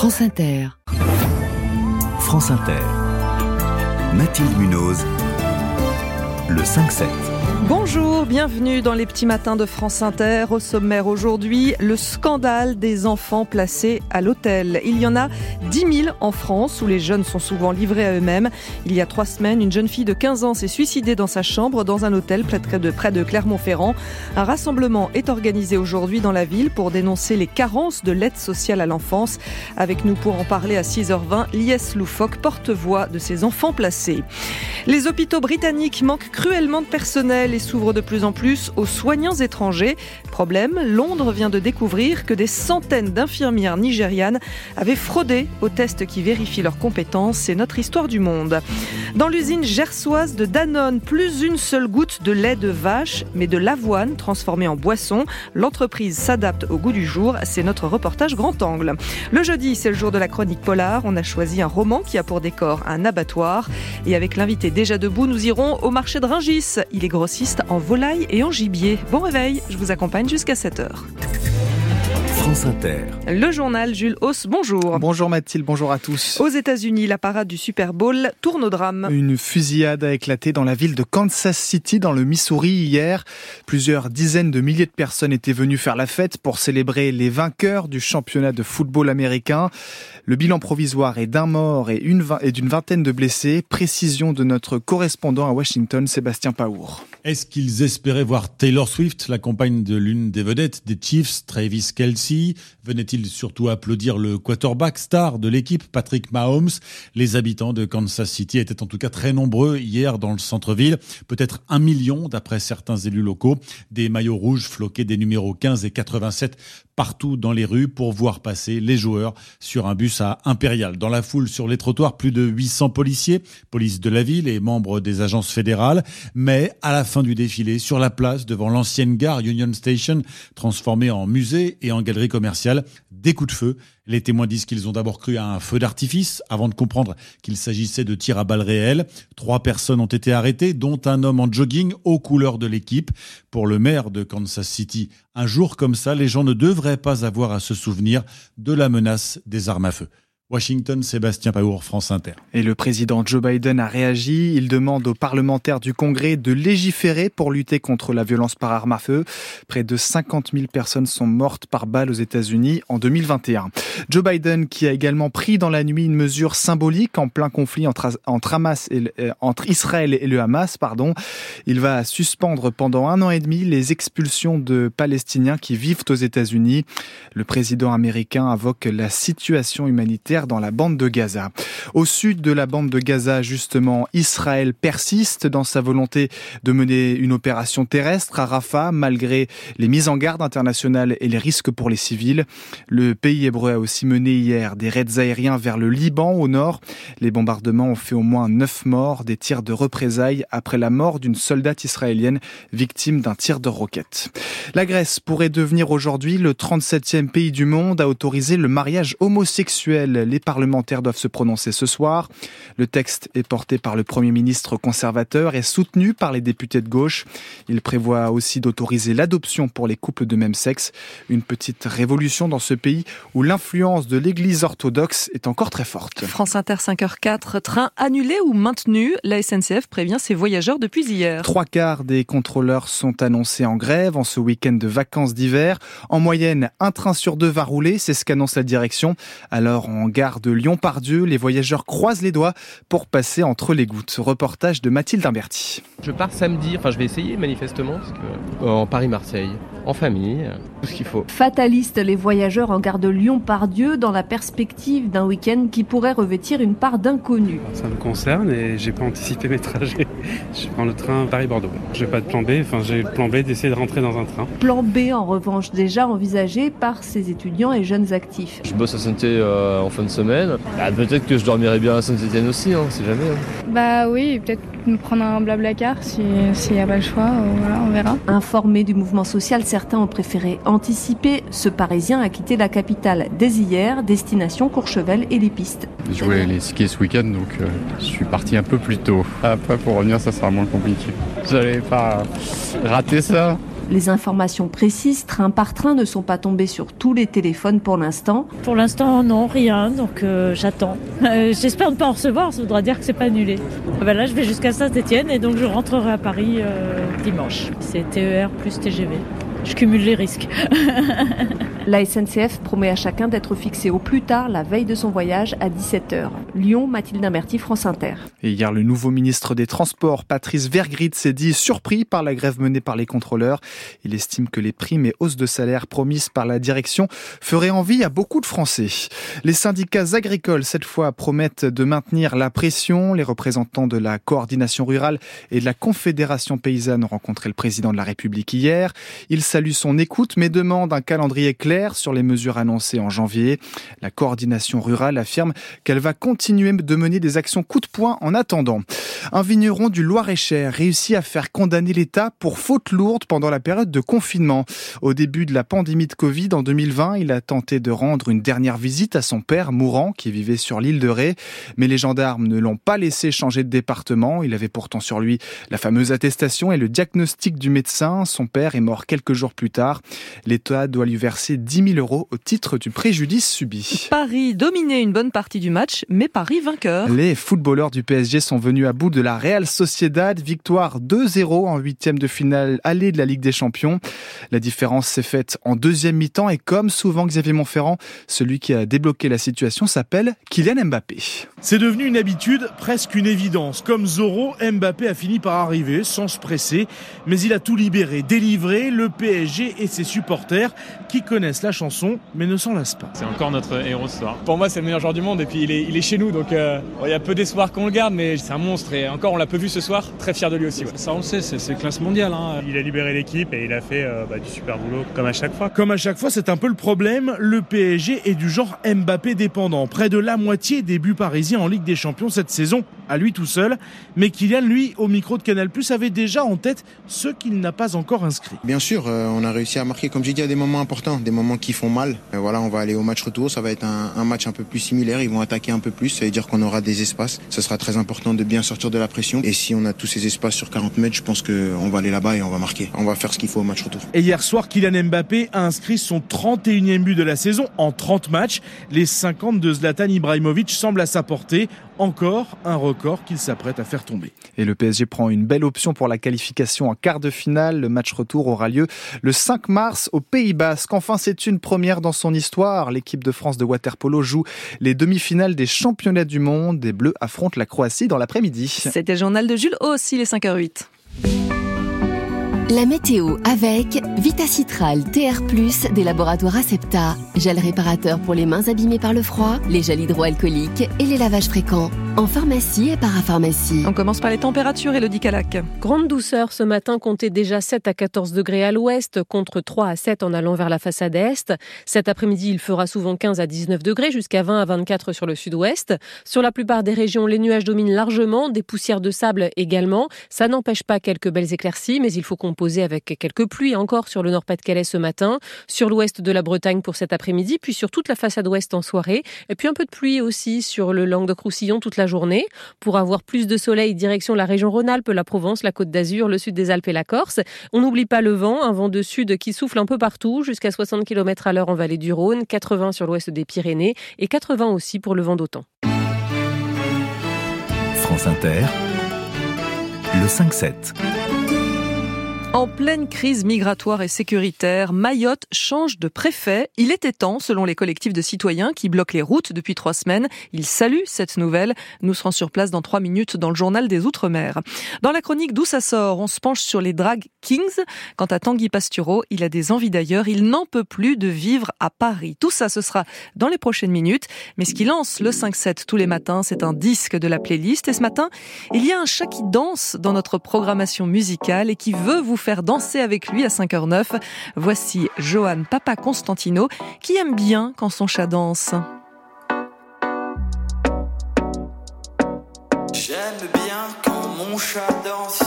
France Inter. France Inter. Mathilde Munoz. Le 5-7. Bonjour, bienvenue dans les petits matins de France Inter. Au sommaire aujourd'hui, le scandale des enfants placés à l'hôtel. Il y en a 10 000 en France où les jeunes sont souvent livrés à eux-mêmes. Il y a trois semaines, une jeune fille de 15 ans s'est suicidée dans sa chambre dans un hôtel près de, Clermont-Ferrand. Un rassemblement est organisé aujourd'hui dans la ville pour dénoncer les carences de l'aide sociale à l'enfance. Avec nous pour en parler à 6h20, Lies Loufoque, porte-voix de ces enfants placés. Les hôpitaux britanniques manquent cruellement de personnel et s'ouvre de plus en plus aux soignants étrangers. Problème, Londres vient de découvrir que des centaines d'infirmières nigérianes avaient fraudé aux tests qui vérifient leurs compétences. C'est notre histoire du monde. Dans l'usine gersoise de Danone, plus une seule goutte de lait de vache, mais de l'avoine transformée en boisson. L'entreprise s'adapte au goût du jour. C'est notre reportage grand angle. Le jeudi, c'est le jour de la chronique polar. On a choisi un roman qui a pour décor un abattoir. Et avec l'invité déjà debout, nous irons au marché de Ringis. Il est en volaille et en gibier. Bon réveil, je vous accompagne jusqu'à 7h. France Inter. Le journal Jules Hauss, bonjour. Bonjour Mathilde, bonjour à tous. Aux États-Unis, la parade du Super Bowl tourne au drame. Une fusillade a éclaté dans la ville de Kansas City, dans le Missouri, hier. Plusieurs dizaines de milliers de personnes étaient venues faire la fête pour célébrer les vainqueurs du championnat de football américain. Le bilan provisoire est d'un mort et d'une vingtaine de blessés. Précision de notre correspondant à Washington, Sébastien Paour. Est-ce qu'ils espéraient voir Taylor Swift, la compagne de l'une des vedettes des Chiefs, Travis Kelsey Venait-il surtout applaudir le quarterback star de l'équipe, Patrick Mahomes? Les habitants de Kansas City étaient en tout cas très nombreux hier dans le centre-ville, peut-être un million d'après certains élus locaux. Des maillots rouges floqués des numéros 15 et 87 partout dans les rues pour voir passer les joueurs sur un bus à Impérial. Dans la foule sur les trottoirs, plus de 800 policiers, police de la ville et membres des agences fédérales. Mais à la fin du défilé, sur la place devant l'ancienne gare Union Station, transformée en musée et en galerie commerciale, des coups de feu. Les témoins disent qu'ils ont d'abord cru à un feu d'artifice avant de comprendre qu'il s'agissait de tirs à balles réelles. Trois personnes ont été arrêtées, dont un homme en jogging aux couleurs de l'équipe. Pour le maire de Kansas City, un jour comme ça, les gens ne devraient pas avoir à se souvenir de la menace des armes à feu. Washington, Sébastien Paour, France Inter. Et le président Joe Biden a réagi. Il demande aux parlementaires du Congrès de légiférer pour lutter contre la violence par arme à feu. Près de 50 000 personnes sont mortes par balle aux États-Unis en 2021. Joe Biden qui a également pris dans la nuit une mesure symbolique en plein conflit euh, entre Israël et le Hamas. Pardon. Il va suspendre pendant un an et demi les expulsions de Palestiniens qui vivent aux États-Unis. Le président américain invoque la situation humanitaire dans la bande de Gaza. Au sud de la bande de Gaza, justement, Israël persiste dans sa volonté de mener une opération terrestre à Rafah, malgré les mises en garde internationales et les risques pour les civils. Le pays hébreu a aussi mené hier des raids aériens vers le Liban au nord. Les bombardements ont fait au moins neuf morts, des tirs de représailles après la mort d'une soldate israélienne victime d'un tir de roquette. La Grèce pourrait devenir aujourd'hui le 37e pays du monde à autoriser le mariage homosexuel les parlementaires doivent se prononcer ce soir. Le texte est porté par le Premier ministre conservateur et soutenu par les députés de gauche. Il prévoit aussi d'autoriser l'adoption pour les couples de même sexe, une petite révolution dans ce pays où l'influence de l'Église orthodoxe est encore très forte. France Inter 5h04, train annulé ou maintenu? La SNCF prévient ses voyageurs depuis hier. Trois quarts des contrôleurs sont annoncés en grève en ce week-end de vacances d'hiver. En moyenne, un train sur deux va rouler, c'est ce qu'annonce la direction. Alors en gare de Lyon-Pardieu, les voyageurs croisent les doigts pour passer entre les gouttes. Reportage de Mathilde Imberti. Je pars samedi, enfin je vais essayer manifestement, en Paris-Marseille, en famille, tout ce qu'il faut. Fataliste les voyageurs en gare de Lyon-Pardieu dans la perspective d'un week-end qui pourrait revêtir une part d'inconnu. Ça me concerne et j'ai pas anticipé mes trajets. Je prends le train Paris-Bordeaux. J'ai pas de plan B, enfin j'ai le plan B d'essayer de rentrer dans un train. Plan B en revanche déjà envisagé par ces étudiants et jeunes actifs. Je bosse à saint euh, en fin de semaine. Bah, peut-être que je dormirai bien à Saint-Etienne aussi, hein, si jamais. Hein. Bah oui, peut-être nous prendre un blabla car s'il n'y a pas le choix, euh, voilà, on verra. Informés du mouvement social, certains ont préféré anticiper. Ce Parisien a quitté la capitale dès hier, destination Courchevel et les pistes. Je voulais aller skier ce week-end, donc euh, je suis parti un peu plus tôt. Après, pour revenir, ça sera moins compliqué. J'allais pas rater ça. Les informations précises, train par train, ne sont pas tombées sur tous les téléphones pour l'instant. Pour l'instant, non, rien, donc euh, j'attends. Euh, J'espère ne pas en recevoir, ça voudra dire que c'est pas annulé. Ah ben là, je vais jusqu'à Saint-Etienne et donc je rentrerai à Paris euh, dimanche. C'est TER plus TGV. Je cumule les risques. La SNCF promet à chacun d'être fixé au plus tard la veille de son voyage à 17h. Lyon, Mathilde Imberti, France Inter. Et hier, le nouveau ministre des Transports, Patrice Vergrit, s'est dit surpris par la grève menée par les contrôleurs. Il estime que les primes et hausses de salaire promises par la direction feraient envie à beaucoup de Français. Les syndicats agricoles, cette fois, promettent de maintenir la pression. Les représentants de la coordination rurale et de la Confédération paysanne ont rencontré le président de la République hier. Ils saluent son écoute, mais demandent un calendrier clair sur les mesures annoncées en janvier. La coordination rurale affirme qu'elle va continuer de mener des actions coup de poing en attendant. Un vigneron du Loir-et-Cher réussit à faire condamner l'État pour faute lourde pendant la période de confinement. Au début de la pandémie de Covid en 2020, il a tenté de rendre une dernière visite à son père mourant qui vivait sur l'île de Ré, mais les gendarmes ne l'ont pas laissé changer de département. Il avait pourtant sur lui la fameuse attestation et le diagnostic du médecin. Son père est mort quelques jours plus tard. L'État doit lui verser 10 000 euros au titre du préjudice subi. Paris dominait une bonne partie du match, mais Paris vainqueur. Les footballeurs du PSG sont venus à bout de la Real Sociedad. Victoire 2-0 en huitième de finale allée de la Ligue des Champions. La différence s'est faite en deuxième mi-temps et comme souvent Xavier Montferrand, celui qui a débloqué la situation s'appelle Kylian Mbappé. C'est devenu une habitude, presque une évidence. Comme Zorro, Mbappé a fini par arriver sans se presser, mais il a tout libéré, délivré le PSG et ses supporters qui connaissent la chanson mais ne s'en lassent pas. C'est encore notre héros ce soir. Pour moi, c'est le meilleur joueur du monde et puis il est, il est chez nous donc euh, il y a peu d'espoir qu'on le garde, mais c'est un monstre et encore on l'a peu vu ce soir. Très fier de lui aussi. Ouais. Ça, on le sait, c'est classe mondiale. Hein. Il a libéré l'équipe et il a fait euh, bah, du super boulot comme à chaque fois. Comme à chaque fois, c'est un peu le problème. Le PSG est du genre Mbappé dépendant. Près de la moitié des buts parisiens en Ligue des Champions cette saison à lui tout seul. Mais Kylian, lui, au micro de Canal+, avait déjà en tête ceux qu'il n'a pas encore inscrits. Bien sûr, euh, on a réussi à marquer, comme j'ai dit, à des moments importants, des moments qui font mal. Et voilà, on va aller au match retour. Ça va être un, un match un peu plus similaire. Ils vont attaquer un peu plus. Ça veut dire qu'on aura des espaces. Ce sera très important de bien sortir de la pression. Et si on a tous ces espaces sur 40 mètres, je pense qu'on va aller là-bas et on va marquer. On va faire ce qu'il faut au match retour. Et hier soir, Kylian Mbappé a inscrit son 31e but de la saison en 30 matchs. Les 50 de Zlatan Ibrahimovic semblent à sa portée. Encore un record qu'il s'apprête à faire tomber. Et le PSG prend une belle option pour la qualification en quart de finale. Le match retour aura lieu le 5 mars au Pays Basque. Enfin, c'est une première dans son histoire. L'équipe de France de waterpolo joue les demi-finales des championnats du monde. Les Bleus affrontent la Croatie dans l'après-midi. C'était le journal de Jules aussi les 5h08. La météo avec Vitacitral TR+, des laboratoires Acepta. Gel réparateur pour les mains abîmées par le froid, les gels hydroalcooliques et les lavages fréquents. En pharmacie et parapharmacie. On commence par les températures et le Dicalac. Grande douceur ce matin, comptez déjà 7 à 14 degrés à l'ouest, contre 3 à 7 en allant vers la façade est. Cet après-midi, il fera souvent 15 à 19 degrés, jusqu'à 20 à 24 sur le sud-ouest. Sur la plupart des régions, les nuages dominent largement, des poussières de sable également. Ça n'empêche pas quelques belles éclaircies, mais il faut avec quelques pluies encore sur le Nord-Pas-de-Calais ce matin, sur l'ouest de la Bretagne pour cet après-midi, puis sur toute la façade ouest en soirée, et puis un peu de pluie aussi sur le Languedoc-Roussillon toute la journée. Pour avoir plus de soleil, direction la région Rhône-Alpes, la Provence, la Côte d'Azur, le sud des Alpes et la Corse. On n'oublie pas le vent, un vent de sud qui souffle un peu partout, jusqu'à 60 km à l'heure en vallée du Rhône, 80 sur l'ouest des Pyrénées et 80 aussi pour le vent d'OTAN. France Inter, le 5-7. En pleine crise migratoire et sécuritaire, Mayotte change de préfet. Il était temps, selon les collectifs de citoyens qui bloquent les routes depuis trois semaines. Ils saluent cette nouvelle. Nous serons sur place dans trois minutes dans le journal des Outre-mer. Dans la chronique D'où ça sort, on se penche sur les drag kings. Quant à Tanguy Pastureau, il a des envies d'ailleurs. Il n'en peut plus de vivre à Paris. Tout ça, ce sera dans les prochaines minutes. Mais ce qui lance le 5-7 tous les matins, c'est un disque de la playlist. Et ce matin, il y a un chat qui danse dans notre programmation musicale et qui veut vous faire danser avec lui à 5h09. Voici Johan Papa Constantino qui aime bien quand son chat danse. J'aime bien quand mon chat danse.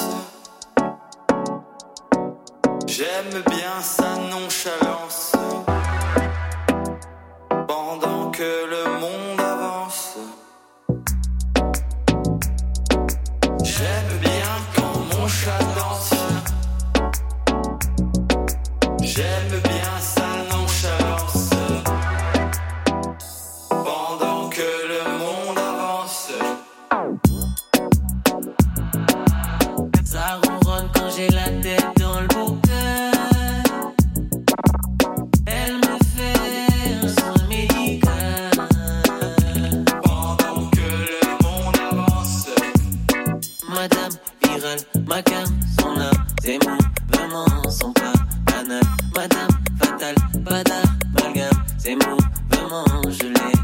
J'aime bien sa nonchalance. madame, fatale, pas d'amalgame. Ces mots, vraiment, je.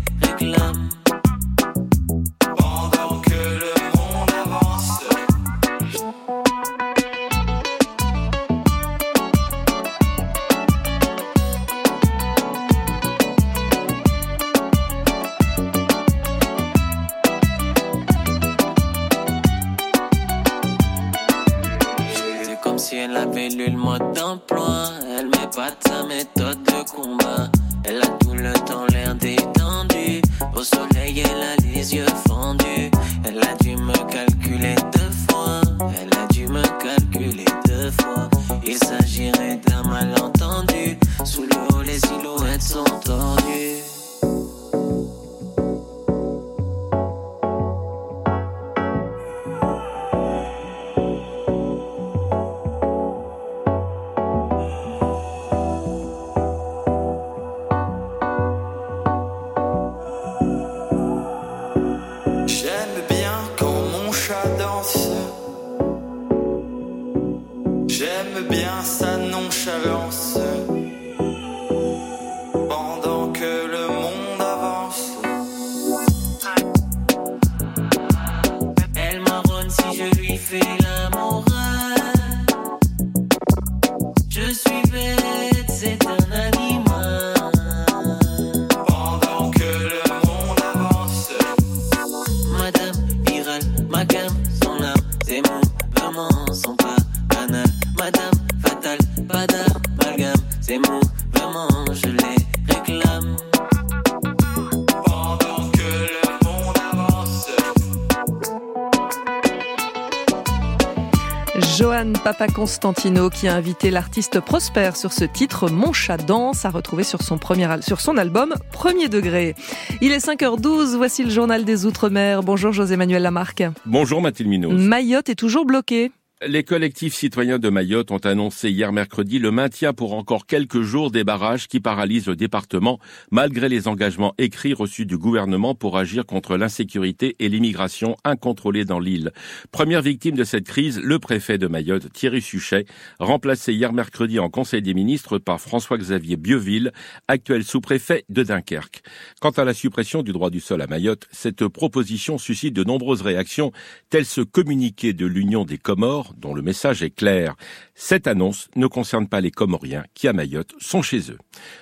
Johan Papaconstantino qui a invité l'artiste Prosper sur ce titre Mon chat danse à retrouver sur son premier al- sur son album Premier degré. Il est 5h12, voici le journal des Outre-mer. Bonjour José-Manuel Lamarque. Bonjour Mathilde Minos. Mayotte est toujours bloquée. Les collectifs citoyens de Mayotte ont annoncé hier mercredi le maintien pour encore quelques jours des barrages qui paralysent le département malgré les engagements écrits reçus du gouvernement pour agir contre l'insécurité et l'immigration incontrôlée dans l'île. Première victime de cette crise, le préfet de Mayotte, Thierry Suchet, remplacé hier mercredi en Conseil des ministres par François-Xavier Bieville, actuel sous-préfet de Dunkerque. Quant à la suppression du droit du sol à Mayotte, cette proposition suscite de nombreuses réactions, telles ce communiqué de l'Union des Comores dont le message est clair. Cette annonce ne concerne pas les Comoriens qui, à Mayotte, sont chez eux.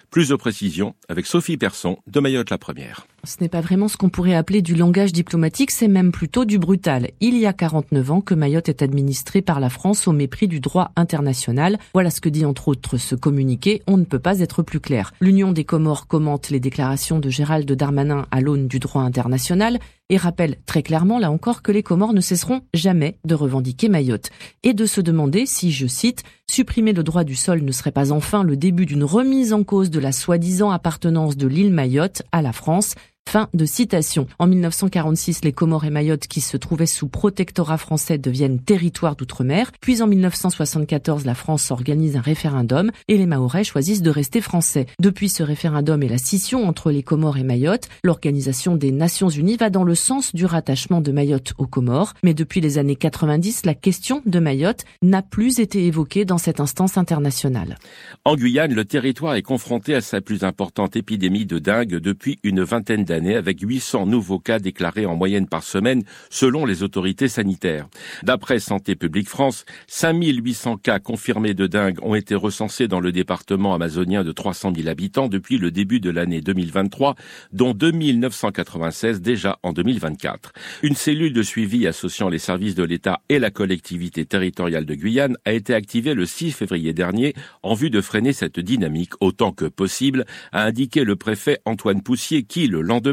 Plus de précisions avec Sophie Persson de Mayotte la Première. Ce n'est pas vraiment ce qu'on pourrait appeler du langage diplomatique, c'est même plutôt du brutal. Il y a 49 ans que Mayotte est administrée par la France au mépris du droit international. Voilà ce que dit entre autres ce communiqué, on ne peut pas être plus clair. L'Union des Comores commente les déclarations de Gérald Darmanin à l'aune du droit international et rappelle très clairement là encore que les Comores ne cesseront jamais de revendiquer Mayotte et de se demander si, je cite, supprimer le droit du sol ne serait pas enfin le début d'une remise en cause de la soi-disant appartenance de l'île Mayotte à la France. Fin de citation. En 1946, les Comores et Mayotte, qui se trouvaient sous protectorat français, deviennent territoire d'outre-mer. Puis en 1974, la France organise un référendum et les Mahorais choisissent de rester français. Depuis ce référendum et la scission entre les Comores et Mayotte, l'Organisation des Nations Unies va dans le sens du rattachement de Mayotte aux Comores. Mais depuis les années 90, la question de Mayotte n'a plus été évoquée dans cette instance internationale. En Guyane, le territoire est confronté à sa plus importante épidémie de dingue depuis une vingtaine d'années avec 800 nouveaux cas déclarés en moyenne par semaine selon les autorités sanitaires. D'après Santé publique France, 5800 cas confirmés de dingue ont été recensés dans le département amazonien de 300 000 habitants depuis le début de l'année 2023, dont 2996 déjà en 2024. Une cellule de suivi associant les services de l'État et la collectivité territoriale de Guyane a été activée le 6 février dernier en vue de freiner cette dynamique autant que possible, a indiqué le préfet Antoine Poussier qui, le lendemain,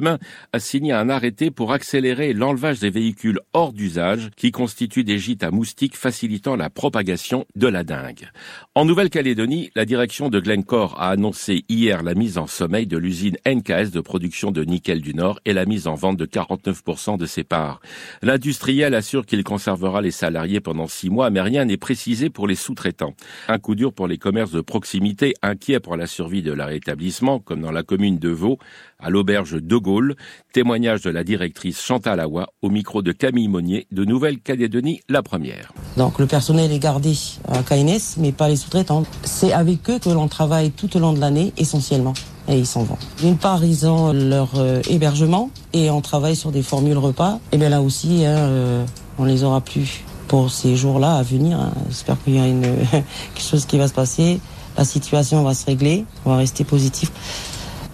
a signé un arrêté pour accélérer l'enlevage des véhicules hors d'usage qui constituent des gîtes à moustiques facilitant la propagation de la dengue. En Nouvelle-Calédonie, la direction de Glencore a annoncé hier la mise en sommeil de l'usine NKS de production de nickel du Nord et la mise en vente de 49% de ses parts. L'industriel assure qu'il conservera les salariés pendant six mois, mais rien n'est précisé pour les sous-traitants. Un coup dur pour les commerces de proximité, inquiets pour la survie de leur établissement, comme dans la commune de Vaux, à l'auberge de Gaulle. Témoignage de la directrice Chantal Awa au micro de Camille Monnier de Nouvelle-Calédonie, la première. Donc le personnel est gardé à KNS, mais pas les sous-traitants. C'est avec eux que l'on travaille tout au long de l'année, essentiellement. Et ils s'en vont. D'une part, ils ont leur euh, hébergement et on travaille sur des formules repas. Et bien là aussi, hein, euh, on les aura plus pour ces jours-là à venir. hein. J'espère qu'il y a une, quelque chose qui va se passer. La situation va se régler. On va rester positif.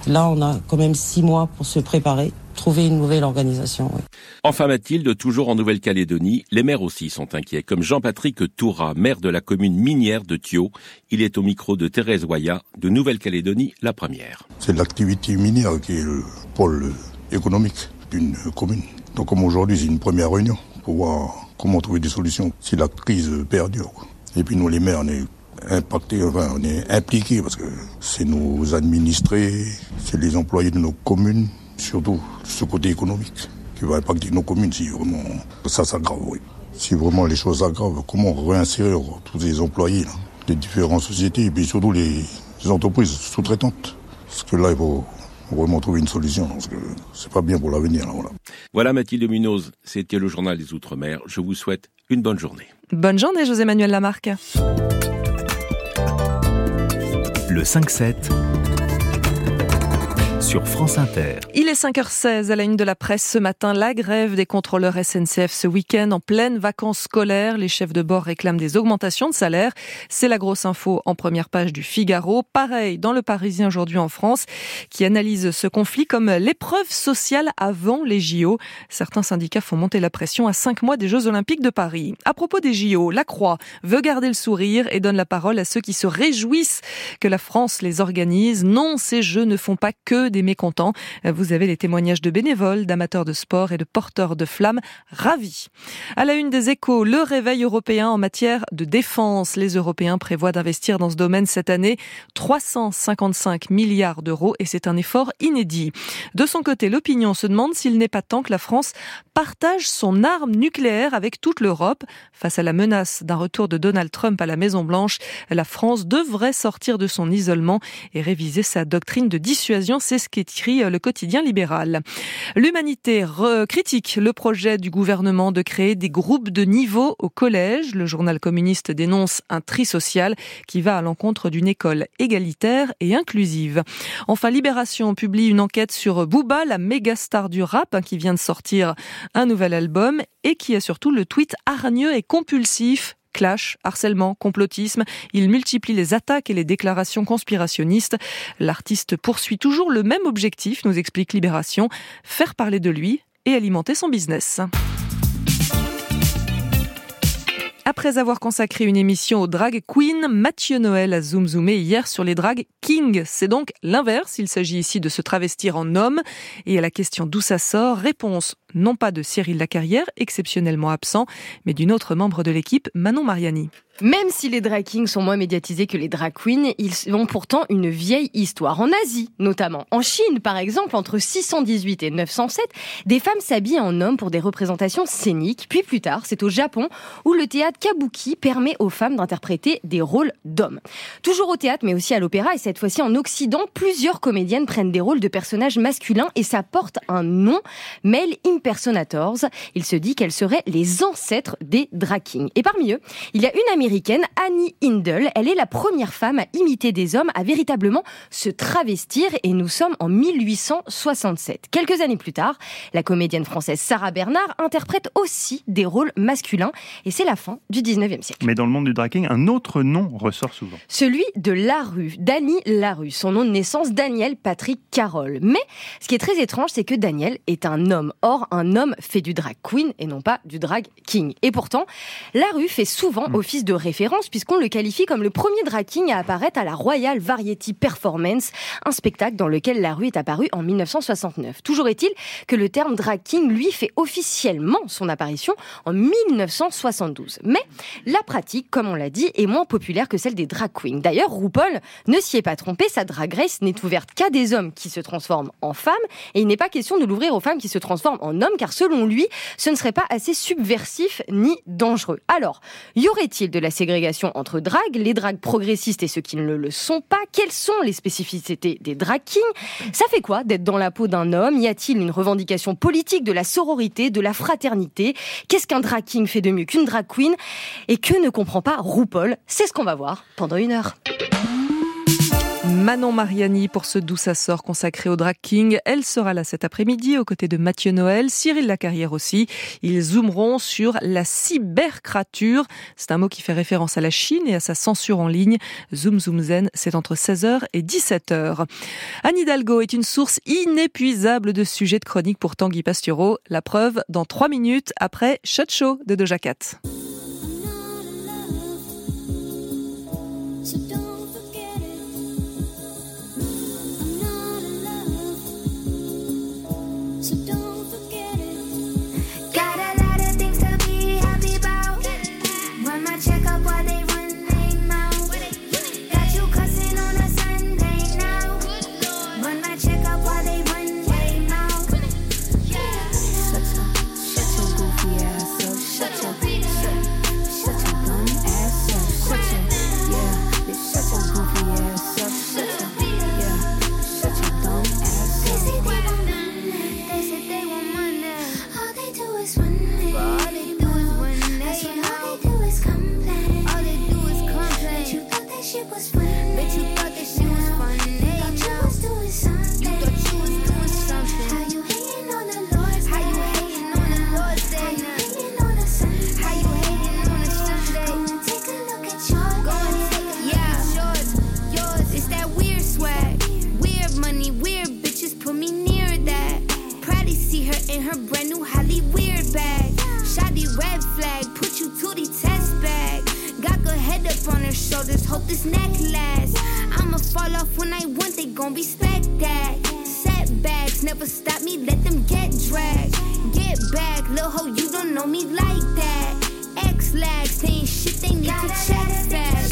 Là, on a quand même six mois pour se préparer, trouver une nouvelle organisation. Oui. Enfin Mathilde, toujours en Nouvelle-Calédonie, les maires aussi sont inquiets, comme Jean-Patrick Toura, maire de la commune minière de Thio. Il est au micro de Thérèse Waya, de Nouvelle-Calédonie, la première. C'est l'activité minière qui est le pôle économique d'une commune. Donc comme aujourd'hui, c'est une première réunion pour voir comment trouver des solutions si la crise perdure. Et puis nous, les maires, on est impactés, enfin, on est impliqués parce que c'est nos administrés, c'est les employés de nos communes, surtout ce côté économique qui va impacter nos communes si vraiment ça s'aggrave. Oui. Si vraiment les choses s'aggravent, comment réinsérer tous les employés là, des différentes sociétés et puis surtout les, les entreprises sous-traitantes? Parce que là, il faut vraiment trouver une solution parce que c'est pas bien pour l'avenir. Voilà. voilà Mathilde Munoz, c'était le journal des Outre-mer. Je vous souhaite une bonne journée. Bonne journée José Manuel Lamarque. Le 5-7 Il est 5h16 à la une de la presse ce matin. La grève des contrôleurs SNCF ce week-end en pleine vacances scolaires. Les chefs de bord réclament des augmentations de salaire. C'est la grosse info en première page du Figaro. Pareil dans le Parisien aujourd'hui en France qui analyse ce conflit comme l'épreuve sociale avant les JO. Certains syndicats font monter la pression à cinq mois des Jeux Olympiques de Paris. À propos des JO, la Croix veut garder le sourire et donne la parole à ceux qui se réjouissent que la France les organise. Non, ces Jeux ne font pas que des mécontents. Vous avez les témoignages de bénévoles, d'amateurs de sport et de porteurs de flammes ravis. À la une des échos, le réveil européen en matière de défense. Les Européens prévoient d'investir dans ce domaine cette année 355 milliards d'euros et c'est un effort inédit. De son côté, l'opinion se demande s'il n'est pas temps que la France partage son arme nucléaire avec toute l'Europe. Face à la menace d'un retour de Donald Trump à la Maison-Blanche, la France devrait sortir de son isolement et réviser sa doctrine de dissuasion. C'est ce qu'écrit le quotidien libéral. L'humanité critique le projet du gouvernement de créer des groupes de niveau au collège. Le journal communiste dénonce un tri social qui va à l'encontre d'une école égalitaire et inclusive. Enfin, Libération publie une enquête sur Booba, la méga star du rap, hein, qui vient de sortir un nouvel album et qui a surtout le tweet hargneux et compulsif clash, harcèlement, complotisme. Il multiplie les attaques et les déclarations conspirationnistes. L'artiste poursuit toujours le même objectif, nous explique Libération, faire parler de lui et alimenter son business. Après avoir consacré une émission aux drag queen, Mathieu Noël a zoom zoomé hier sur les drag kings. C'est donc l'inverse. Il s'agit ici de se travestir en homme. Et à la question d'où ça sort, réponse non pas de Cyril Lacarrière, exceptionnellement absent, mais d'une autre membre de l'équipe, Manon Mariani. Même si les drag kings sont moins médiatisés que les drag queens, ils ont pourtant une vieille histoire. En Asie, notamment. En Chine, par exemple, entre 618 et 907, des femmes s'habillent en hommes pour des représentations scéniques. Puis plus tard, c'est au Japon où le théâtre kabuki permet aux femmes d'interpréter des rôles d'hommes. Toujours au théâtre, mais aussi à l'opéra, et cette fois-ci en Occident, plusieurs comédiennes prennent des rôles de personnages masculins et ça porte un nom, Male Impersonators. Il se dit qu'elles seraient les ancêtres des drag kings. Et parmi eux, il y a une américaine Annie Hindle. Elle est la première femme à imiter des hommes, à véritablement se travestir et nous sommes en 1867. Quelques années plus tard, la comédienne française Sarah Bernard interprète aussi des rôles masculins et c'est la fin du 19e siècle. Mais dans le monde du dragging, un autre nom ressort souvent. Celui de Larue, Dany Larue. Son nom de naissance, Daniel Patrick Carroll. Mais ce qui est très étrange, c'est que Daniel est un homme. Or, un homme fait du drag queen et non pas du drag king. Et pourtant, Larue fait souvent Hmm. office de référence puisqu'on le qualifie comme le premier drag king à apparaître à la Royal Variety Performance, un spectacle dans lequel la rue est apparue en 1969. Toujours est-il que le terme drag king, lui, fait officiellement son apparition en 1972. Mais la pratique, comme on l'a dit, est moins populaire que celle des drag queens. D'ailleurs, RuPaul ne s'y est pas trompé, sa drag race n'est ouverte qu'à des hommes qui se transforment en femmes et il n'est pas question de l'ouvrir aux femmes qui se transforment en hommes car selon lui, ce ne serait pas assez subversif ni dangereux. Alors, y aurait-il de la ségrégation entre dragues, les dragues progressistes et ceux qui ne le sont pas. Quelles sont les spécificités des drag kings? Ça fait quoi d'être dans la peau d'un homme? Y a-t-il une revendication politique de la sororité, de la fraternité? Qu'est-ce qu'un drag king fait de mieux qu'une drag queen? Et que ne comprend pas RuPaul? C'est ce qu'on va voir pendant une heure. Manon Mariani pour ce D'où ça sort consacré au Drag King. Elle sera là cet après-midi aux côtés de Mathieu Noël, Cyril Lacarrière aussi. Ils zoomeront sur la cybercrature. C'est un mot qui fait référence à la Chine et à sa censure en ligne. Zoom Zoom Zen, c'est entre 16h et 17h. Anne Hidalgo est une source inépuisable de sujets de chronique pour Tanguy Pastureau. La preuve dans 3 minutes après Shot Show de Doja Cat. In her brand new Holly weird bag. Shoddy red flag, put you to the test bag. Got good head up on her shoulders, hope this neck lasts. I'ma fall off when I want, they gon' respect that. Setbacks never stop me, let them get dragged. Get back, lil' ho, you don't know me like that. X lags, ain't shit, they need to check fast.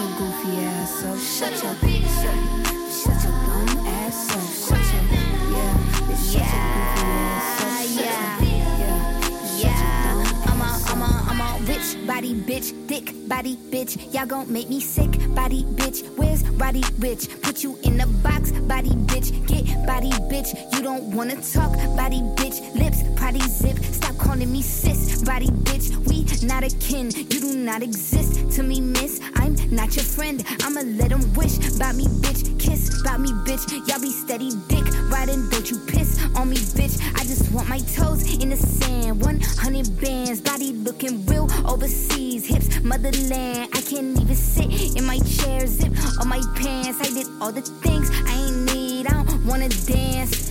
Your, goofy ass up. Shut your, shut, shut your dumb ass up. Shut your, yeah, bitch, shut your goofy ass up. Shut Yeah. your, yeah, Yeah, I'm a, I'm a, I'm a rich body bitch, thick body bitch. Y'all gon' make me sick body bitch. Where's body rich? Put you in a box, body bitch. Get body bitch. You don't wanna talk, body bitch. Lips, potty zip. Stop calling me sis, body bitch. We not a kin. You do not exist to me, miss. I'm not your friend. I'ma let 'em wish about me, bitch. Kiss about me, bitch. Y'all be steady dick riding. Don't you piss on me, bitch. I just want my toes in the sand. 100 bands, body looking real overseas. Hips, motherland. I can't even sit in my chair. Zip on my pants. I did all the things I ain't need. I don't wanna dance.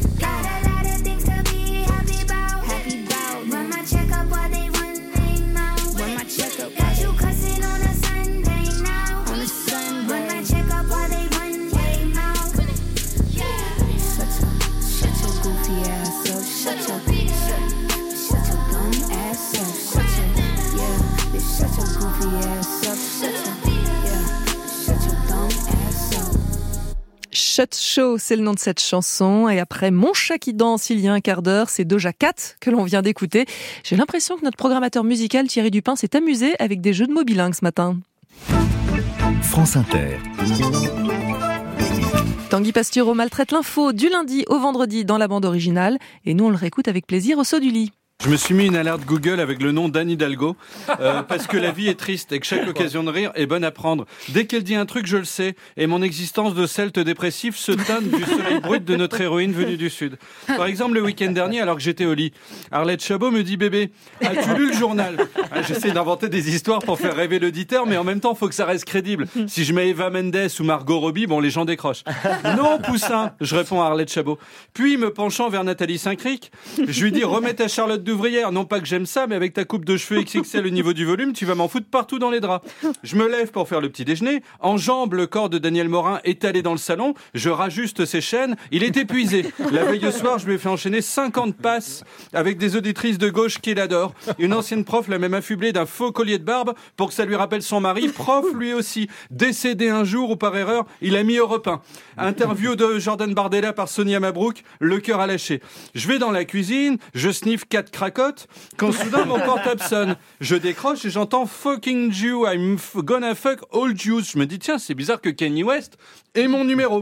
Shut Show, c'est le nom de cette chanson. Et après Mon chat qui danse, il y a un quart d'heure, c'est Doja Cat que l'on vient d'écouter. J'ai l'impression que notre programmateur musical Thierry Dupin s'est amusé avec des jeux de mots bilingues ce matin. France Inter. Tanguy Pastureau maltraite l'info du lundi au vendredi dans la bande originale. Et nous, on le réécoute avec plaisir au saut du lit. Je me suis mis une alerte Google avec le nom d'Anne Hidalgo euh, parce que la vie est triste et que chaque occasion de rire est bonne à prendre. Dès qu'elle dit un truc, je le sais et mon existence de celte dépressif se tonne du soleil brut de notre héroïne venue du sud. Par exemple, le week-end dernier, alors que j'étais au lit, Arlette Chabot me dit bébé, as-tu lu le journal? Ah, J'essaie d'inventer des histoires pour faire rêver l'auditeur, mais en même temps, faut que ça reste crédible. Si je mets Eva Mendes ou Margot Robbie, bon, les gens décrochent. Non, poussin, je réponds à Arlette Chabot. Puis, me penchant vers Nathalie Saint-Cric, je lui dis remets ta Charlotte Non pas que j'aime ça, mais avec ta coupe de cheveux XXL au niveau du volume, tu vas m'en foutre partout dans les draps. Je me lève pour faire le petit déjeuner, enjambe le corps de Daniel Morin étalé dans le salon, je rajuste ses chaînes, il est épuisé. La veille au soir, je lui ai fait enchaîner 50 passes avec des auditrices de gauche qui l'adorent. Une ancienne prof l'a même affublé d'un faux collier de barbe pour que ça lui rappelle son mari, prof lui aussi, décédé un jour ou par erreur, il a mis Europe 1. Interview de Jordan Bardella par Sonia Mabrouk, le cœur a lâché. Je vais dans la cuisine, je sniffe quatre quand soudain mon portable sonne. Je décroche et j'entends fucking Jew, I'm gonna fuck all Jews. Je me dis tiens, c'est bizarre que Kanye West ait mon numéro.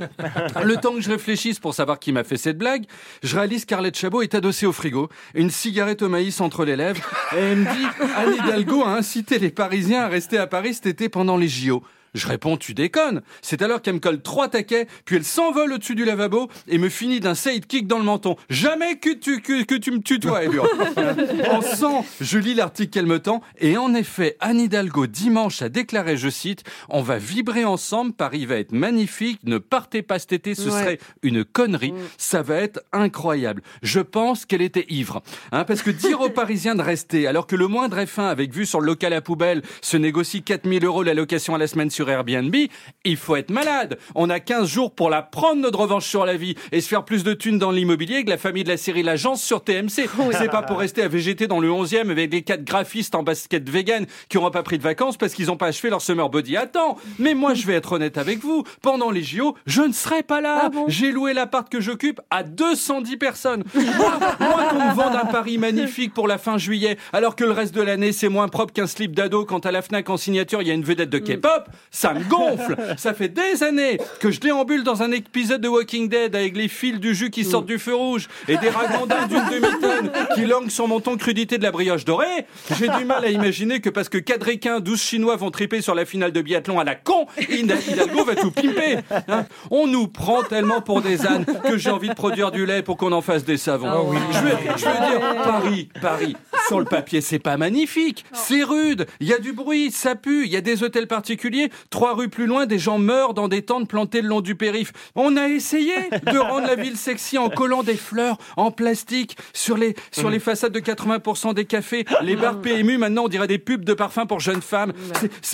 Le temps que je réfléchisse pour savoir qui m'a fait cette blague, je réalise qu'Arlette Chabot est adossée au frigo, une cigarette au maïs entre les lèvres, et elle me dit Anne Hidalgo a incité les Parisiens à rester à Paris cet été pendant les JO. Je réponds, tu déconnes. C'est alors qu'elle me colle trois taquets, puis elle s'envole au-dessus du lavabo et me finit d'un sidekick dans le menton. Jamais que tu, que, que tu me tutoies, elle hurle. En sang, je lis l'article qu'elle me tend, et en effet, Anne Hidalgo, dimanche, a déclaré, je cite, on va vibrer ensemble, Paris va être magnifique, ne partez pas cet été, ce Ouais. serait une connerie, ça va être incroyable. Je pense qu'elle était ivre. Hein, parce que dire aux Parisiens de rester, alors que le moindre F1 avec vue sur le local à poubelle se négocie 4000 euros la location à la semaine sur Airbnb, il faut être malade. On a 15 jours pour la prendre notre revanche sur la vie et se faire plus de thunes dans l'immobilier que la famille de la série L'Agence sur TMC. C'est pas pour rester à végéter dans le 11e avec les quatre graphistes en basket vegan qui n'auront pas pris de vacances parce qu'ils n'ont pas achevé leur summer body. Attends, mais moi je vais être honnête avec vous. Pendant les JO, je ne serai pas là. J'ai loué l'appart que j'occupe à 210 personnes. Moi, moi qu'on me vende un Paris magnifique pour la fin juillet, alors que le reste de l'année c'est moins propre qu'un slip d'ado quand à la Fnac en signature il y a une vedette de K-pop, ça me gonfle. Ça fait des années que je déambule dans un épisode de Walking Dead avec les fils du jus qui sortent du feu rouge et des ragondins d'une demi-tonne qui languent sur mon ton crudité de la brioche dorée. J'ai du mal à imaginer que parce que quatre Ricains, 12 Chinois vont triper sur la finale de biathlon à la con, Hidalgo va tout pimper. hein. On nous prend tellement pour des ânes que j'ai envie de produire du lait pour qu'on en fasse des savons. Je veux, je veux dire, Paris, Paris, sur le papier, c'est pas magnifique. C'est rude. Il y a du bruit, ça pue. Il y a des hôtels particuliers. Trois rues plus loin, des gens meurent dans des tentes plantées le long du périph. On a essayé de rendre la ville sexy en collant des fleurs en plastique sur les, sur les façades de 80% des cafés. Les bars PMU, maintenant, on dirait des pubs de parfums pour jeunes femmes.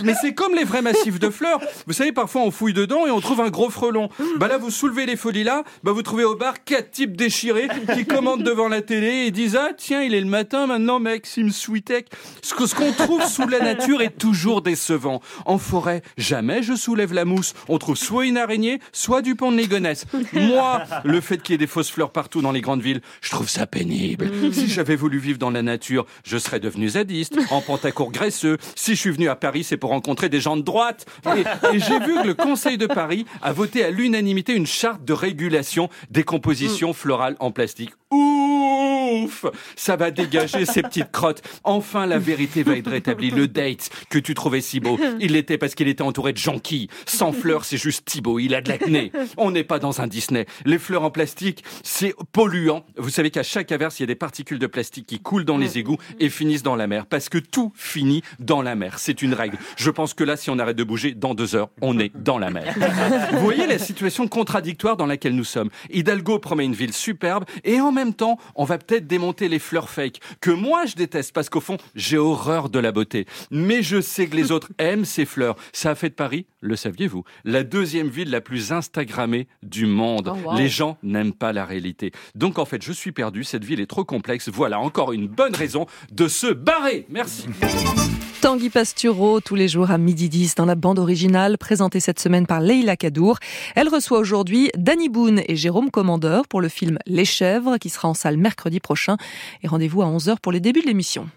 Mais c'est comme les vrais massifs de fleurs. Vous savez, parfois, on fouille dedans et on trouve un gros frelon. Bah là, vous soulevez les folies là, bah vous trouvez au bar quatre types déchirés qui commandent devant la télé et disent Ah, tiens, il est le matin maintenant, Maxime que- ce qu'on trouve sous la nature est toujours décevant. En forêt, jamais je soulève la mousse. On trouve soit une araignée, soit du pont de Légonesse. Moi, le fait qu'il y ait des fausses fleurs partout dans les grandes villes, je trouve ça pénible. Si j'avais voulu vivre dans la nature, je serais devenu zadiste, en pantacourt graisseux. Si je suis venu à Paris, c'est pour rencontrer des gens de droite. Et, et j'ai vu que le Conseil de Paris a voté à l'unanimité une charte de régulation des compositions florales en plastique. Ouf Ça va dégager ces petites crottes. Enfin, la vérité va être rétablie. Le date que tu trouvais si beau, il l'était parce qu'il était entouré de jonquilles. Sans fleurs, c'est juste Thibaut. Il a de l'acné. On n'est pas dans un Disney. Les fleurs en plastique, c'est polluant. Vous savez qu'à chaque averse, il y a des particules de plastique qui coulent dans les égouts et finissent dans la mer. Parce que tout finit dans la mer. C'est une règle. Je pense que là, si on arrête de bouger, dans deux heures, on est dans la mer. Vous voyez la situation contradictoire dans laquelle nous sommes. Hidalgo promet une ville superbe et en même temps, on va peut-être démonter les fleurs fake que moi je déteste parce qu'au fond, j'ai horreur de la beauté. Mais je sais que les autres aiment ces fleurs. Ça a fait de Paris, le saviez-vous, la deuxième ville la plus instagrammée du monde. Oh, wow. Les gens n'aiment pas la réalité. Donc en fait, je suis perdu, cette ville est trop complexe. Voilà encore une bonne raison de se barrer. Merci. Tanguy Pastureau, tous les jours à midi 10 dans la bande originale, présentée cette semaine par Leila Kadour. Elle reçoit aujourd'hui Danny Boone et Jérôme Commandeur pour le film Les Chèvres, qui sera en salle mercredi prochain. Et rendez-vous à 11h pour les débuts de l'émission.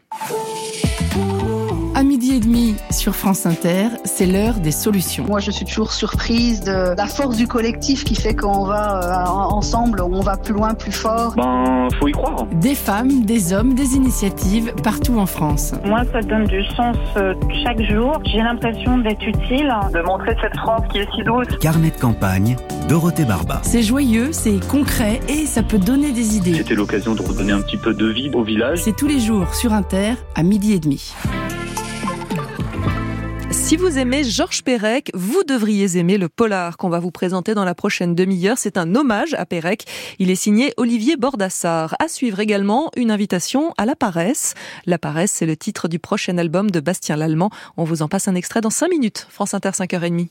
Midi et demi sur France Inter, c'est l'heure des solutions. Moi, je suis toujours surprise de la force du collectif qui fait qu'on va euh, ensemble, on va plus loin, plus fort. Ben, faut y croire. Des femmes, des hommes, des initiatives partout en France. Moi, ça donne du sens euh, chaque jour. J'ai l'impression d'être utile, de montrer cette France qui est si douce. Carnet de campagne, Dorothée Barba. C'est joyeux, c'est concret et ça peut donner des idées. C'était l'occasion de redonner un petit peu de vie au village. C'est tous les jours sur Inter à midi et demi. Si vous aimez Georges Perec, vous devriez aimer le polar qu'on va vous présenter dans la prochaine demi-heure. C'est un hommage à Perec. Il est signé Olivier Bordassar. À suivre également une invitation à La Paresse. La Paresse, c'est le titre du prochain album de Bastien Lallemand. On vous en passe un extrait dans 5 minutes. France Inter 5h30.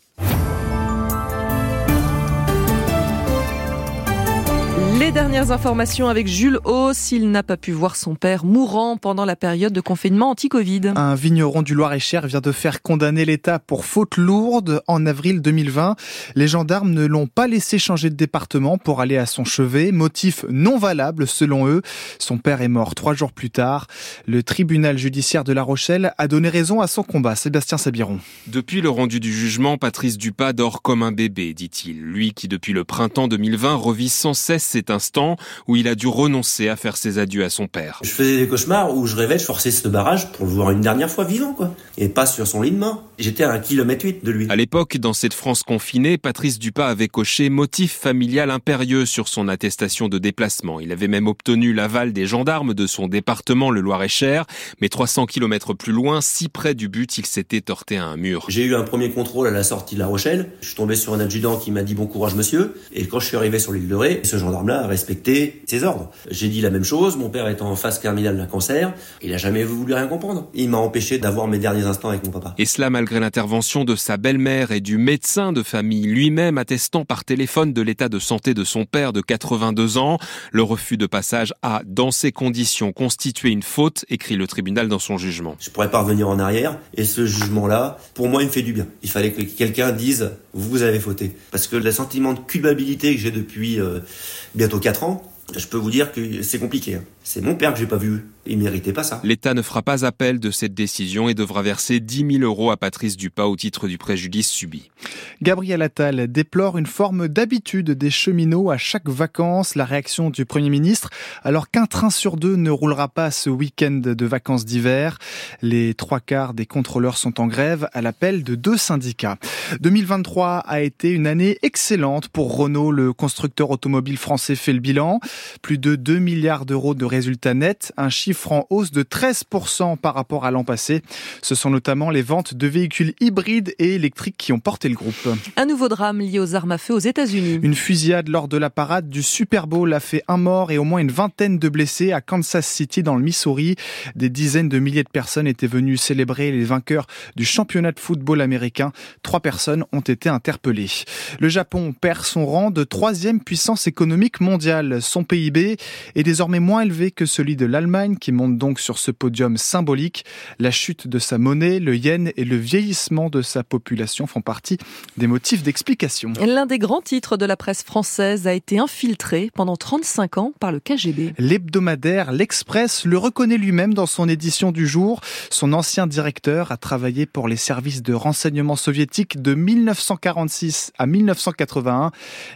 Les dernières informations avec Jules Hauss. Il n'a pas pu voir son père mourant pendant la période de confinement anti-Covid. Un vigneron du Loir-et-Cher vient de faire condamner l'État pour faute lourde en avril 2020. Les gendarmes ne l'ont pas laissé changer de département pour aller à son chevet. Motif non valable selon eux. Son père est mort trois jours plus tard. Le tribunal judiciaire de La Rochelle a donné raison à son combat. Sébastien Sabiron. Depuis le rendu du jugement, Patrice Dupas dort comme un bébé, dit-il. Lui qui, depuis le printemps 2020, revit sans cesse cet instant où il a dû renoncer à faire ses adieux à son père. Je faisais des cauchemars où je rêvais de forcer ce barrage pour le voir une dernière fois vivant, quoi. Et pas sur son lit de mort. J'étais à un kilomètre huit de lui. À l'époque, dans cette France confinée, Patrice Dupas avait coché motif familial impérieux sur son attestation de déplacement. Il avait même obtenu l'aval des gendarmes de son département, le Loir-et-Cher. Mais 300 kilomètres plus loin, si près du but, il s'était heurté à un mur. J'ai eu un premier contrôle à la sortie de La Rochelle. Je suis tombé sur un adjudant qui m'a dit bon courage monsieur. Et quand je suis arrivé sur l'île de Ré, ce gendarme-là a respecté ses ordres. J'ai dit la même chose. Mon père est en phase terminale d'un cancer. Il a jamais voulu rien comprendre. Il m'a empêché d'avoir mes derniers instants avec mon papa. Et cela malgré l'intervention de sa belle-mère et du médecin de famille lui-même attestant par téléphone de l'état de santé de son père de 82 ans. Le refus de passage a, dans ces conditions, constitué une faute, écrit le tribunal dans son jugement. Je pourrais pas revenir en arrière. Et ce jugement-là, pour moi, il me fait du bien. Il fallait que quelqu'un dise vous avez fauté. Parce que le sentiment de culpabilité que j'ai depuis euh, bientôt 4 ans, je peux vous dire que c'est compliqué. C'est mon père que j'ai pas vu. Il méritait pas ça. L'État ne fera pas appel de cette décision et devra verser 10 000 euros à Patrice Dupas au titre du préjudice subi. Gabriel Attal déplore une forme d'habitude des cheminots à chaque vacances. La réaction du Premier ministre, alors qu'un train sur deux ne roulera pas ce week-end de vacances d'hiver. Les trois quarts des contrôleurs sont en grève à l'appel de deux syndicats. 2023 a été une année excellente pour Renault. Le constructeur automobile français fait le bilan. Plus de 2 milliards d'euros de résultats nets, un chiffre en hausse de 13% par rapport à l'an passé. Ce sont notamment les ventes de véhicules hybrides et électriques qui ont porté le groupe. Un nouveau drame lié aux armes à feu aux États-Unis. Une fusillade lors de la parade du Super Bowl a fait un mort et au moins une vingtaine de blessés à Kansas City dans le Missouri. Des dizaines de milliers de personnes étaient venues célébrer les vainqueurs du championnat de football américain. Trois personnes ont été interpellées. Le Japon perd son rang de troisième puissance économique mondiale. Son PIB est désormais moins élevé que celui de l'Allemagne qui monte donc sur ce podium symbolique. La chute de sa monnaie, le yen et le vieillissement de sa population font partie des motifs d'explication. L'un des grands titres de la presse française a été infiltré pendant 35 ans par le KGB. L'hebdomadaire L'Express le reconnaît lui-même dans son édition du jour. Son ancien directeur a travaillé pour les services de renseignement soviétiques de 1946 à 1981.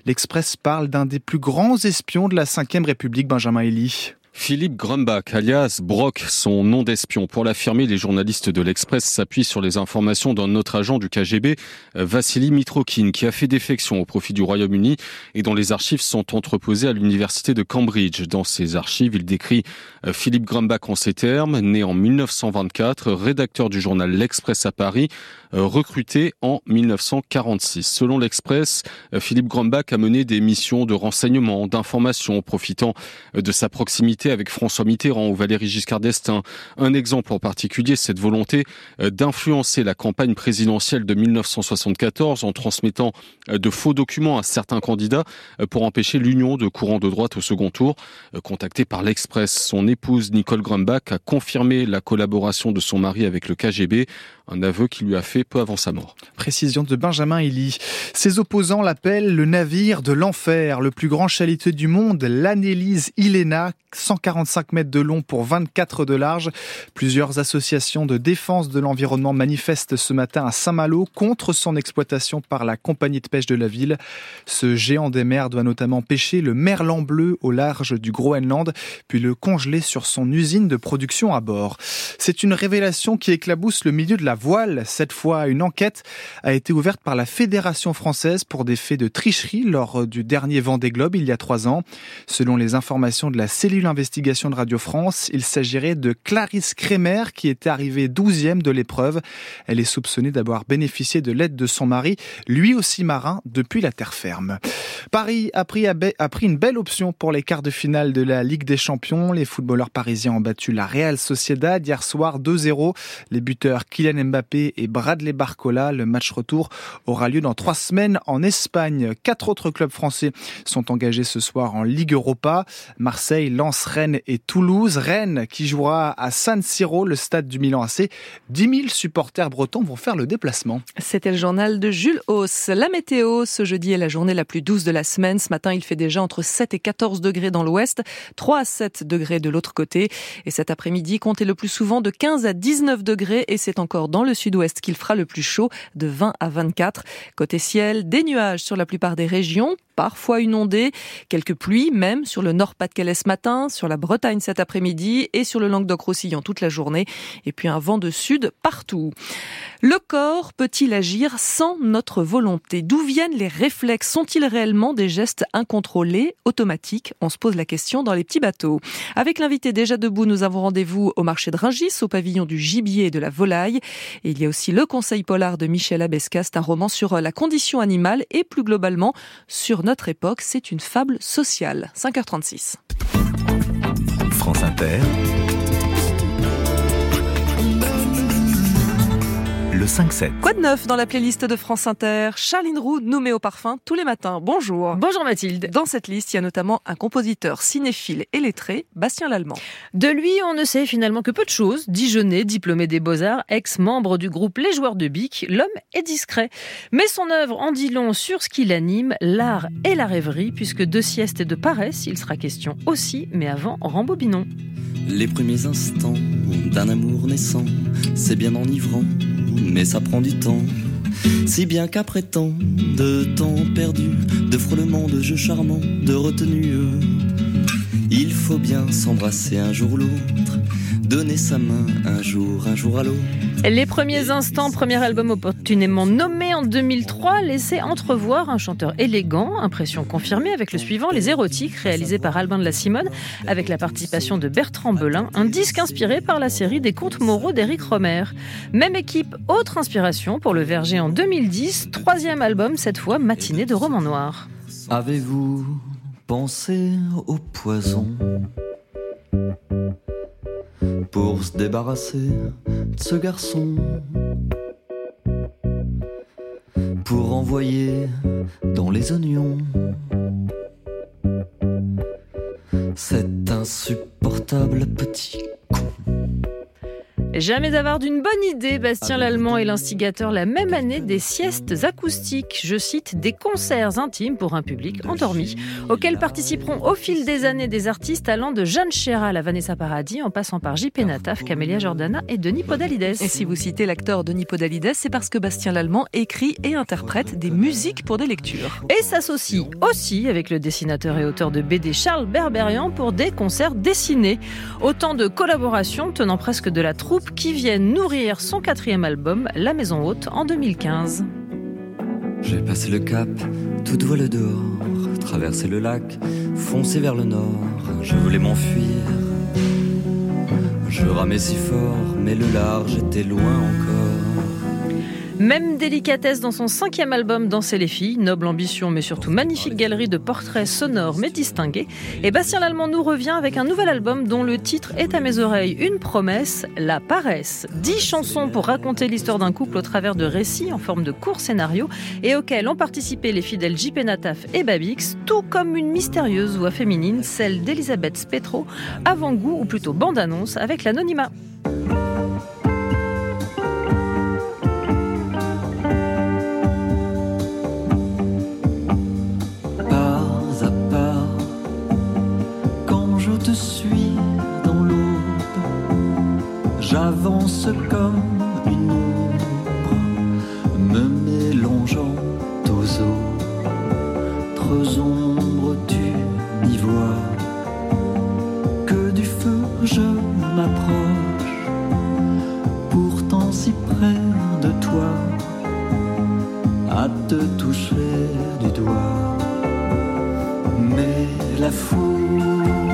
L'Express parle d'un des plus grands espions de la Ve République, Benjamin Elie. Philippe Grumbach, alias Brock, son nom d'espion. Pour l'affirmer, les journalistes de l'Express s'appuient sur les informations d'un autre agent du KGB, euh, Vassili Mitrokin, qui a fait défection au profit du Royaume-Uni et dont les archives sont entreposées à l'université de Cambridge. Dans ses archives, il décrit euh, Philippe Grumbach en ces termes, né en 1924, rédacteur du journal L'Express à Paris, euh, recruté en 1946. Selon l'Express, Philippe Grumbach a mené des missions de renseignement, d'information, profitant de sa proximité avec François Mitterrand ou Valéry Giscard d'Estaing. Un exemple en particulier, cette volonté euh, d'influencer la campagne présidentielle de 1974 en transmettant euh, de faux documents à certains candidats euh, pour empêcher l'union de courants de droite au second tour. Contacté par l'Express, son épouse Nicole Grumbach a confirmé la collaboration de son mari avec le KGB, un aveu qu'il lui a fait peu avant sa mort. Précision de Benjamin Elie. Ses opposants l'appellent le navire de l'enfer, le plus grand chaluté du monde, l'Annelise Ilena, 145 mètres de long pour 24 de large. Plusieurs associations de défense de l'environnement manifestent ce matin à Saint-Malo contre son exploitation par la compagnie de pêche de la ville. Ce géant des mers doit notamment pêcher le merlan bleu au large du Groenland, puis le congeler sur son usine de production à bord. C'est une révélation qui éclabousse le milieu de la voile. Cette fois, une enquête a été ouverte par la Fédération française pour des faits de tricherie lors du dernier Vendée Globe il y a trois ans. Selon les informations de la cellule investigation de Radio France, il s'agirait de Clarisse Kremer qui était arrivée 12e de l'épreuve. Elle est soupçonnée d'avoir bénéficié de l'aide de son mari, lui aussi marin, depuis la terre ferme. Paris a pris, a pris une belle option pour les quarts de finale de la Ligue des Champions. Les footballeurs parisiens ont battu la Real Sociedad hier soir 2-0. Les buteurs Kylian Mbappé et Bradley Barcola. Le match retour aura lieu dans trois semaines en Espagne. Quatre autres clubs français sont engagés ce soir en Ligue Europa. Marseille, Lens, Rennes et Toulouse. Rennes qui jouera à San Siro, le stade du Milan AC. 10 000 supporters bretons vont faire le déplacement. C'était le journal de Jules Hauss. La météo, ce jeudi est la journée la plus douce de la semaine. Ce matin, il fait déjà entre 7 et 14 degrés dans l'ouest, 3 à 7 degrés de l'autre côté. Et cet après-midi, comptez le plus souvent de 15 à 19 degrés et c'est encore dans le sud-ouest qu'il fera le plus chaud, de 20 à 24. Côté ciel, des nuages sur la plupart des régions, parfois inondées, quelques pluies même sur le Nord-Pas-de-Calais ce matin, sur la Bretagne cet après-midi et sur le Languedoc-Roussillon toute la journée. Et puis un vent de sud partout. Le corps peut-il agir sans notre volonté? D'où viennent les réflexes? Sont-ils réellement des gestes incontrôlés, automatiques? On se pose la question dans les petits bateaux. Avec l'invité déjà debout, nous avons rendez-vous au marché de Rungis, au pavillon du gibier et de la volaille. Et il y a aussi le Conseil polar de Michel Abescast, un roman sur la condition animale et plus globalement sur notre époque. C'est une fable sociale. 5h36. France Inter. Le 5-7. Quoi de neuf dans la playlist de France Inter? Charline Roux nous met au parfum tous les matins. Bonjour. Bonjour Mathilde. Dans cette liste, il y a notamment un compositeur cinéphile et lettré, Bastien Lallemand. De lui, on ne sait finalement que peu de choses. Dijonais, diplômé des Beaux-Arts, ex-membre du groupe Les Joueurs de Bic, l'homme est discret. Mais son œuvre en dit long sur ce qui l'anime, l'art et la rêverie, puisque de sieste et de paresse, il sera question aussi, mais avant, rembobinons. Les premiers instants d'un amour naissant, c'est bien enivrant, mais ça prend du temps. Si bien qu'après tant de temps perdu, de frôlements, de jeux charmants, de retenue, faut bien s'embrasser un jour ou l'autre, donner sa main un jour, un jour à l'autre. Les premiers instants, premier album opportunément nommé en 2003, laissait entrevoir un chanteur élégant, impression confirmée avec le suivant, Les Érotiques, réalisé par Albin de la Simone, avec la participation de Bertrand Belin, un disque inspiré par la série des contes moraux d'Éric Romer. Même équipe, autre inspiration pour le Verger en 2010, troisième album, cette fois matinée de roman noir. Avez-vous pensé au poison. Pour se débarrasser de ce garçon. Pour envoyer dans les oignons. Cet insupportable petit Jamais avare d'une bonne idée, Bastien Lallemand est l'instigateur la même année des siestes acoustiques, je cite, des concerts intimes pour un public endormi, auxquels participeront au fil des années des artistes allant de Jeanne Chéral à Vanessa Paradis, en passant par JP Nataf, Camélia Jordana et Denis Podalides. Et si vous citez l'acteur Denis Podalides, c'est parce que Bastien Lallemand écrit et interprète des musiques pour des lectures. Et s'associe aussi avec le dessinateur et auteur de BD Charles Berberian pour des concerts dessinés. Autant de collaborations tenant presque de la troupe qui viennent nourrir son quatrième album, La Maison Haute, en 2015. J'ai passé le cap, toute voile dehors, traversé le lac, foncé vers le nord, je voulais m'enfuir. Je ramais si fort, mais le large était loin encore. Même délicatesse dans son cinquième album Danser les filles, noble ambition mais surtout magnifique galerie de portraits sonores mais distingués. Et Bastien Lallemand nous revient avec un nouvel album dont le titre est à mes oreilles une promesse, La Paresse. Dix chansons pour raconter l'histoire d'un couple au travers de récits en forme de court scénario et auxquels ont participé les fidèles JP Nataf et Babix, tout comme une mystérieuse voix féminine, celle d'Elisabeth Spetro, avant-goût ou plutôt bande-annonce avec l'anonymat. J'avance comme une ombre, me mélangeant aux autres ombres, tu n'y vois que du feu, je m'approche, pourtant si près de toi, à te toucher du doigt. Mais la foule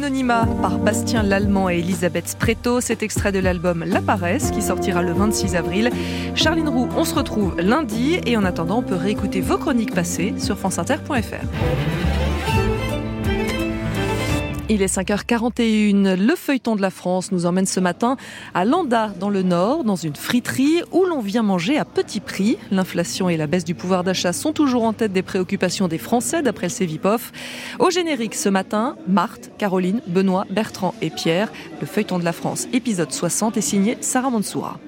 L'anonymat par Bastien Lallemand et Elisabeth Spreto, cet extrait de l'album La Paresse qui sortira le 26 avril. Charline Roux, on se retrouve lundi et en attendant, on peut réécouter vos chroniques passées sur franceinter.fr. Il est 5h41. Le feuilleton de la France nous emmène ce matin à Landa, dans le Nord, dans une friterie où l'on vient manger à petit prix. L'inflation et la baisse du pouvoir d'achat sont toujours en tête des préoccupations des Français, d'après le Cevipof. Au générique ce matin, Marthe, Caroline, Benoît, Bertrand et Pierre. Le feuilleton de la France, épisode 60, est signé Sarah Mansoura.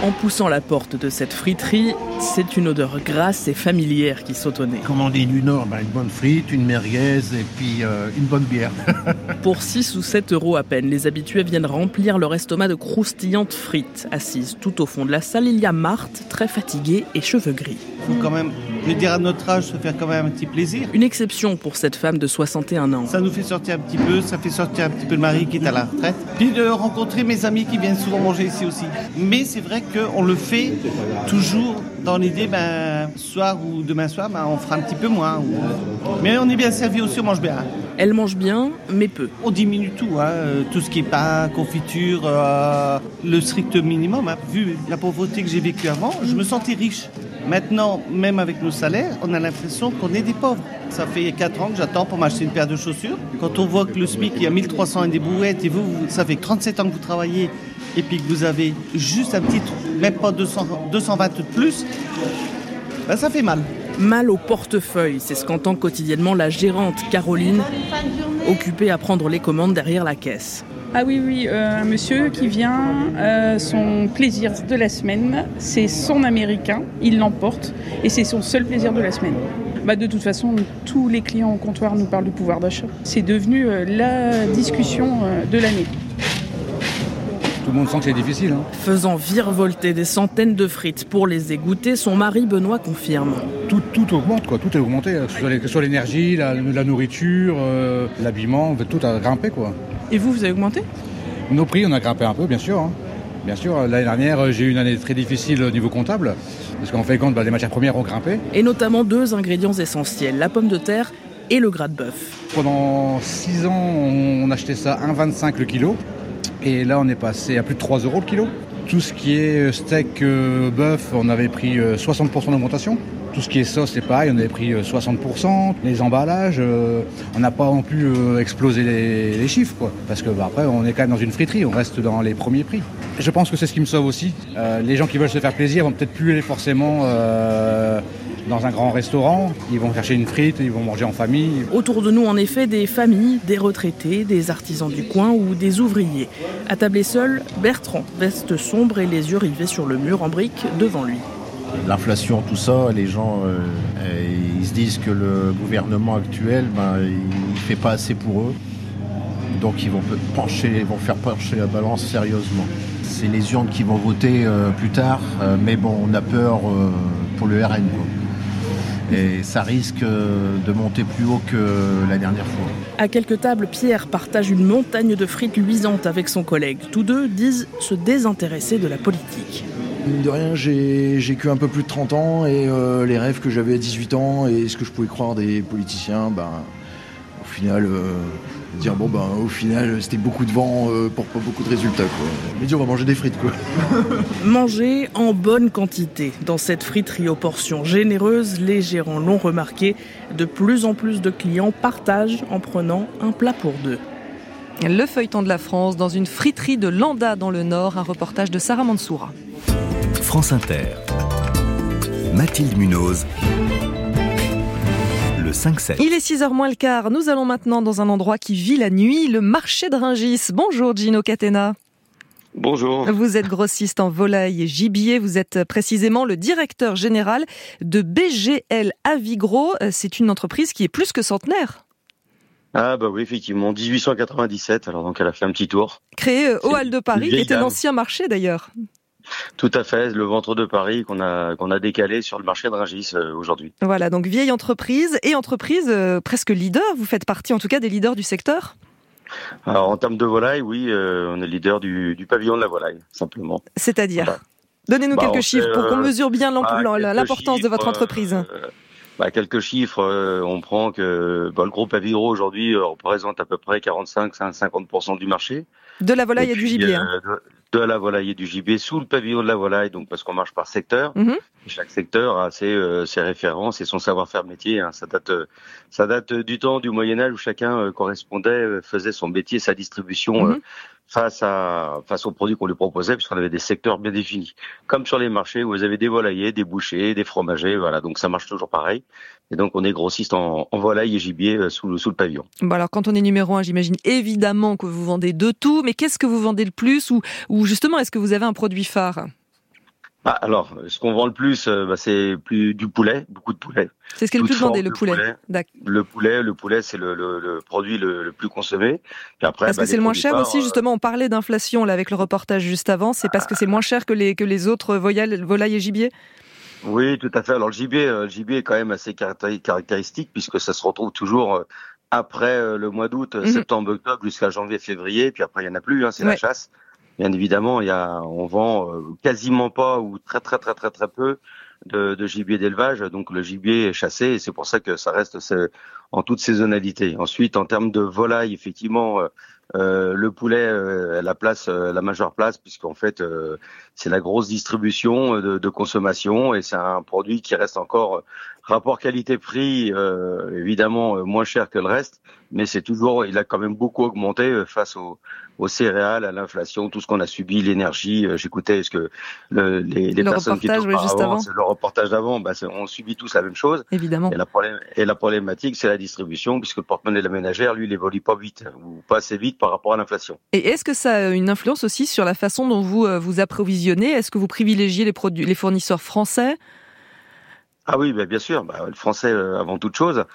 En poussant la porte de cette friterie, c'est une odeur grasse et familière qui saute au nez. Comme on dit du Nord, ben, une bonne frite, une merguez et puis euh, une bonne bière. Pour 6 ou 7 euros à peine, les habitués viennent remplir leur estomac de croustillantes frites. Assise tout au fond de la salle, il y a Marthe, très fatiguée et cheveux gris. faut quand même, je veux dire à notre âge, se faire quand même un petit plaisir. Une exception pour cette femme de 61 ans. Ça nous fait sortir un petit peu, ça fait sortir un petit peu le mari qui est à la retraite. Puis de rencontrer mes amis qui viennent souvent manger ici aussi. Mais c'est vrai qu'on le fait toujours dans l'idée, ben, soir ou demain soir, ben, on fera un petit peu moins. ou- Mais on est bien servi aussi, on mange bien. Elle mange bien, mais peu. On diminue tout, hein, euh, tout ce qui est pain, confiture, euh, le strict minimum. hein. Vu la pauvreté que j'ai vécue avant, je me sentais riche. Maintenant, même avec nos salaires, on a l'impression qu'on est des pauvres. Ça fait 4 ans que j'attends pour m'acheter une paire de chaussures. Quand on voit que le SMIC il y a 1300 et des brouettes et vous, vous- ça fait 37 ans que vous travaillez et puis que vous avez juste un petit, même pas 200, 220 de plus, ben ça fait mal. Mal au portefeuille, c'est ce qu'entend quotidiennement la gérante Caroline, occupée à prendre les commandes derrière la caisse. Ah oui, oui, euh, un monsieur qui vient, euh, son plaisir de la semaine, c'est son américain, il l'emporte et c'est son seul plaisir de la semaine. Bah, de toute façon, tous les clients au comptoir nous parlent du pouvoir d'achat. C'est devenu euh, la discussion euh, de l'année. Tout le monde sent que c'est difficile. hein. Faisant virevolter des centaines de frites pour les égoutter, son mari Benoît confirme. Tout, tout augmente, quoi. Tout est augmenté. Que ce soit l'énergie, la, la nourriture, euh, l'habillement, tout a grimpé, quoi. Et vous, vous avez augmenté? Nos prix, on a grimpé un peu, bien sûr. hein. Bien sûr, l'année dernière, euh, j'ai eu une année très difficile au niveau comptable, parce qu'en fait, compte, bah, les matières premières ont grimpé. Et notamment deux ingrédients essentiels, la pomme de terre et le gras de bœuf. Pendant 6 ans, on achetait ça 1,25 le kilo. Et là, on est passé à plus de 3 euros le kilo. Tout ce qui est steak, euh, bœuf, on avait pris euh, 60% d'augmentation. Tout ce qui est sauce, c'est pareil, on avait pris euh, 60%. Les emballages, euh, on n'a pas non plus euh, explosé les, chiffres, quoi. Parce que bah, après, on est quand même dans une friterie, on reste dans les premiers prix. Je pense que c'est ce qui me sauve aussi. Euh, les gens qui veulent se faire plaisir vont peut-être plus aller forcément euh, dans un grand restaurant. Ils vont chercher une frite, ils vont manger en famille. Autour de nous, en effet, des familles, des retraités, des artisans du coin ou des ouvriers. Attablé seul, Bertrand, veste sombre et les yeux rivés sur le mur en briques devant lui. L'inflation, tout ça, les gens, euh, euh, ils se disent que le gouvernement actuel, ben, il ne fait pas assez pour eux. Donc ils vont pencher, ils vont faire pencher la balance sérieusement. C'est les urnes qui vont voter euh, plus tard, euh, mais bon, on a peur euh, pour le RN. quoi. Et ça risque euh, de monter plus haut que la dernière fois. À quelques tables, Pierre partage une montagne de frites luisantes avec son collègue. Tous deux disent se désintéresser de la politique. Mine de rien, j'ai j'ai que un peu plus de 30 ans et euh, les rêves que j'avais à 18 ans et ce que je pouvais croire des politiciens, ben, au final, euh, Dire bon ben au final c'était beaucoup de vent euh, pour pas beaucoup de résultats quoi. Mais dis on va manger des frites quoi. Manger en bonne quantité. Dans cette friterie aux portions généreuses, les gérants l'ont remarqué, de plus en plus de clients partagent en prenant un plat pour deux. Le feuilleton de la France dans une friterie de Landa dans le Nord, un reportage de Sarah Mansoura. France Inter. Mathilde Munoz. Le 5-7. Il est 6h moins le quart. Nous allons maintenant dans un endroit qui vit la nuit, le marché de Ringis. Bonjour Gino Catena. Bonjour. Vous êtes grossiste en volaille et gibier. Vous êtes précisément le directeur général de BGL Avigro. C'est une entreprise qui est plus que centenaire. Ah bah oui, effectivement, 1897, alors donc elle a fait un petit tour. Créé au Hall de Paris, qui était l'ancien marché d'ailleurs. Tout à fait, le ventre de Paris qu'on a qu'on a décalé sur le marché de Rungis euh, aujourd'hui. Voilà, donc vieille entreprise et entreprise euh, presque leader. Vous faites partie en tout cas des leaders du secteur? Alors en termes de volaille, oui, euh, on est leader du, du pavillon de la volaille, simplement. C'est-à-dire Donnez-nous Bah, quelques chiffres fait, pour qu'on mesure bien bah, l'importance de votre entreprise. euh, bah, quelques chiffres, euh, on prend que le groupe Avigro aujourd'hui représente à peu près 45-50% du marché. De la volaille et, du puis, gibier. hein. de, de la volaille et du gibier sous le pavillon de la volaille, donc parce qu'on marche par secteur. Mhm. Chaque secteur a ses, euh, ses références et son savoir-faire métier. hein. Ça date, euh, ça date du temps du Moyen Âge où chacun euh, correspondait, euh, faisait son métier, sa distribution Mhm. Face à face aux produits qu'on lui proposait, puisqu'on avait des secteurs bien définis. Comme sur les marchés où vous avez des volaillers, des bouchers, des fromagers, voilà. Donc ça marche toujours pareil. Et donc on est grossiste en, en volaille et gibier euh, sous, le- sous le pavillon. Bon alors quand on est numéro un, j'imagine évidemment que vous vendez de tout, mais qu'est-ce que vous vendez le plus? Ou, ou justement est-ce que vous avez un produit phare? Ah, alors, ce qu'on vend le plus, euh, bah, c'est plus du poulet, beaucoup de poulet. C'est ce qui est le plus demandé, le poulet. Le poulet, le poulet, c'est le, le, le produit le, le plus consommé. Après, Parce bah, que c'est les le moins cher aussi, justement, on parlait d'inflation là avec le reportage juste avant, c'est parce que c'est moins cher que les, que les autres volailles, volailles et gibier Oui, tout à fait. Alors le gibier, euh, le gibier est quand même assez caractéri- caractéristique puisque ça se retrouve toujours euh, après le mois d'août, Mhm. septembre, octobre jusqu'à janvier, février. Puis après, il y en a plus. Hein, c'est la chasse. Bien évidemment, il y a, on vend euh, quasiment pas ou très très très très très peu de, gibier d'élevage. Donc le gibier est chassé et c'est pour ça que ça reste en toute saisonnalité. Ensuite, en termes de volaille, effectivement. euh, euh, le poulet euh, la place, la majeure place, puisqu'en fait c'est la grosse distribution de, consommation et c'est un produit qui reste encore rapport qualité-prix euh, évidemment euh, moins cher que le reste, mais c'est toujours, il a quand même beaucoup augmenté euh, face aux, aux céréales, à l'inflation, tout ce qu'on a subi, l'énergie. Euh, J'écoutais ce que le, les, les Le personnes qui étaient oui, avant. le reportage d'avant, bah, on subit tous la même chose. Évidemment. Et la, problème, et la problématique, c'est la distribution, puisque le porte-monnaie de la ménagère, lui, il évolue pas vite ou pas assez vite par rapport à l'inflation. Et est-ce que ça a une influence aussi sur la façon dont vous euh, vous approvisionnez? Est-ce que vous privilégiez les, produits, les fournisseurs français? Ah oui, bah, bien sûr, bah, le français euh, avant toute chose.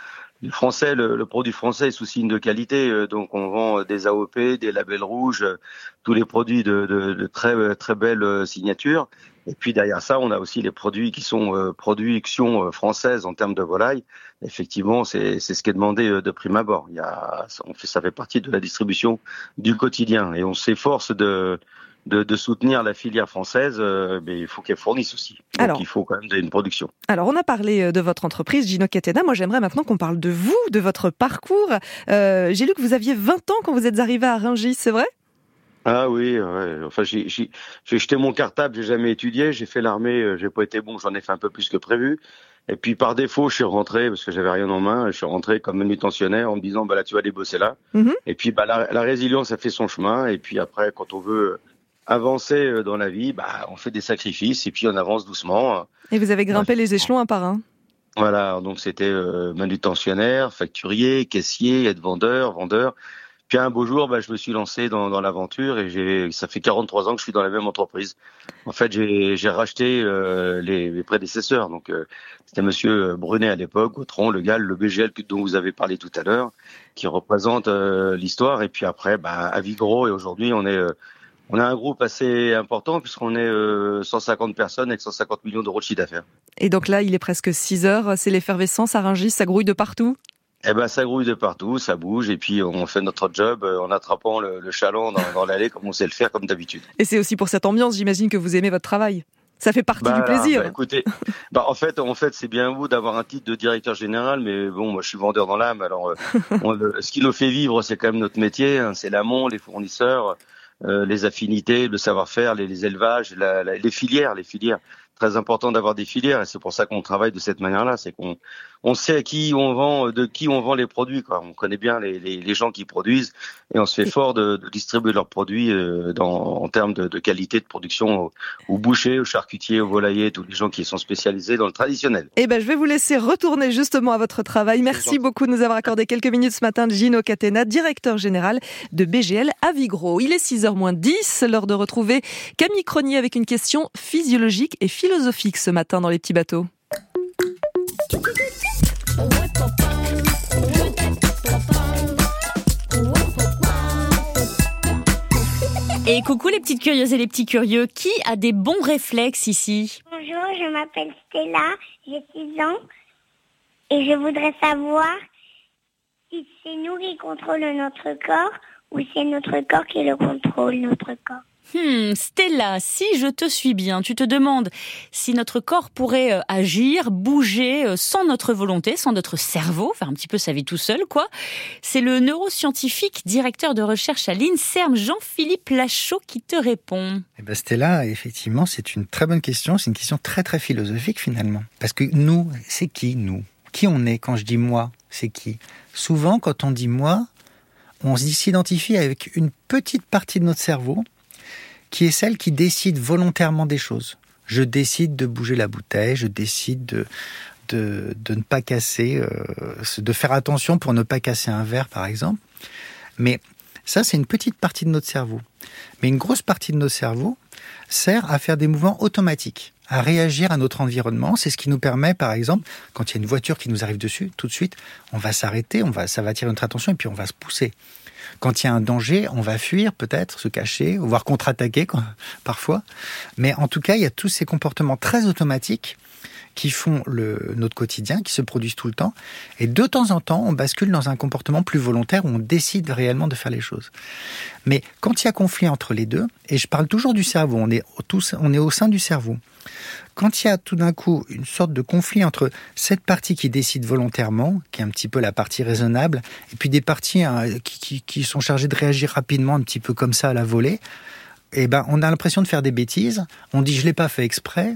Le français, le, le produit français est sous signe de qualité, euh, donc on vend euh, des AOP, des labels rouges, tous les produits de, de, de très très belles signatures. Et puis derrière ça, on a aussi les produits qui sont euh, production française en termes de volaille. Effectivement, c'est ce qui est demandé de prime abord. Il y a, ça fait partie de la distribution du quotidien et on s'efforce de de, de soutenir la filière française, euh, mais il faut qu'elle fournisse aussi. Donc Alors. il faut quand même une production. Alors, on a parlé euh, de votre entreprise, Gino Catena. Moi, j'aimerais maintenant qu'on parle de vous, de votre parcours. Euh, J'ai lu que vous aviez 20 ans quand vous êtes arrivé à Rungis, c'est vrai? Ah oui, ouais. enfin j'ai jeté mon cartable, j'ai jamais étudié, j'ai fait l'armée, j'ai pas été bon, j'en ai fait un peu plus que prévu. Et puis par défaut, je suis rentré parce que j'avais rien en main, je suis rentré comme manutentionnaire en me disant bah là tu vas aller bosser là. Mhm. Et puis bah la, la résilience a fait son chemin et puis après quand on veut avancer euh, dans la vie, bah on fait des sacrifices et puis on avance doucement. Et vous avez grimpé les échelons un par un. Voilà, donc c'était euh, manutentionnaire, facturier, caissier, être vendeur, vendeur. Puis un beau jour, bah, je me suis lancé dans, dans l'aventure et j'ai, ça fait 43 ans que je suis dans la même entreprise. En fait, j'ai, j'ai racheté euh, les, les prédécesseurs. Donc, euh, c'était Monsieur Brunet à l'époque, Gautron, le Gall, le BGL dont vous avez parlé tout à l'heure, qui représente euh, l'histoire. Et puis après, bah, Avigro et aujourd'hui, on est, euh, on a un groupe assez important puisqu'on est euh, 150 personnes avec 150 millions d'euros de chiffre d'affaires. Et donc là, il est presque 6 heures, c'est l'effervescence à Rungis, ça grouille de partout? Eh ben, ça grouille de partout, ça bouge, et puis on fait notre job euh, en attrapant le, le chaland dans, dans l'allée comme on sait le faire comme d'habitude. Et c'est aussi pour cette ambiance, j'imagine que vous aimez votre travail. Ça fait partie Bah, du plaisir. bah, écoutez, bah, en fait, en fait, c'est bien beau d'avoir un titre de directeur général, mais bon, moi, je suis vendeur dans l'âme. Alors, euh, on- ce qui nous fait vivre, c'est quand même notre métier. hein, c'est l'amont, les fournisseurs, euh, les affinités, le savoir-faire, les, les élevages, la- la- les filières, les filières. Très important d'avoir des filières, et c'est pour ça qu'on travaille de cette manière-là. C'est qu'on on sait à qui on vend, de qui on vend les produits. Quoi. On connaît bien les, les, les gens qui produisent, et on se fait fort de, de distribuer leurs produits euh, dans, en termes de, de qualité de production aux, aux bouchers, aux charcutiers, aux volaillers, tous les gens qui sont spécialisés dans le traditionnel. Eh ben, je vais vous laisser retourner justement à votre travail. Merci beaucoup de nous avoir accordé quelques minutes ce matin. Gino Catena, directeur général de BGL Avigro. Il est 6h moins 10, l'heure de retrouver Camille Cronier avec une question physiologique et philosophique ce matin dans les petits bateaux. Et coucou les petites curieuses et les petits curieux, qui a des bons réflexes ici Bonjour, je m'appelle Stella, j'ai 6 ans et je voudrais savoir si c'est nous qui contrôlons notre corps ou c'est notre corps qui le contrôle, notre corps. Hmm, Stella, si je te suis bien, tu te demandes si notre corps pourrait euh, agir, bouger euh, sans notre volonté, sans notre cerveau, faire un petit peu sa vie tout seul, quoi. C'est le neuroscientifique, directeur de recherche à l'INSERM, Jean-Philippe Lachaud, qui te répond. Eh ben Stella, effectivement, c'est une très bonne question. C'est une question très très philosophique finalement. Parce que nous, c'est qui nous? Qui on est Quand je dis moi, c'est qui? Souvent, quand on dit moi, on s'identifie avec une petite partie de notre cerveau qui est celle qui décide volontairement des choses. Je décide de bouger la bouteille, je décide de, de, ne pas casser, euh, de faire attention pour ne pas casser un verre, par exemple. Mais ça, c'est une petite partie de notre cerveau. Mais une grosse partie de notre cerveau sert à faire des mouvements automatiques, à réagir à notre environnement. C'est ce qui nous permet, par exemple, quand il y a une voiture qui nous arrive dessus, tout de suite, on va s'arrêter, on va, ça va attirer notre attention et puis on va se pousser. Quand il y a un danger, on va fuir peut-être, se cacher, voire contre-attaquer parfois. Mais en tout cas, il y a tous ces comportements très automatiques qui font notre quotidien, qui se produisent tout le temps. Et de temps en temps, on bascule dans un comportement plus volontaire où on décide réellement de faire les choses. Mais quand il y a conflit entre les deux, et je parle toujours du cerveau, on est, tous, on est au sein du cerveau. Quand il y a tout d'un coup une sorte de conflit entre cette partie qui décide volontairement, qui est un petit peu la partie raisonnable, et puis des parties hein, qui, sont chargées de réagir rapidement, un petit peu comme ça à la volée, eh ben, on a l'impression de faire des bêtises. On dit je l'ai pas fait exprès.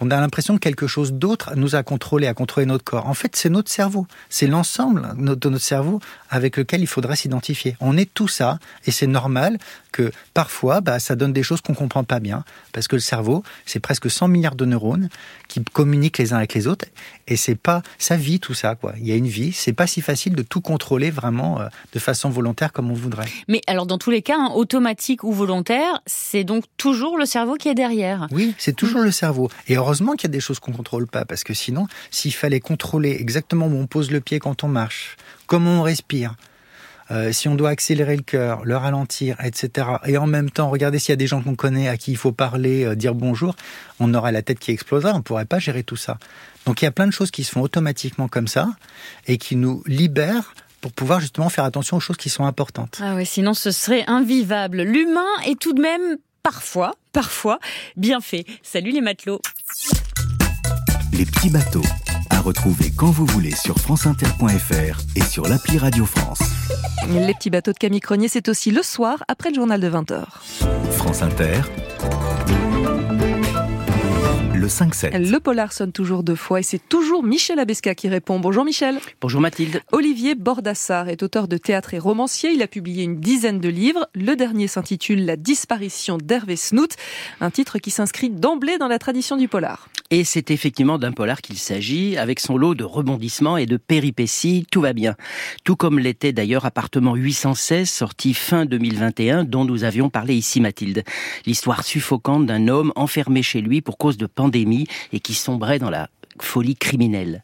On a l'impression que quelque chose d'autre nous a contrôlé, a contrôlé notre corps. En fait, c'est notre cerveau. C'est l'ensemble de notre cerveau avec lequel il faudrait s'identifier. On est tout ça, et c'est normal que parfois, bah, ça donne des choses qu'on comprend pas bien, parce que le cerveau, c'est presque 100 milliards de neurones qui communiquent les uns avec les autres, et c'est pas sa vie tout ça, quoi. Il y a une vie, c'est pas si facile de tout contrôler vraiment euh, de façon volontaire comme on voudrait. Mais alors dans tous les cas, hein, automatique ou volontaire, c'est donc toujours le cerveau qui est derrière. Oui, c'est toujours le cerveau. Et heureusement qu'il y a des choses qu'on contrôle pas, parce que sinon, s'il fallait contrôler exactement où on pose le pied quand on marche, comment on respire, euh, si on doit accélérer le cœur, le ralentir, etc. Et en même temps, regarder s'il y a des gens qu'on connaît à qui il faut parler, euh, dire bonjour, on aurait la tête qui exploserait, on pourrait pas gérer tout ça. Donc il y a plein de choses qui se font automatiquement comme ça et qui nous libèrent pour pouvoir justement faire attention aux choses qui sont importantes. Ah ouais, sinon ce serait invivable. L'humain est tout de même parfois, parfois, bien fait. Salut les matelots. Les petits bateaux, à retrouver quand vous voulez sur franceinter.fr et sur l'appli Radio France. Les petits bateaux de Camille Cronier, c'est aussi le soir après le journal de 20h. France Inter, le 5-7. Le polar sonne toujours deux fois et c'est toujours Michel Abesca qui répond. Bonjour Michel. Bonjour Mathilde. Olivier Bordassar est auteur de théâtre et romancier. Il a publié une dizaine de livres. Le dernier s'intitule La disparition d'Hervé Snout, un titre qui s'inscrit d'emblée dans la tradition du polar. Et c'est effectivement d'un polar qu'il s'agit, avec son lot de rebondissements et de péripéties, tout va bien. Tout comme l'était d'ailleurs Appartement 816, sorti fin 2021, dont nous avions parlé ici Mathilde. L'histoire suffocante d'un homme enfermé chez lui pour cause de pandémie et qui sombrait dans la folie criminelle.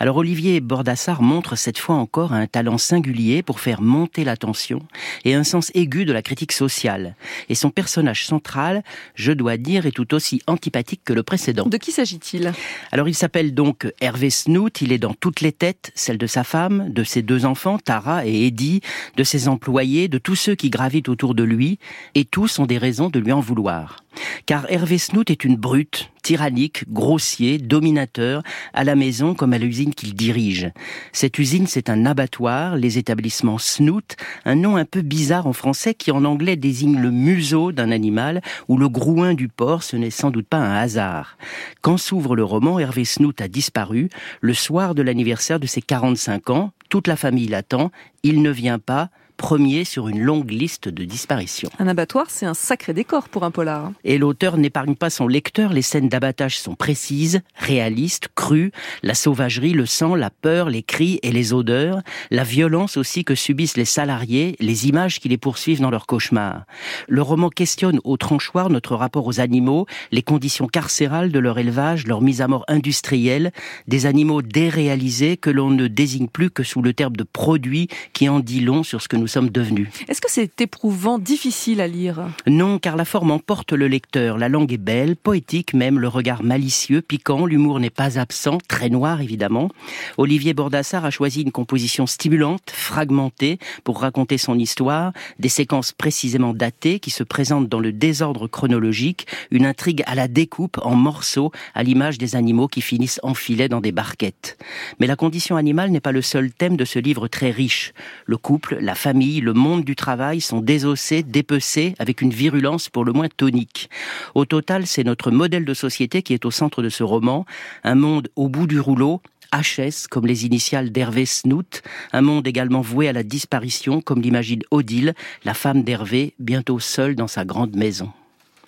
Alors Olivier Bordassar montre cette fois encore un talent singulier pour faire monter la tension et un sens aigu de la critique sociale. Et son personnage central, je dois dire, est tout aussi antipathique que le précédent. De qui s'agit-il? Alors il s'appelle donc Hervé Snout, il est dans toutes les têtes, celle de sa femme, de ses deux enfants, Tara et Eddie, de ses employés, de tous ceux qui gravitent autour de lui, et tous ont des raisons de lui en vouloir. Car Hervé Snout est une brute, tyrannique, grossier, dominateur, à la maison comme à l'usine qu'il dirige. Cette usine, c'est un abattoir, les établissements Snout, un nom un peu bizarre en français qui en anglais désigne le museau d'un animal ou le grouin du porc, ce n'est sans doute pas un hasard. Quand s'ouvre le roman, Hervé Snout a disparu le soir de l'anniversaire de ses 45 ans, toute la famille l'attend, il ne vient pas, premier sur une longue liste de disparitions. Un abattoir, c'est un sacré décor pour un polar. Et l'auteur n'épargne pas son lecteur, les scènes d'abattage sont précises, réalistes, crues, la sauvagerie, le sang, la peur, les cris et les odeurs, la violence aussi que subissent les salariés, les images qui les poursuivent dans leurs cauchemars. Le roman questionne au tranchoir notre rapport aux animaux, les conditions carcérales de leur élevage, leur mise à mort industrielle, des animaux déréalisés que l'on ne désigne plus que sous le terme de produits qui en dit long sur ce que nous sommes devenus. Est-ce que c'est éprouvant, difficile à lire? Non, car la forme emporte le lecteur. La langue est belle, poétique même, le regard malicieux, piquant, l'humour n'est pas absent, très noir évidemment. Olivier Bordassar a choisi une composition stimulante, fragmentée, pour raconter son histoire, des séquences précisément datées qui se présentent dans le désordre chronologique, une intrigue à la découpe en morceaux, à l'image des animaux qui finissent enfilés dans des barquettes. Mais la condition animale n'est pas le seul thème de ce livre très riche. Le couple, la famille, le monde du travail sont désossés, dépecés, avec une virulence pour le moins tonique. Au total, c'est notre modèle de société qui est au centre de ce roman, un monde au bout du rouleau, HS, comme les initiales d'Hervé Snout, un monde également voué à la disparition, comme l'imagine Odile, la femme d'Hervé, bientôt seule dans sa grande maison.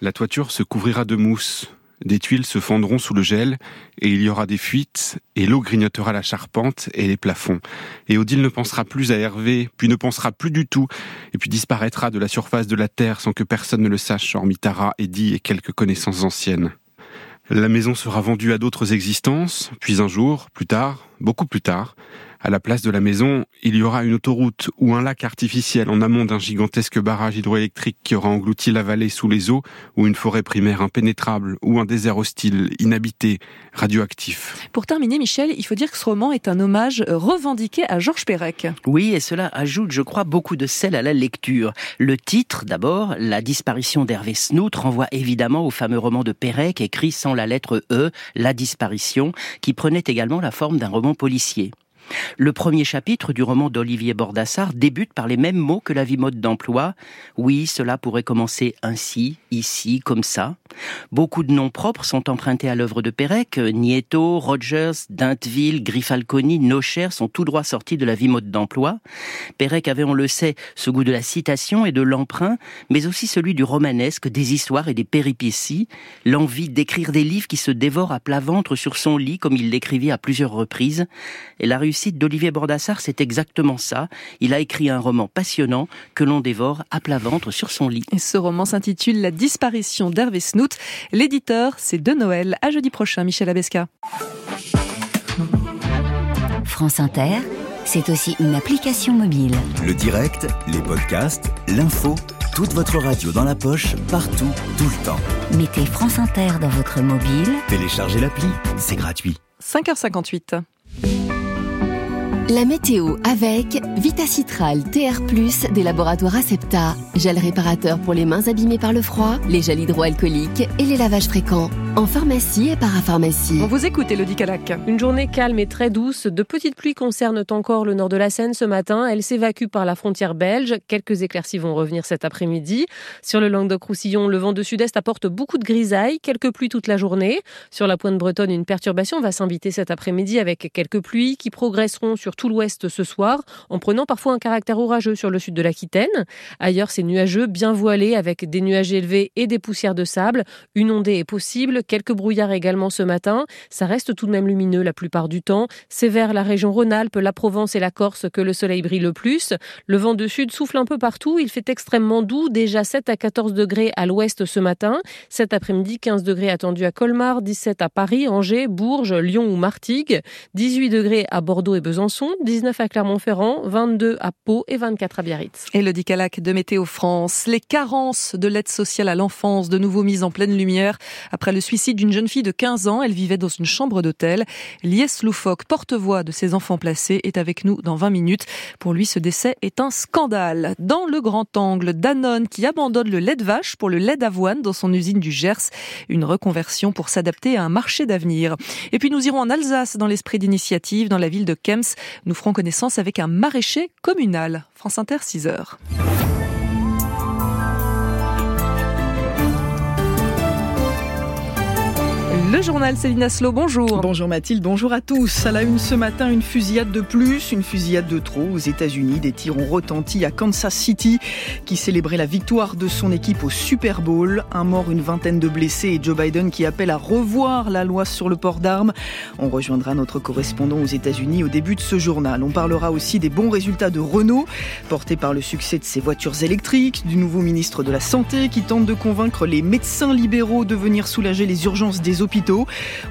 La toiture se couvrira de mousse, des tuiles se fondront sous le gel, et il y aura des fuites, et l'eau grignotera la charpente et les plafonds. Et Odile ne pensera plus à Hervé, puis ne pensera plus du tout, et puis disparaîtra de la surface de la terre sans que personne ne le sache, hormis Tara, Eddie et quelques connaissances anciennes. La maison sera vendue à d'autres existences, puis un jour, plus tard, beaucoup plus tard, à la place de la maison, il y aura une autoroute ou un lac artificiel en amont d'un gigantesque barrage hydroélectrique qui aura englouti la vallée sous les eaux, ou une forêt primaire impénétrable, ou un désert hostile, inhabité, radioactif. Pour terminer, Michel, il faut dire que ce roman est un hommage revendiqué à Georges Perec. Oui, et cela ajoute, je crois, beaucoup de sel à la lecture. Le titre, d'abord, La disparition d'Hervé Snout, renvoie évidemment au fameux roman de Perec écrit sans la lettre E, La disparition, qui prenait également la forme d'un roman policier. Le premier chapitre du roman d'Olivier Bordassar débute par les mêmes mots que la vie mode d'emploi. Oui, cela pourrait commencer ainsi, ici, comme ça. Beaucoup de noms propres sont empruntés à l'œuvre de Pérec. Nieto, Rogers, Dintville, Griffalconi, Nocher sont tout droit sortis de la vie mode d'emploi. Pérec avait, on le sait, ce goût de la citation et de l'emprunt, mais aussi celui du romanesque, des histoires et des péripéties, l'envie d'écrire des livres qui se dévorent à plat ventre sur son lit, comme il l'écrivit à plusieurs reprises. d'Olivier Bordassar, c'est exactement ça. Il a écrit un roman passionnant que l'on dévore à plat ventre sur son lit. Et ce roman s'intitule La disparition d'Hervé Snout. L'éditeur, c'est De Noël. À jeudi prochain, Michel Abesca. France Inter, c'est aussi une application mobile. Le direct, les podcasts, l'info, toute votre radio dans la poche, partout, tout le temps. Mettez France Inter dans votre mobile. Téléchargez l'appli, c'est gratuit. 5h58. La météo avec Vitacitral TR+, des laboratoires Acepta, gel réparateur pour les mains abîmées par le froid, les gels hydroalcooliques et les lavages fréquents. En pharmacie et parapharmacie. On vous écoute, Elodie Calac. Une journée calme et très douce. De petites pluies concernent encore le nord de la Seine ce matin. Elles s'évacuent par la frontière belge. Quelques éclaircies vont revenir cet après-midi. Sur le Languedoc-Roussillon, le vent de sud-est apporte beaucoup de grisailles. Quelques pluies toute la journée. Sur la pointe bretonne, une perturbation va s'inviter cet après-midi avec quelques pluies qui progresseront sur tout l'ouest ce soir, en prenant parfois un caractère orageux sur le sud de l'Aquitaine. Ailleurs, c'est nuageux, bien voilé, avec des nuages élevés et des poussières de sable. Une ondée est possible. Quelques brouillards également ce matin. Ça reste tout de même lumineux la plupart du temps. C'est vers la région Rhône-Alpes, la Provence et la Corse que le soleil brille le plus. Le vent de sud souffle un peu partout. Il fait extrêmement doux, déjà 7 à 14 degrés à l'ouest ce matin. Cet après-midi, 15 degrés attendus à Colmar, 17 à Paris, Angers, Bourges, Lyon ou Martigues, 18 degrés à Bordeaux et Besançon. Clermont-Ferrand, 19 à Clermont-Ferrand, 22 à Pau et 24 à Biarritz. Et le Dicalac de Météo France, les carences de l'aide sociale à l'enfance de nouveau mises en pleine lumière. Après le suicide d'une jeune fille de 15 ans, elle vivait dans une chambre d'hôtel. Lies Loufoque, porte-voix de ses enfants placés, est avec nous dans 20 minutes. Pour lui, ce décès est un scandale. Dans le grand angle, Danone qui abandonne le lait de vache pour le lait d'avoine dans son usine du Gers. Une reconversion pour s'adapter à un marché d'avenir. Et puis nous irons en Alsace dans l'esprit d'initiative, dans la ville de Kems. Nous ferons connaissance avec un maraîcher communal. France Inter, 6 heures. Le journal Céline Aslo, bonjour. Bonjour Mathilde, bonjour à tous. À la une ce matin, une fusillade de plus, une fusillade de trop aux États-Unis. Des tirs ont retenti à Kansas City, qui célébrait la victoire de son équipe au Super Bowl. Un mort, une vingtaine de blessés et Joe Biden qui appelle à revoir la loi sur le port d'armes. On rejoindra notre correspondant aux États-Unis au début de ce journal. On parlera aussi des bons résultats de Renault, portés par le succès de ses voitures électriques, du nouveau ministre de la Santé qui tente de convaincre les médecins libéraux de venir soulager les urgences des hôpitaux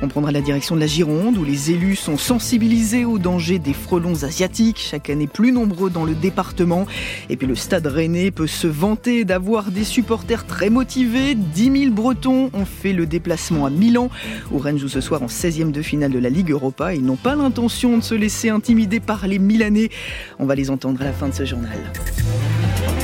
on prendra la direction de la Gironde où les élus sont sensibilisés au danger des frelons asiatiques, chaque année plus nombreux dans le département. Et puis le stade rennais peut se vanter d'avoir des supporters très motivés. 10 000 Bretons ont fait le déplacement à Milan où Rennes joue ce soir en 16e de finale de la Ligue Europa. Ils n'ont pas l'intention de se laisser intimider par les Milanais. On va les entendre à la fin de ce journal.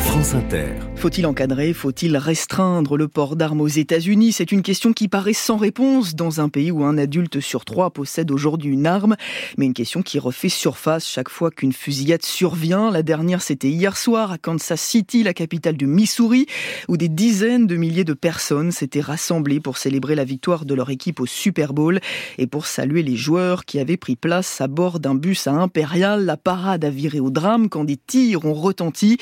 France Inter. Faut-il encadrer, faut-il restreindre le port d'armes aux États-Unis? C'est une question qui paraît sans réponse dans un pays où un adulte sur trois possède aujourd'hui une arme, mais une question qui refait surface chaque fois qu'une fusillade survient. La dernière, c'était hier soir à Kansas City, la capitale du Missouri, où des dizaines de milliers de personnes s'étaient rassemblées pour célébrer la victoire de leur équipe au Super Bowl et pour saluer les joueurs qui avaient pris place à bord d'un bus à Impérial. La parade a viré au drame quand des tirs ont retenti.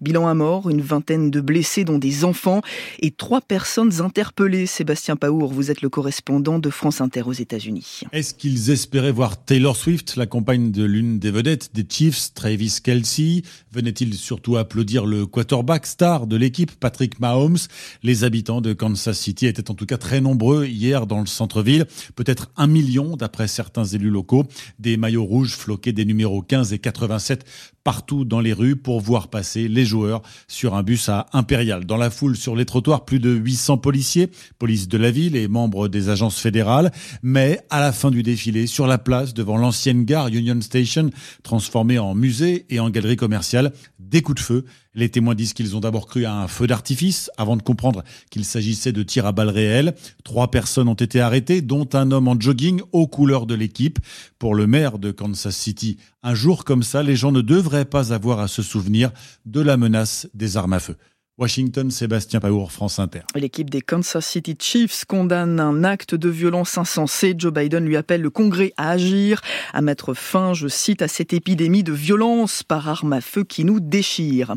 Bilan à mort, une vingtaine de blessés dont des enfants et trois personnes interpellées. Sébastien Paour, vous êtes le correspondant de France Inter aux États-Unis. Est-ce qu'ils espéraient voir Taylor Swift, la compagne de l'une des vedettes des Chiefs, Travis Kelsey Venait-il surtout applaudir le quarterback star de l'équipe, Patrick Mahomes? Les habitants de Kansas City étaient en tout cas très nombreux hier dans le centre-ville, peut-être un million d'après certains élus locaux, des maillots rouges floqués des numéros 15 et 87 partout dans les rues pour voir passer les joueurs sur un bus à Impérial. Dans la foule sur les trottoirs, plus de 800 policiers, police de la ville et membres des agences fédérales. Mais à la fin du défilé, sur la place devant l'ancienne gare Union Station, transformée en musée et en galerie commerciale, des coups de feu. Les témoins disent qu'ils ont d'abord cru à un feu d'artifice avant de comprendre qu'il s'agissait de tirs à balles réelles. Trois personnes ont été arrêtées, dont un homme en jogging aux couleurs de l'équipe. Pour le maire de Kansas City, un jour comme ça, les gens ne devraient pas avoir à se souvenir de la menace des armes à feu. Washington, Sébastien Paour, France Inter. L'équipe des Kansas City Chiefs condamne un acte de violence insensé. Joe Biden lui appelle le Congrès à agir, à mettre fin, je cite, à cette épidémie de violence par arme à feu qui nous déchire.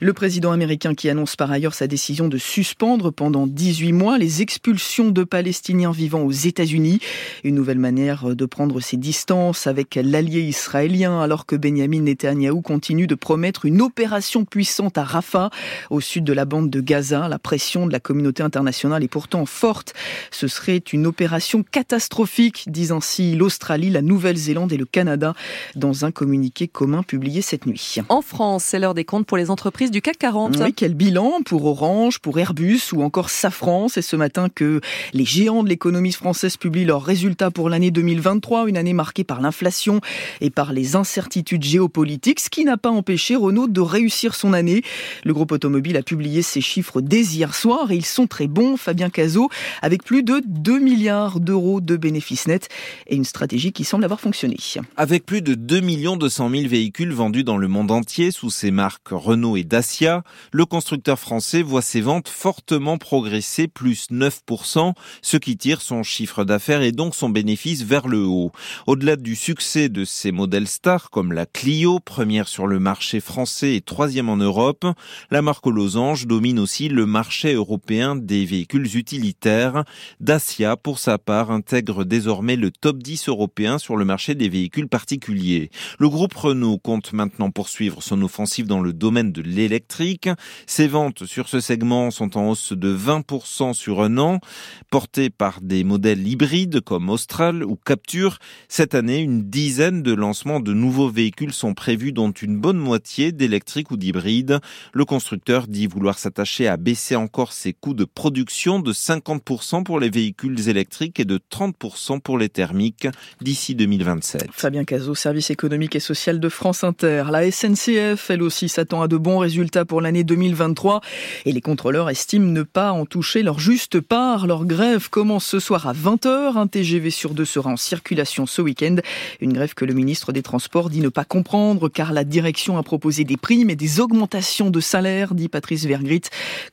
Le président américain qui annonce par ailleurs sa décision de suspendre pendant 18 mois les expulsions de Palestiniens vivant aux États-Unis. Une nouvelle manière de prendre ses distances avec l'allié israélien alors que Benjamin Netanyahu continue de promettre une opération puissante à Rafah, au sud de la bande de Gaza. La pression de la communauté internationale est pourtant forte. Ce serait une opération catastrophique, disent ainsi l'Australie, la Nouvelle-Zélande et le Canada dans un communiqué commun publié cette nuit. En France, c'est l'heure des comptes pour les entreprises du CAC 40. Oui, quel bilan pour Orange, pour Airbus ou encore Safran? C'est ce matin que les géants de l'économie française publient leurs résultats pour l'année 2023, une année marquée par l'inflation et par les incertitudes géopolitiques, ce qui n'a pas empêché Renault de réussir son année. Le groupe automobile a publié ses chiffres dès hier soir et ils sont très bons, Fabien Cazot, avec plus de 2 milliards d'euros de bénéfices nets et une stratégie qui semble avoir fonctionné. Avec plus de 2 200 000 véhicules vendus dans le monde entier sous ses marques Renault et Dacia, le constructeur français voit ses ventes fortement progresser, plus 9%, ce qui tire son chiffre d'affaires et donc son bénéfice vers le haut. Au-delà du succès de ses modèles stars comme la Clio, première sur le marché français et troisième en Europe, la marque Lausanne losange domine aussi le marché européen des véhicules utilitaires. Dacia, pour sa part, intègre désormais le top 10 européen sur le marché des véhicules particuliers. Le groupe Renault compte maintenant poursuivre son offensive dans le domaine de l'électrique. Ses ventes sur ce segment sont en hausse de 20% sur un an, portées par des modèles hybrides comme Austral ou Capture. Cette année, une dizaine de lancements de nouveaux véhicules sont prévus, dont une bonne moitié d'électriques ou d'hybrides. Le constructeur dit vouloir s'attacher à baisser encore ses coûts de production de 50% pour les véhicules électriques et de 30% pour les thermiques d'ici 2027. Fabien Cazot, service économique et social de France Inter. La SNCF, elle aussi, s'attend à de bons résultats pour l'année 2023 et les contrôleurs estiment ne pas en toucher leur juste part. Leur grève commence ce soir à 20h. Un TGV sur deux sera en circulation ce week-end. Une grève que le ministre des Transports dit ne pas comprendre car la direction a proposé des primes et des augmentations de salaire, dit Patrice Vergrit,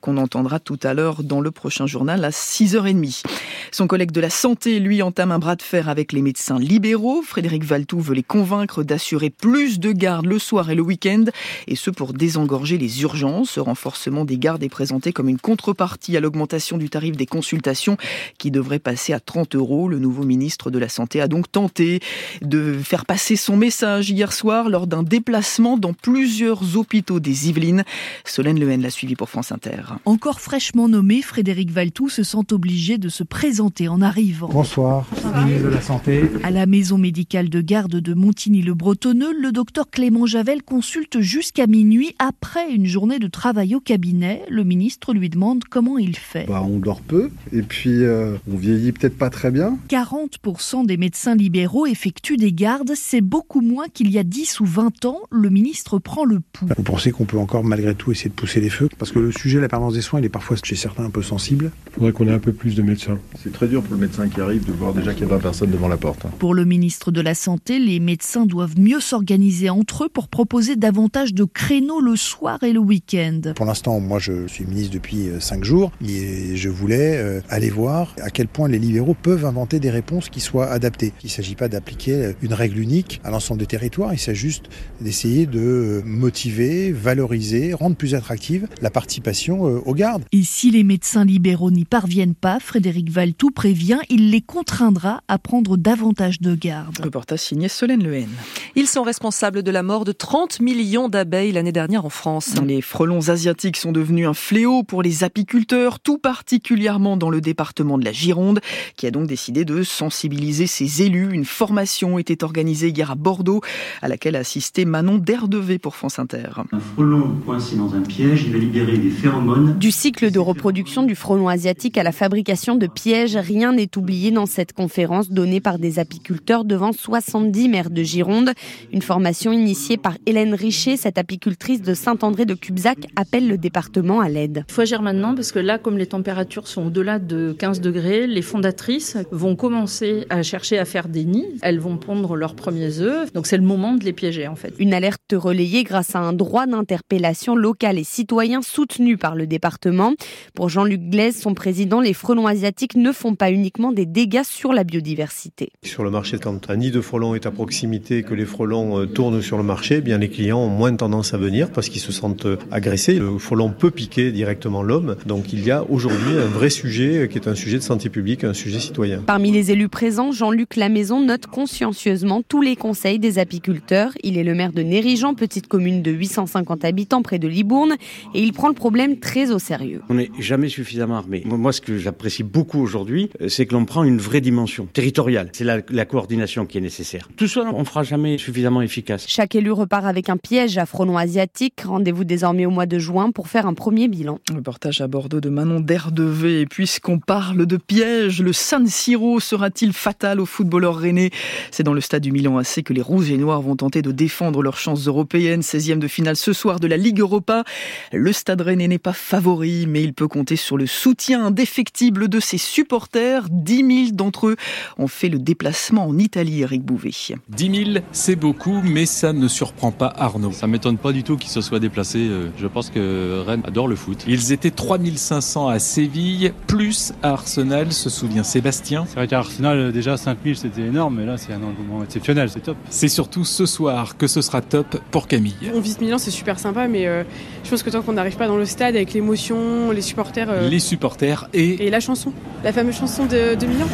qu'on entendra tout à l'heure dans le prochain journal à 6h30. Son collègue de la santé, lui, entame un bras de fer avec les médecins libéraux. Frédéric Valtou veut les convaincre d'assurer plus de gardes le soir et le week-end, et ce pour désengorger les urgences. Ce renforcement des gardes est présenté comme une contrepartie à l'augmentation du tarif des consultations qui devrait passer à 30 euros. Le nouveau ministre de la Santé a donc tenté de faire passer son message hier soir lors d'un déplacement dans plusieurs hôpitaux des Yvelines. Solène Lehen l'a suivi pour France Inter. Encore fraîchement nommé, Frédéric Valtou se sent obligé de se présenter en arrivant. Bonsoir, ministre de la Santé. À la maison médicale de garde de Montigny-le-Bretonneux, le docteur Clément Javel consulte jusqu'à minuit après une journée de travail au cabinet. Le ministre lui demande comment il fait. Bah, on dort peu et puis euh, on vieillit peut-être pas très bien. 40% des médecins libéraux effectuent des gardes, c'est beaucoup moins qu'il y a 10 ou 20 ans. Le ministre prend le pouls. Vous pensez qu'on peut encore malgré tout essayer de pousser les feux? Parce que le sujet de la permanence des soins, il est parfois chez certains un peu sensible. Il faudrait qu'on ait un peu plus de médecins. C'est très dur pour le médecin qui arrive de voir déjà qu'il y a 20 personnes devant la porte. Pour le ministre de la Santé, les médecins doivent mieux s'organiser entre eux pour proposer davantage de créneaux le soir et le week-end. Pour l'instant, moi je suis ministre depuis 5 jours et je voulais euh, aller voir à quel point les libéraux peuvent inventer des réponses qui soient adaptées. Il ne s'agit pas d'appliquer une règle unique à l'ensemble des territoires, il s'agit juste d'essayer de motiver, valoriser, rendre plus attractive la participation euh, aux gardes. Et si les médecins libéraux n'y parviennent pas, Frédéric Valtou prévient, il les contraindra à prendre davantage de garde. Reportage signé Solène Lehen. Ils sont responsables de la mort de 30 millions d'abeilles l'année dernière en France. Les frelons asiatiques sont devenus un fléau pour les apiculteurs, tout particulièrement dans le département de la Gironde, qui a donc décidé de sensibiliser ses élus. Une formation était organisée hier à Bordeaux, à laquelle a assisté Manon Derdevé pour France Inter. Un frelon coincé dans un piège, il va libérer des phéromones. Du cycle de reproduction du frelon asiatique à la fabrication de pièges, rien n'est oublié dans cette conférence donnée par des apiculteurs devant 70 maires de Gironde. Une formation initiée par Hélène Richer, cette apicultrice de Saint-André de Cubzac, appelle le département à l'aide. Il faut agir maintenant parce que là, comme les températures sont au-delà de 15 degrés, les fondatrices vont commencer à chercher à faire des nids. Elles vont pondre leurs premiers œufs. Donc c'est le moment de les piéger en fait. Une alerte relayée grâce à un droit d'interpellation local et citoyen soutenu par le département. Pour Jean-Luc Glaise, son président, les frelons asiatiques ne font pas uniquement des dégâts sur la biodiversité. Sur le marché, quand un nid de frelons est à proximité, que les frelons euh, tournent sur le marché, eh bien les clients ont moins tendance à venir parce qu'ils se sentent euh, agressés. Le frelon peut piquer directement l'homme. Donc il y a aujourd'hui un vrai sujet euh, qui est un sujet de santé publique, un sujet citoyen. Parmi les élus présents, Jean-Luc Lamaison note consciencieusement tous les conseils des apiculteurs. Il est le maire de Nérigeant, petite commune de 850 habitants près de Libourne, et il prend le problème très au sérieux. On n'est jamais suffisamment armé. Moi, ce que j'apprécie beaucoup aujourd'hui, c'est que l'on prend une vraie dimension territoriale. C'est la, la, coordination qui est nécessaire. Tout seul, on ne fera jamais suffisamment efficace. Chaque élu repart avec un piège à frelons asiatiques. Rendez-vous désormais au mois de juin pour faire un premier bilan. Reportage à Bordeaux de Manon Derdevé. Et puisqu'on parle de piège, le San Siro sera-t-il fatal aux footballeurs rennais? C'est dans le stade du Milan AC que les Rouges et Noirs vont tenter de défendre leurs chances européennes. 16e de finale ce soir de la Ligue Europa. Le stade rennais n'est pas favori, mais il peut compter sur le soutien indéfectible de ses supporters. 10 000 d'entre eux ont fait le déplacement en Italie, Eric Bouvet. 10 000, c'est beaucoup, mais ça ne surprend pas Arnaud. Ça m'étonne pas du tout qu'ils se soient déplacés. Je pense que Rennes adore le foot. Ils étaient 3500 à Séville, plus à Arsenal, se souvient Sébastien. C'est vrai qu'à Arsenal, déjà 5000 c'était énorme, mais là c'est un engouement exceptionnel, c'est top. C'est surtout ce soir que ce sera top pour Camille. On vise Milan, c'est super sympa, mais euh, je pense que tant qu'on qu'on n'arrive pas dans le stade avec l'émotion, les supporters. euh, Les supporters et Et la chanson, la fameuse chanson de, de Milan.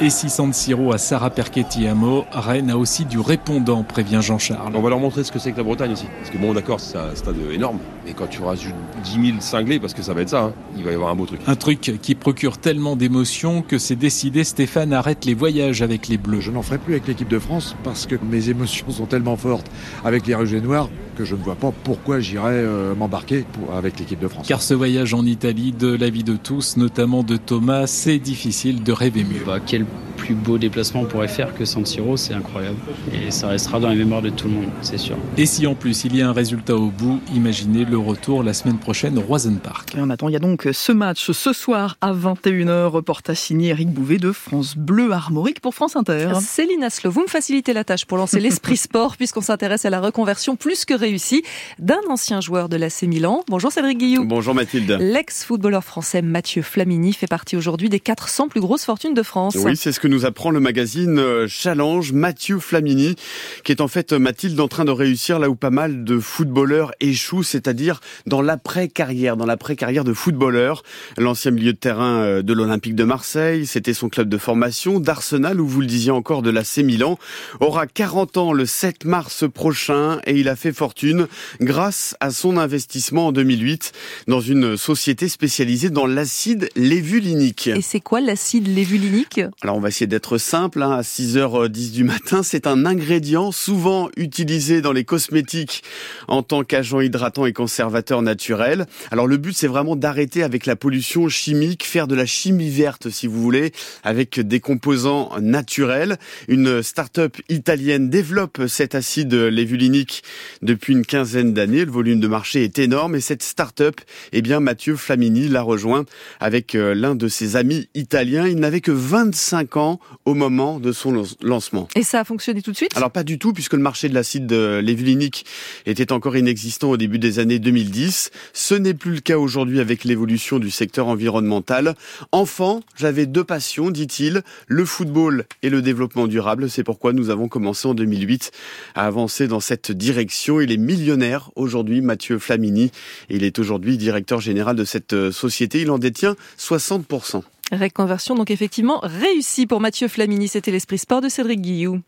Et si San Siro à Sarah Perchetti à mot, Rennes a aussi du répondant, prévient Jean-Charles. On va leur montrer ce que c'est que la Bretagne aussi. Parce que bon, d'accord, c'est un stade énorme. Mais quand tu rajoutes 10 000 cinglés, parce que ça va être ça, hein, il va y avoir un beau truc. Un truc qui procure tellement d'émotions que c'est décidé, Stéphane arrête les voyages avec les Bleus. Je n'en ferai plus avec l'équipe de France parce que mes émotions sont tellement fortes avec les Rouges et Noirs que je ne vois pas pourquoi j'irais euh, m'embarquer avec l'équipe de France. Car ce voyage en Italie, de l'avis de tous, notamment de Thomas, c'est difficile de rêver mieux. Bah, quel plus beau déplacement on pourrait faire que San Siro, c'est incroyable. Et ça restera dans les mémoires de tout le monde, c'est sûr. Et si en plus il y a un résultat au bout, imaginez le retour la semaine prochaine au Roisen Park. Et en attendant, il y a donc ce match ce soir à 21h, reportage signé Eric Bouvet de France Bleu Armorique pour France Inter. Céline Aslo, vous me facilitez la tâche pour lancer l'esprit sport puisqu'on s'intéresse à la reconversion plus que réussie d'un ancien joueur de l'AC Milan. Bonjour Cédric Guillou. Bonjour Mathilde. L'ex-footballeur français Mathieu Flamini fait partie aujourd'hui des 400 plus grosses fortunes de France. Oui, c'est ce que nous apprend le magazine euh, Challenge. Mathieu Flamini, qui est en fait, euh, Mathilde, en train de réussir là où pas mal de footballeurs échouent, c'est-à-dire dans l'après-carrière, dans l'après-carrière de footballeur. L'ancien milieu de terrain euh, de l'Olympique de Marseille, c'était son club de formation, d'Arsenal, ou vous le disiez encore, de l'AC Milan, aura 40 ans le 7 mars prochain et il a fait fortune grâce à son investissement en 2008 dans une société spécialisée dans l'acide lévulinique. Et c'est quoi l'acide lévulinique Alors on va essayer d'être simple, hein, à 6h10 du matin, c'est un ingrédient souvent utilisé dans les cosmétiques en tant qu'agent hydratant et conservateur naturel. Alors le but c'est vraiment d'arrêter avec la pollution chimique, faire de la chimie verte si vous voulez, avec des composants naturels. Une start-up italienne développe cet acide lévulinique depuis une quinzaine d'années. Le volume de marché est énorme et cette start-up, eh bien Mathieu Flamini l'a rejoint avec euh, l'un de ses amis italiens. Il n'avait que 25 ans au moment de son lan- lancement. Et ça a fonctionné tout de suite? Alors pas du tout, puisque le marché de l'acide euh, lévulinique était encore inexistant au début des années 2010. Ce n'est plus le cas aujourd'hui avec l'évolution du secteur environnemental. Enfant, j'avais deux passions, dit-il, le football et le développement durable. C'est pourquoi nous avons commencé en 2008 à avancer dans cette direction. Il est millionnaire aujourd'hui, Mathieu Flamini, il est aujourd'hui directeur général de cette euh, société. Il en détient 60%. Reconversion donc effectivement réussie pour Mathieu Flamini. C'était l'esprit sport de Cédric Guillou.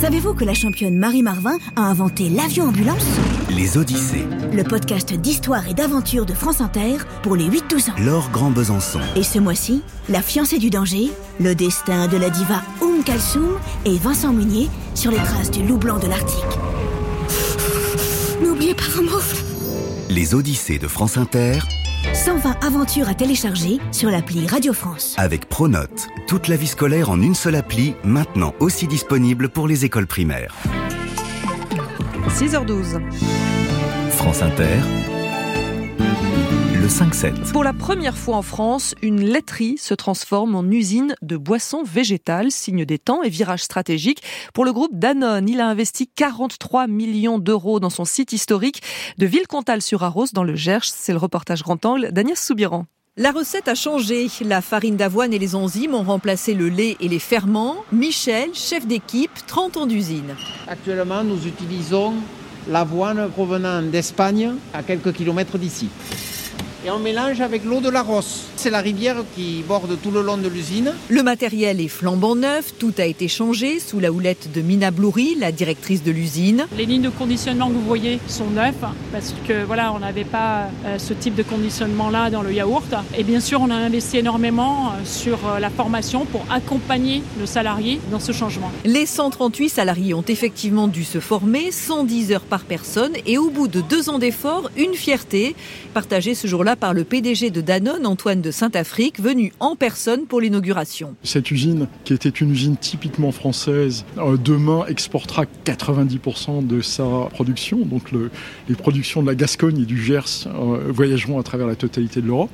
Savez-vous que la championne Marie Marvin a inventé l'avion ambulance Les Odyssées. Le podcast d'histoire et d'aventure de France Inter pour les 8-12 ans. Laure Grand Besançon. Et ce mois-ci, La fiancée du danger, le destin de la diva Oum Kalsoum et Vincent Munier sur les traces du loup blanc de l'Arctique. N'oubliez pas vos mots. Les Odyssées de France Inter 120 aventures à télécharger sur l'appli Radio France. avec Pronote. Toute la vie scolaire en une seule appli, maintenant aussi disponible pour les écoles primaires. 6h12. France Inter. Le 5-7. Pour la première fois en France, une laiterie se transforme en usine de boissons végétales, signe des temps et virage stratégique. Pour le groupe Danone, il a investi 43 millions d'euros dans son site historique de Villecontal-sur-Arros dans le Gers. C'est le reportage grand angle d'Agnès Soubiran. La recette a changé. La farine d'avoine et les enzymes ont remplacé le lait et les ferments. Michel, chef d'équipe, 30 ans d'usine. Actuellement, nous utilisons l'avoine provenant d'Espagne, à quelques kilomètres d'ici. Et on mélange avec l'eau de la Rosse. C'est la rivière qui borde tout le long de l'usine. Le matériel est flambant neuf, tout a été changé sous la houlette de Mina Bloury, la directrice de l'usine. Les lignes de conditionnement que vous voyez sont neuves parce que voilà, on n'avait pas euh, ce type de conditionnement là dans le yaourt. Et bien sûr, on a investi énormément euh, sur euh, la formation pour accompagner le salarié dans ce changement. Les 138 salariés ont effectivement dû se former, 110 heures par personne, et au bout de deux ans d'efforts, une fierté, partagée ce jour-là par le PDG de Danone, Antoine de Saint-Afrique, venu en personne pour l'inauguration. Cette usine, qui était une usine typiquement française, euh, demain exportera 90% de sa production. Donc le- les productions de la Gascogne et du Gers euh, voyageront à travers la totalité de l'Europe.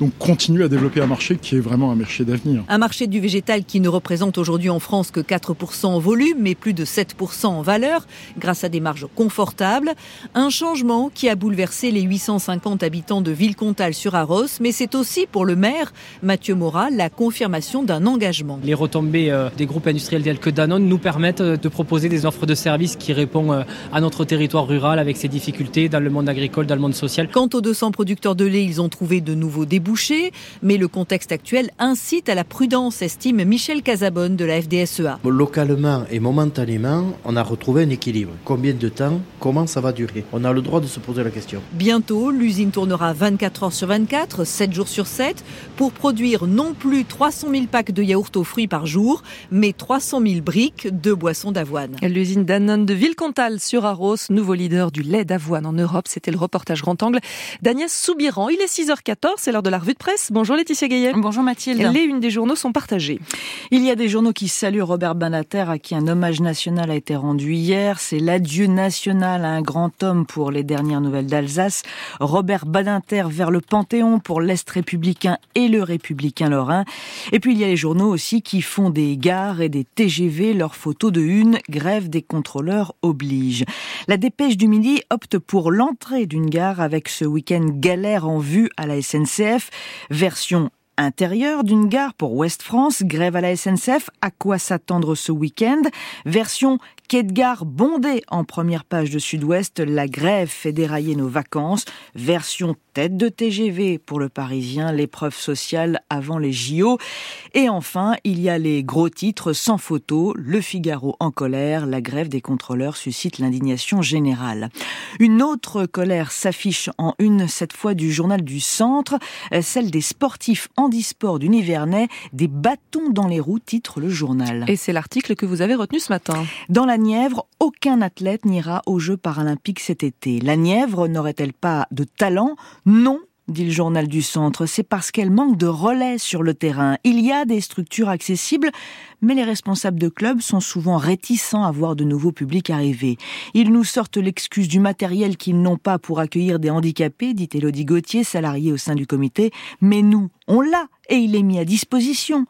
Donc continue à développer un marché qui est vraiment un marché d'avenir. Un marché du végétal qui ne représente aujourd'hui en France que 4% en volume, mais plus de 7% en valeur, grâce à des marges confortables. Un changement qui a bouleversé les 850 habitants de Villecontal sur Arros, mais c'est aussi pour le maire, Mathieu Mora, la confirmation d'un engagement. Les retombées euh, des groupes industriels tels que Danone nous permettent euh, de proposer des offres de services qui répondent euh, à notre territoire rural avec ses difficultés dans le monde agricole, dans le monde social. Quant aux 200 producteurs de lait, ils ont trouvé de nouveaux débouchés, mais le contexte actuel incite à la prudence, estime Michel Casabonne de la FDSEA. Localement et momentanément, on a retrouvé un équilibre. Combien de temps Comment ça va durer? On a le droit de se poser la question. Bientôt, l'usine tournera 24 heures sur 24, 7 jours sur 7, pour produire non plus 300 000 packs de yaourt aux fruits par jour, mais 300 000 briques de boissons d'avoine. L'usine Danone de Villecontal sur Arros, nouveau leader du lait d'avoine en Europe. C'était le reportage grand angle d'Agnès Soubiran. Il est 6h14, c'est l'heure de la revue de presse. Bonjour Laetitia Gaillet. Bonjour Mathilde. Les unes des journaux sont partagées. Il y a des journaux qui saluent Robert Banater à qui un hommage national a été rendu hier. C'est l'adieu national à un grand homme pour les dernières nouvelles d'Alsace. Robert Badinter vers le Panthéon pour l'Est républicain et le républicain lorrain. Et puis il y a les journaux aussi qui font des gares et des TGV. Leurs photos de une, grève des contrôleurs oblige. La dépêche du midi opte pour l'entrée d'une gare avec ce week-end galère en vue à la SNCF. Version intérieure d'une gare pour Ouest France, grève à la SNCF, à quoi s'attendre ce week-end? Version gare bondé en première page de Sud-Ouest, la grève fait dérailler nos vacances. Version tête de TGV pour le Parisien, l'épreuve sociale avant les JO. Et enfin, il y a les gros titres sans photo, Le Figaro en colère, la grève des contrôleurs suscite l'indignation générale. Une autre colère s'affiche en une, cette fois du journal du Centre, celle des sportifs handisport du Nivernais, des bâtons dans les roues, titre le journal. Et c'est l'article que vous avez retenu ce matin. Dans la Nièvre, aucun athlète n'ira aux Jeux paralympiques cet été. La Nièvre n'aurait-elle pas de talent? Non, dit le journal du centre, c'est parce qu'elle manque de relais sur le terrain. Il y a des structures accessibles, mais les responsables de clubs sont souvent réticents à voir de nouveaux publics arriver. Ils nous sortent l'excuse du matériel qu'ils n'ont pas pour accueillir des handicapés, dit Elodie Gauthier, salariée au sein du comité, mais nous, on l'a et il est mis à disposition.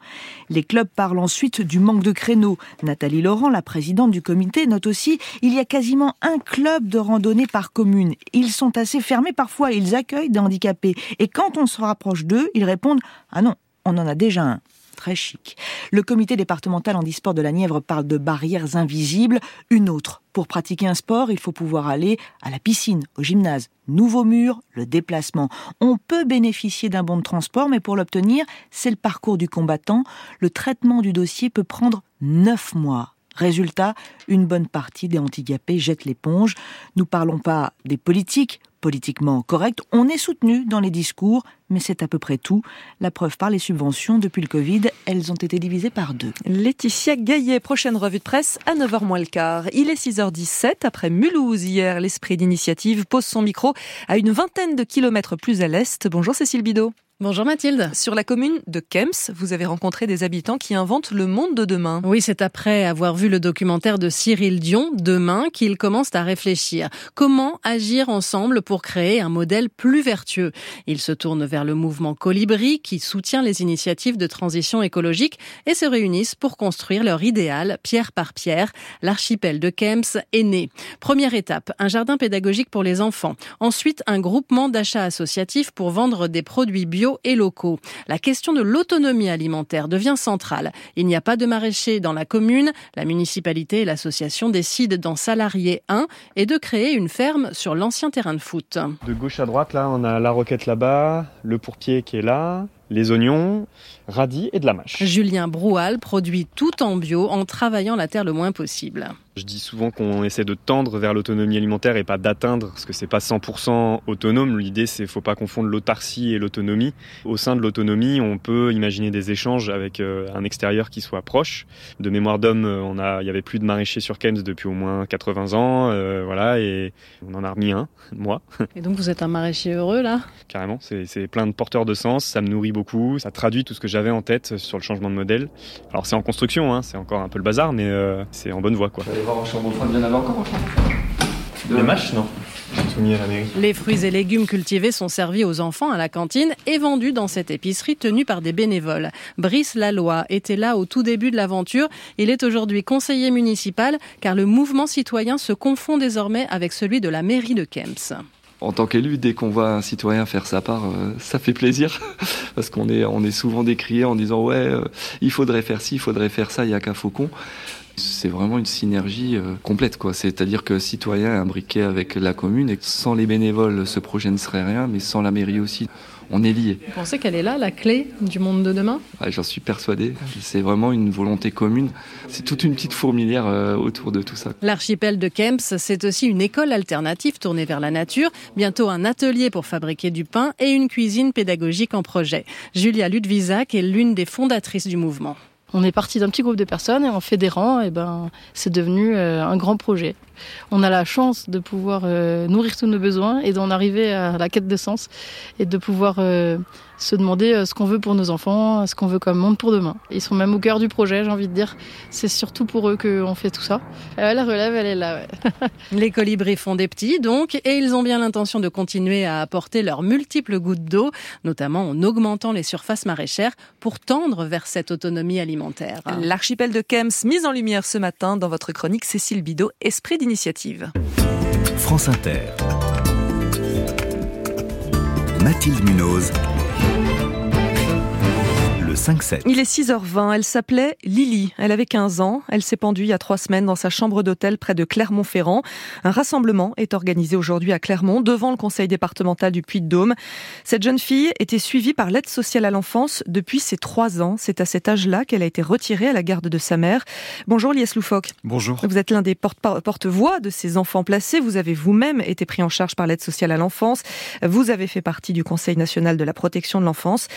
Les clubs parlent ensuite du manque de créneaux. Nathalie Laurent, la présidente du comité, note aussi il y a quasiment un club de randonnée par commune. Ils sont assez fermés parfois, ils accueillent des handicapés. Et quand on se rapproche d'eux, ils répondent Ah non, on en a déjà un très chic. Le comité départemental handisport de la Nièvre parle de barrières invisibles. Une autre. Pour pratiquer un sport, il faut pouvoir aller à la piscine, au gymnase. Nouveau mur, le déplacement. On peut bénéficier d'un bon de transport, mais pour l'obtenir, c'est le parcours du combattant. Le traitement du dossier peut prendre neuf mois. Résultat, une bonne partie des handicapés jettent l'éponge. Nous parlons pas des politiques, politiquement corrects. On est soutenu dans les discours, mais c'est à peu près tout. La preuve par les subventions, depuis le Covid, elles ont été divisées par deux. Laetitia Gaillet, prochaine revue de presse à 9h moins le quart. Il est 6h17, après Mulhouse hier, l'esprit d'initiative pose son micro à une vingtaine de kilomètres plus à l'est. Bonjour Cécile Bidot. Bonjour Mathilde. Sur la commune de Kems, vous avez rencontré des habitants qui inventent le monde de demain. Oui, c'est après avoir vu le documentaire de Cyril Dion, Demain, qu'ils commencent à réfléchir. Comment agir ensemble pour créer un modèle plus vertueux Ils se tournent vers le mouvement Colibri qui soutient les initiatives de transition écologique et se réunissent pour construire leur idéal, pierre par pierre. L'archipel de Kems est né. Première étape, un jardin pédagogique pour les enfants. Ensuite, un groupement d'achat associatif pour vendre des produits bio et locaux. La question de l'autonomie alimentaire devient centrale. Il n'y a pas de maraîcher dans la commune. La municipalité et l'association décident d'en salarier un et de créer une ferme sur l'ancien terrain de foot. De gauche à droite, là, on a la roquette là-bas, le pourpier qui est là, les oignons, radis et de la mâche. Julien Broual produit tout en bio en travaillant la terre le moins possible. Je dis souvent qu'on essaie de tendre vers l'autonomie alimentaire et pas d'atteindre, parce que c'est pas 100% autonome. L'idée, c'est faut pas confondre l'autarcie et l'autonomie. Au sein de l'autonomie, on peut imaginer des échanges avec euh, un extérieur qui soit proche. De mémoire d'homme, euh, on a, il y avait plus de maraîchers sur Kems depuis au moins 80 ans, euh, voilà, et on en a remis un, moi. Et donc vous êtes un maraîcher heureux là? Carrément, c'est plein de porteurs de sens, ça me nourrit beaucoup, ça traduit tout ce que j'avais en tête sur le changement de modèle. Alors c'est en construction, hein, c'est encore un peu le bazar, mais euh, c'est en bonne voie quoi. voir en en encore Les mâches, non soumis à la mairie. Les fruits et légumes cultivés sont servis aux enfants à la cantine et vendus dans cette épicerie tenue par des bénévoles. Brice Laloy était là au tout début de l'aventure. Il est aujourd'hui conseiller municipal car le mouvement citoyen se confond désormais avec celui de la mairie de Kemps. En tant qu'élu, dès qu'on voit un citoyen faire sa part, ça fait plaisir parce qu'on est, on est souvent décrié en disant ouais, il faudrait faire ci, il faudrait faire ça, il y a qu'un faucon. C'est vraiment une synergie complète, quoi. C'est-à-dire que citoyen est imbriqué avec la commune et sans les bénévoles, ce projet ne serait rien, mais sans la mairie aussi on est liés. Vous pensez qu'elle est là, la clé du monde de demain? J'en suis persuadé. C'est vraiment une volonté commune. C'est toute une petite fourmilière euh, autour de tout ça. L'archipel de Kemps, c'est aussi une école alternative tournée vers la nature, bientôt un atelier pour fabriquer du pain et une cuisine pédagogique en projet. Julia Ludwizak est l'une des fondatrices du mouvement. On est parti d'un petit groupe de personnes et en fédérant, et ben, c'est devenu euh, un grand projet. On a la chance de pouvoir euh, nourrir tous nos besoins et d'en arriver à la quête de sens et de pouvoir euh, se demander euh, ce qu'on veut pour nos enfants, ce qu'on veut comme monde pour demain. Ils sont même au cœur du projet, j'ai envie de dire. C'est surtout pour eux qu'on fait tout ça. la relève, elle est là. Les colibris font des petits, donc, et ils ont bien l'intention de continuer à apporter leurs multiples gouttes d'eau, notamment en augmentant les surfaces maraîchères pour tendre vers cette autonomie alimentaire. L'archipel de Kems, mise en lumière ce matin dans votre chronique Cécile Bidot, Esprit d'initiative. France Inter. Mathilde Munoz. Il est 6h20. Elle s'appelait Lily. Elle avait 15 ans. Elle s'est pendue il y a trois semaines dans sa chambre d'hôtel près de Clermont-Ferrand. Un rassemblement est organisé aujourd'hui à Clermont devant le conseil départemental du Puy-de-Dôme. Cette jeune fille était suivie par l'aide sociale à l'enfance depuis ses trois ans. C'est à cet âge-là qu'elle a été retirée à la garde de sa mère. Bonjour Lies Loufoque. Bonjour. Vous êtes l'un des porte-voix de ces enfants placés. Vous avez vous-même été pris en charge par l'aide sociale à l'enfance. Vous avez fait partie du Conseil national de la protection de l'enfance.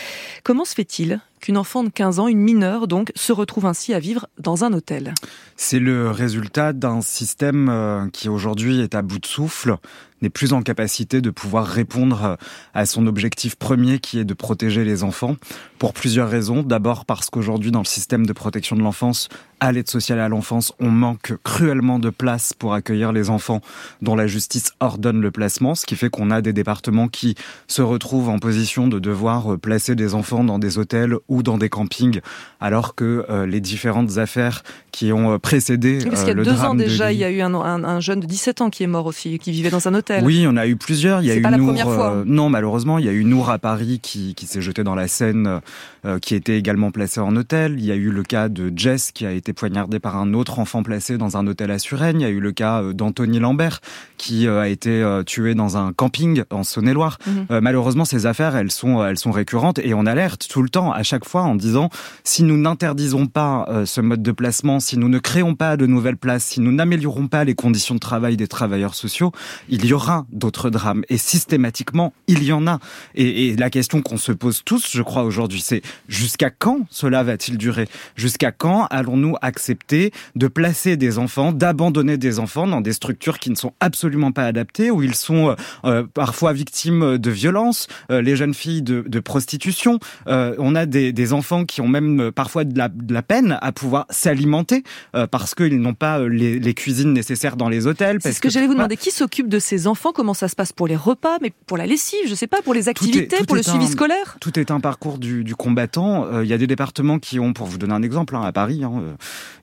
Comment se fait-il qu'une enfant de 15 ans, une mineure donc, se retrouve ainsi à vivre dans un hôtel. C'est le résultat d'un système euh, qui aujourd'hui est à bout de souffle, n'est plus en capacité de pouvoir répondre euh, à son objectif premier qui est de protéger les enfants pour plusieurs raisons. D'abord parce qu'aujourd'hui dans le système de protection de l'enfance, à l'aide sociale à l'enfance, on manque cruellement de place pour accueillir les enfants dont la justice ordonne le placement, ce qui fait qu'on a des départements qui se retrouvent en position de devoir euh, placer des enfants dans des hôtels ou dans des campings, alors que euh, les différentes affaires qui ont précédé parce qu'il y a deux ans déjà, il y a eu un, un, un, jeune de 17 ans qui est mort aussi, qui vivait dans un hôtel. Oui, on a eu plusieurs. Il y a eu pas Nour, euh, non, malheureusement, il y a eu Nour à Paris qui, qui s'est jeté dans la Seine, euh, qui était également placé en hôtel. Il y a eu le cas de Jess qui a été poignardé par un autre enfant placé dans un hôtel à Suresnes. Il y a eu le cas euh, d'Anthony Lambert qui a été tué dans un camping en Saône-et-Loire. Mhm. malheureusement, ces affaires, elles sont, elles sont récurrentes et on alerte tout le temps, à chaque fois, en disant si nous n'interdisons pas ce mode de placement, si nous ne créons pas de nouvelles places, si nous n'améliorons pas les conditions de travail des travailleurs sociaux, il y aura d'autres drames. Et systématiquement, il y en a. Et, la question qu'on se pose tous, je crois, aujourd'hui, c'est jusqu'à quand cela va-t-il durer? Jusqu'à quand allons-nous accepter de placer des enfants, d'abandonner des enfants dans des structures qui ne sont absolument pas adaptées, où ils sont euh, euh, parfois victimes de violences, euh, les jeunes filles de, prostitution. on a des, enfants qui ont même parfois de la, peine à pouvoir s'alimenter parce qu'ils n'ont pas les, cuisines nécessaires dans les hôtels. C'est ce que, j'allais vous demander. Qui s'occupe de ces enfants? Comment ça se passe pour les repas, mais pour la lessive, je sais pas, pour les activités, pour le suivi scolaire? Tout est un parcours du, combattant. Euh, il y a des départements qui ont, pour vous donner un exemple, hein, à Paris, hein, euh,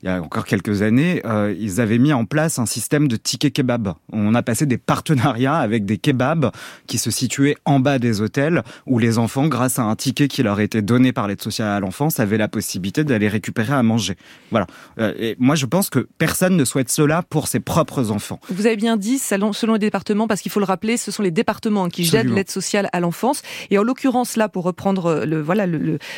il y a encore quelques années, euh, ils avaient mis en place un système de tickets kebab. On a passé des partenariats avec des kebabs qui se situaient en bas des hôtels, où les enfants, grâce à un ticket qui leur était donné par l'aide sociale à l'enfance, avaient la possibilité d'aller récupérer à manger. Voilà. et moi, je pense que personne ne souhaite cela pour ses propres enfants. Vous avez bien dit, selon, selon les départements, parce qu'il faut le rappeler, ce sont les départements qui jettent l'aide sociale à l'enfance. Et en l'occurrence, là, pour reprendre euh, le, voilà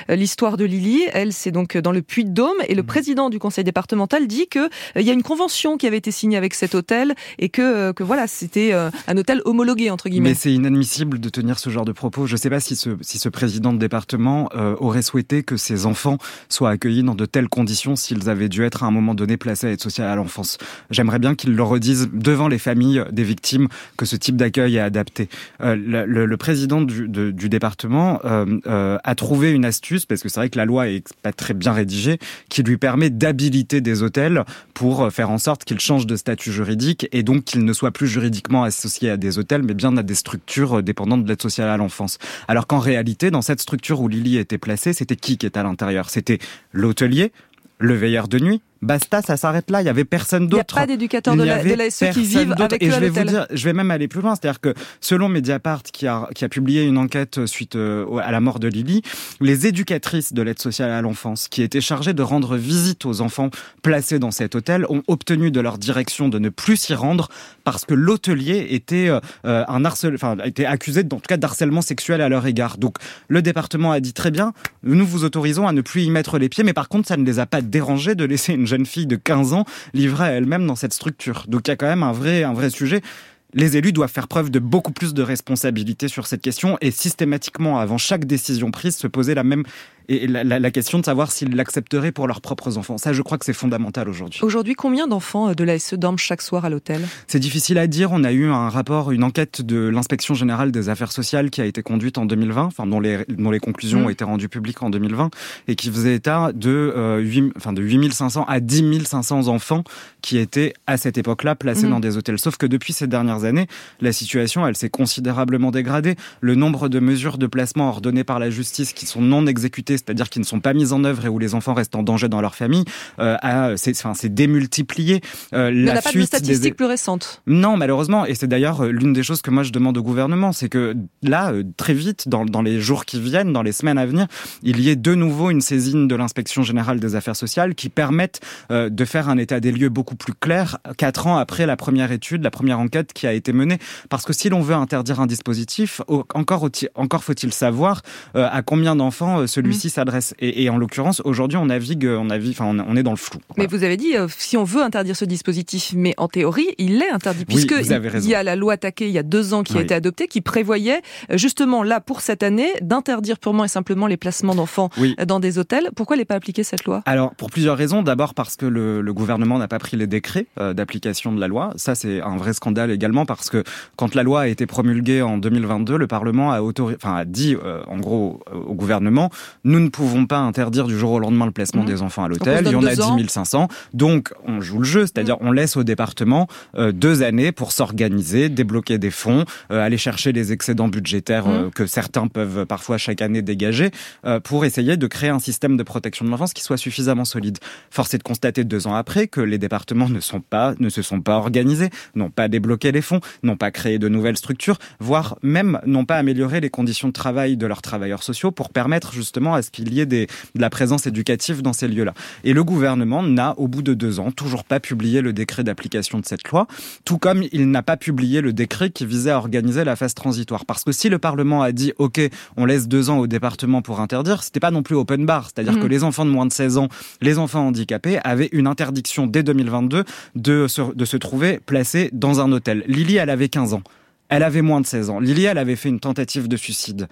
l'histoire de Lily, elle, c'est donc dans le Puy-de-Dôme. Et le mmh. président du conseil départemental dit que euh, il y a une convention qui avait été signée avec cet hôtel et que, euh, que voilà, c'était un hôtel homologué, entre guillemets. Mais c'est inadmissible de tenir ce genre de propos. Je ne sais pas si ce, si ce président de département aurait souhaité que ses enfants soient accueillis dans de telles conditions s'ils avaient dû être à un moment donné placés à l'aide sociale à l'enfance. J'aimerais bien qu'il le redise devant les familles des victimes que ce type d'accueil est adapté. Euh, le, président du, département euh, euh, a trouvé une astuce, parce que c'est vrai que la loi est pas très bien rédigée, qui lui permet d'habiliter des hôtels pour faire en sorte qu'ils changent de statut juridique et donc qu'ils ne soient plus juridiquement associés à des hôtels, mais bien à des structures dépendantes de l'aide sociale à l'enfance. Alors qu'en réalité, dans cette structure où Lily était placée, c'était qui qui était à l'intérieur? C'était l'hôtelier, le veilleur de nuit, Basta, ça s'arrête là. Il y avait personne d'autre. Il n'y a pas d'éducateurs de l'ASE qui vivent avec Et je vais vous dire, je vais même aller plus loin. C'est-à-dire que selon Mediapart, qui a, qui a publié une enquête suite euh, à la mort de Lily, les éducatrices de l'aide sociale à l'enfance, qui étaient chargées de rendre visite aux enfants placés dans cet hôtel, ont obtenu de leur direction de ne plus s'y rendre parce que l'hôtelier était euh, un harcel, enfin, était accusé, en tout cas, d'harcèlement sexuel à leur égard. Donc, le département a dit très bien, nous vous autorisons à ne plus y mettre les pieds, mais par contre, ça ne les a pas dérangés de laisser une jeune fille de 15 ans livrée à elle-même dans cette structure. Donc il y a quand même un vrai, un vrai sujet les élus doivent faire preuve de beaucoup plus de responsabilité sur cette question et systématiquement, avant chaque décision prise, se poser la même et la, question de savoir s'ils l'accepteraient pour leurs propres enfants. Ça, je crois que c'est fondamental aujourd'hui. Aujourd'hui, combien d'enfants euh, de l'ASE dorment chaque soir à l'hôtel? C'est difficile à dire. On a eu un rapport, une enquête de l'inspection générale des affaires sociales qui a été conduite en 2020, enfin dont les, dont les conclusions mmh. ont été rendues publiques en 2020 et qui faisait état de, euh, 8, enfin de 8500 à 10 500 enfants qui étaient à cette époque-là placés mmh. dans des hôtels. Sauf que depuis ces dernières années, la situation, elle s'est considérablement dégradée. Le nombre de mesures de placement ordonnées par la justice qui sont non exécutées c'est-à-dire qui ne sont pas mises en œuvre et où les enfants restent en danger dans leur famille, euh, c'est enfin, démultiplié. Euh, Mais on n'a pas de statistiques plus récentes. Non, malheureusement. Et c'est d'ailleurs euh, l'une des choses que moi je demande au gouvernement, c'est que là, euh, très vite, dans, dans les jours qui viennent, dans les semaines à venir, il y ait de nouveau une saisine de l'inspection générale des affaires sociales qui permette de faire un état des lieux beaucoup plus clair quatre ans après la première étude, la première enquête qui a été menée. Parce que si l'on veut interdire un dispositif, encore, encore faut-il savoir à combien d'enfants celui-ci s'adresse. Et, en l'occurrence, aujourd'hui, on navigue, on navigue, enfin, on est dans le flou. Mais vous avez dit, euh, si on veut interdire ce dispositif, mais en théorie, il est interdit, puisque il y a la loi attaquée il y a deux ans qui a été adoptée, qui prévoyait euh, justement là pour cette année d'interdire purement et simplement les placements d'enfants euh, dans des hôtels. Pourquoi n'est pas appliquée cette loi? Alors pour plusieurs raisons. D'abord parce que le, gouvernement n'a pas pris les décrets d'application de la loi. Ça c'est un vrai scandale également parce que quand la loi a été promulguée en 2022, le Parlement a, enfin, a dit en gros au gouvernement nous ne pouvons pas interdire du jour au lendemain le placement mmh. des enfants à l'hôtel. Il y en a 10 500. Donc, on joue le jeu, c'est-à-dire mmh. on laisse au département euh, deux années pour s'organiser, débloquer des fonds, euh, aller chercher les excédents budgétaires mmh. euh, que certains peuvent parfois chaque année dégager pour essayer de créer un système de protection de l'enfance qui soit suffisamment solide. Force est de constater deux ans après que les départements ne sont pas, ne se sont pas organisés, n'ont pas débloqué les fonds, n'ont pas créé de nouvelles structures, voire même n'ont pas amélioré les conditions de travail de leurs travailleurs sociaux pour permettre justement à ce qu'il y ait des, de la présence éducative dans ces lieux-là. Et le gouvernement n'a, au bout de deux ans, toujours pas publié le décret d'application de cette loi, tout comme il n'a pas publié le décret qui visait à organiser la phase transitoire. Parce que si le Parlement a dit, OK, on laisse deux ans au département pour interdire, c'était pas non plus open bar. C'est-à-dire mmh. que les enfants de moins de 16 ans, les enfants handicapés, avaient une interdiction dès 2022 de se, de se trouver placés dans un hôtel. Lily, elle avait 15 ans. Elle avait moins de 16 ans. Lily, elle avait fait une tentative de suicide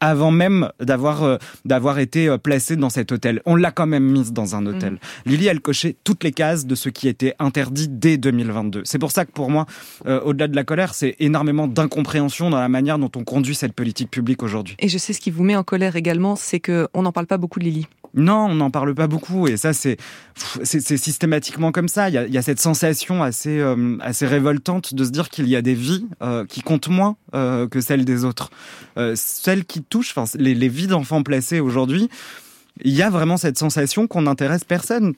avant même d'avoir euh, d'avoir été euh, placée dans cet hôtel. On l'a quand même mise dans un hôtel. Mmh. Lily, elle cochait toutes les cases de ce qui était interdit dès 2022. C'est pour ça que pour moi, euh, au-delà de la colère, c'est énormément d'incompréhension dans la manière dont on conduit cette politique publique aujourd'hui. Et je sais ce qui vous met en colère également, c'est que on n'en parle pas beaucoup de Lily. Non, on n'en parle pas beaucoup et ça c'est systématiquement comme ça. Il y a, cette sensation assez euh, assez révoltante de se dire qu'il y a des vies euh, qui comptent moins euh, que celles des autres, celles qui touchent, les, les vies d'enfants placés aujourd'hui. Il y a vraiment cette sensation qu'on n'intéresse personne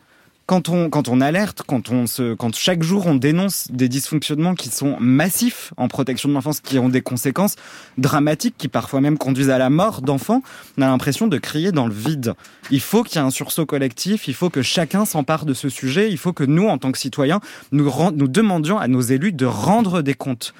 quand on, alerte, quand, on se, quand chaque jour on dénonce des dysfonctionnements qui sont massifs en protection de l'enfance, qui ont des conséquences dramatiques, qui parfois même conduisent à la mort d'enfants, on a l'impression de crier dans le vide. Il faut qu'il y ait un sursaut collectif, il faut que chacun s'empare de ce sujet, il faut que nous, en tant que citoyens, nous demandions à nos élus de rendre des comptes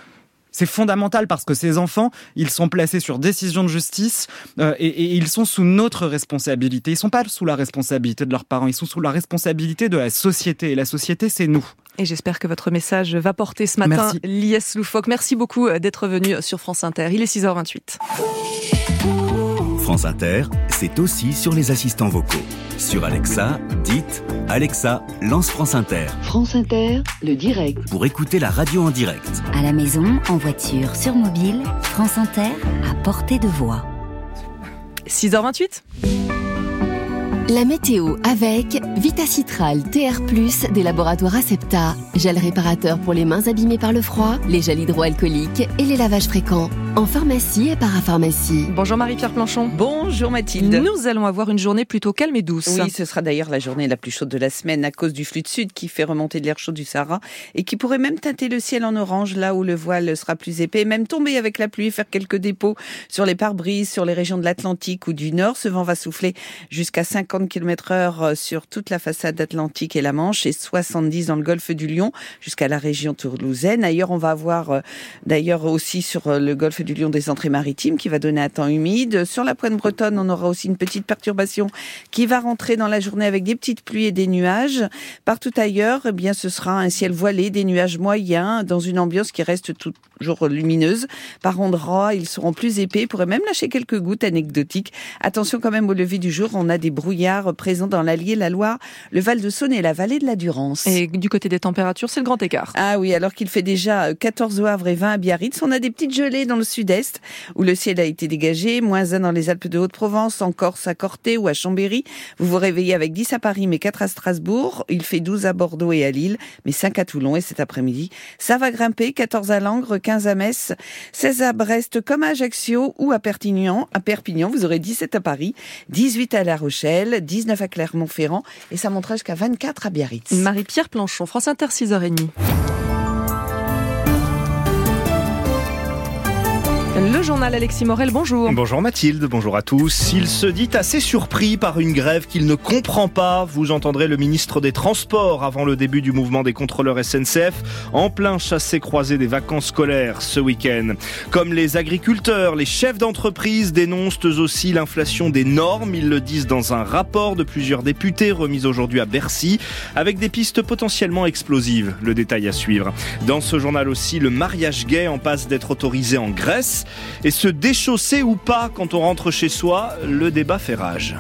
c'est fondamental parce que ces enfants, ils sont placés sur décision de justice euh, et, ils sont sous notre responsabilité. Ils sont pas sous la responsabilité de leurs parents, ils sont sous la responsabilité de la société. Et la société, c'est nous. Et j'espère que votre message va porter ce matin, Lies Loufoque. Merci beaucoup euh, d'être venu sur France Inter. Il est 6h28. France Inter, c'est aussi sur les assistants vocaux. Sur Alexa, dites Alexa, lance France Inter. France Inter, le direct. Pour écouter la radio en direct. À la maison, en voiture, sur mobile, France Inter, à portée de voix. 6h28 la météo avec Vitacitral TR+, des laboratoires Acepta, gel réparateur pour les mains abîmées par le froid, les gels hydroalcooliques et les lavages fréquents. en pharmacie et parapharmacie. Bonjour Marie-Pierre Planchon. Bonjour Mathilde. Nous allons avoir une journée plutôt calme et douce. Oui, ce sera d'ailleurs la journée la plus chaude de la semaine à cause du flux de sud qui fait remonter de l'air chaud du Sahara et qui pourrait même teinter le ciel en orange là où le voile sera plus épais, même tomber avec la pluie, faire quelques dépôts sur les pare-brises, sur les régions de l'Atlantique ou du Nord. Ce vent va souffler jusqu'à 50 km heure sur toute la façade atlantique et la Manche et 70 dans le golfe du Lion jusqu'à la région toulousaine. Ailleurs, on va avoir euh, d'ailleurs aussi sur euh, le golfe du Lion des entrées maritimes qui va donner un temps humide. Sur la pointe bretonne, on aura aussi une petite perturbation qui va rentrer dans la journée avec des petites pluies et des nuages. Partout ailleurs, eh bien, ce sera un ciel voilé, des nuages moyens, dans une ambiance qui reste toujours lumineuse. Par endroits, ils seront plus épais, pourraient même lâcher quelques gouttes anecdotiques. Attention quand même au lever du jour, on a des brouillards présents dans l'Allier, la Loire, le Val de Saône et la vallée de la Durance. Et du côté des températures, c'est le grand écart. Ah oui, alors qu'il fait déjà 14 au Havre et 20 à Biarritz, on a des petites gelées dans le sud-est où le ciel a été dégagé, moins 1 dans les Alpes de Haute-Provence, en Corse, à Corté ou à Chambéry. Vous vous réveillez avec 10 à Paris, mais 4 à Strasbourg. Il fait 12 à Bordeaux et à Lille, mais 5 à Toulon. Et cet après-midi, ça va grimper, 14 à Langres, 15 à Metz, 16 à Brest, comme à Ajaccio ou à Perpignan. À Perpignan, vous aurez 17 à Paris, 18 à La Rochelle, 19 à Clermont-Ferrand, et ça montera jusqu'à 24 à Biarritz. Marie-Pierre Planchon, France Inter, 6h30. Le journal Alexis Morel, bonjour. Bonjour Mathilde, bonjour à tous. Il se dit assez surpris par une grève qu'il ne comprend pas. Vous entendrez le ministre des Transports avant le début du mouvement des contrôleurs SNCF en plein chassé-croisé des vacances scolaires ce week-end. Comme les agriculteurs, les chefs d'entreprise dénoncent aussi l'inflation des normes. Ils le disent dans un rapport de plusieurs députés remis aujourd'hui à Bercy avec des pistes potentiellement explosives. Le détail à suivre. Dans ce journal aussi, le mariage gay en passe d'être autorisé en Grèce. Et se déchausser ou pas quand on rentre chez soi, le débat fait rage.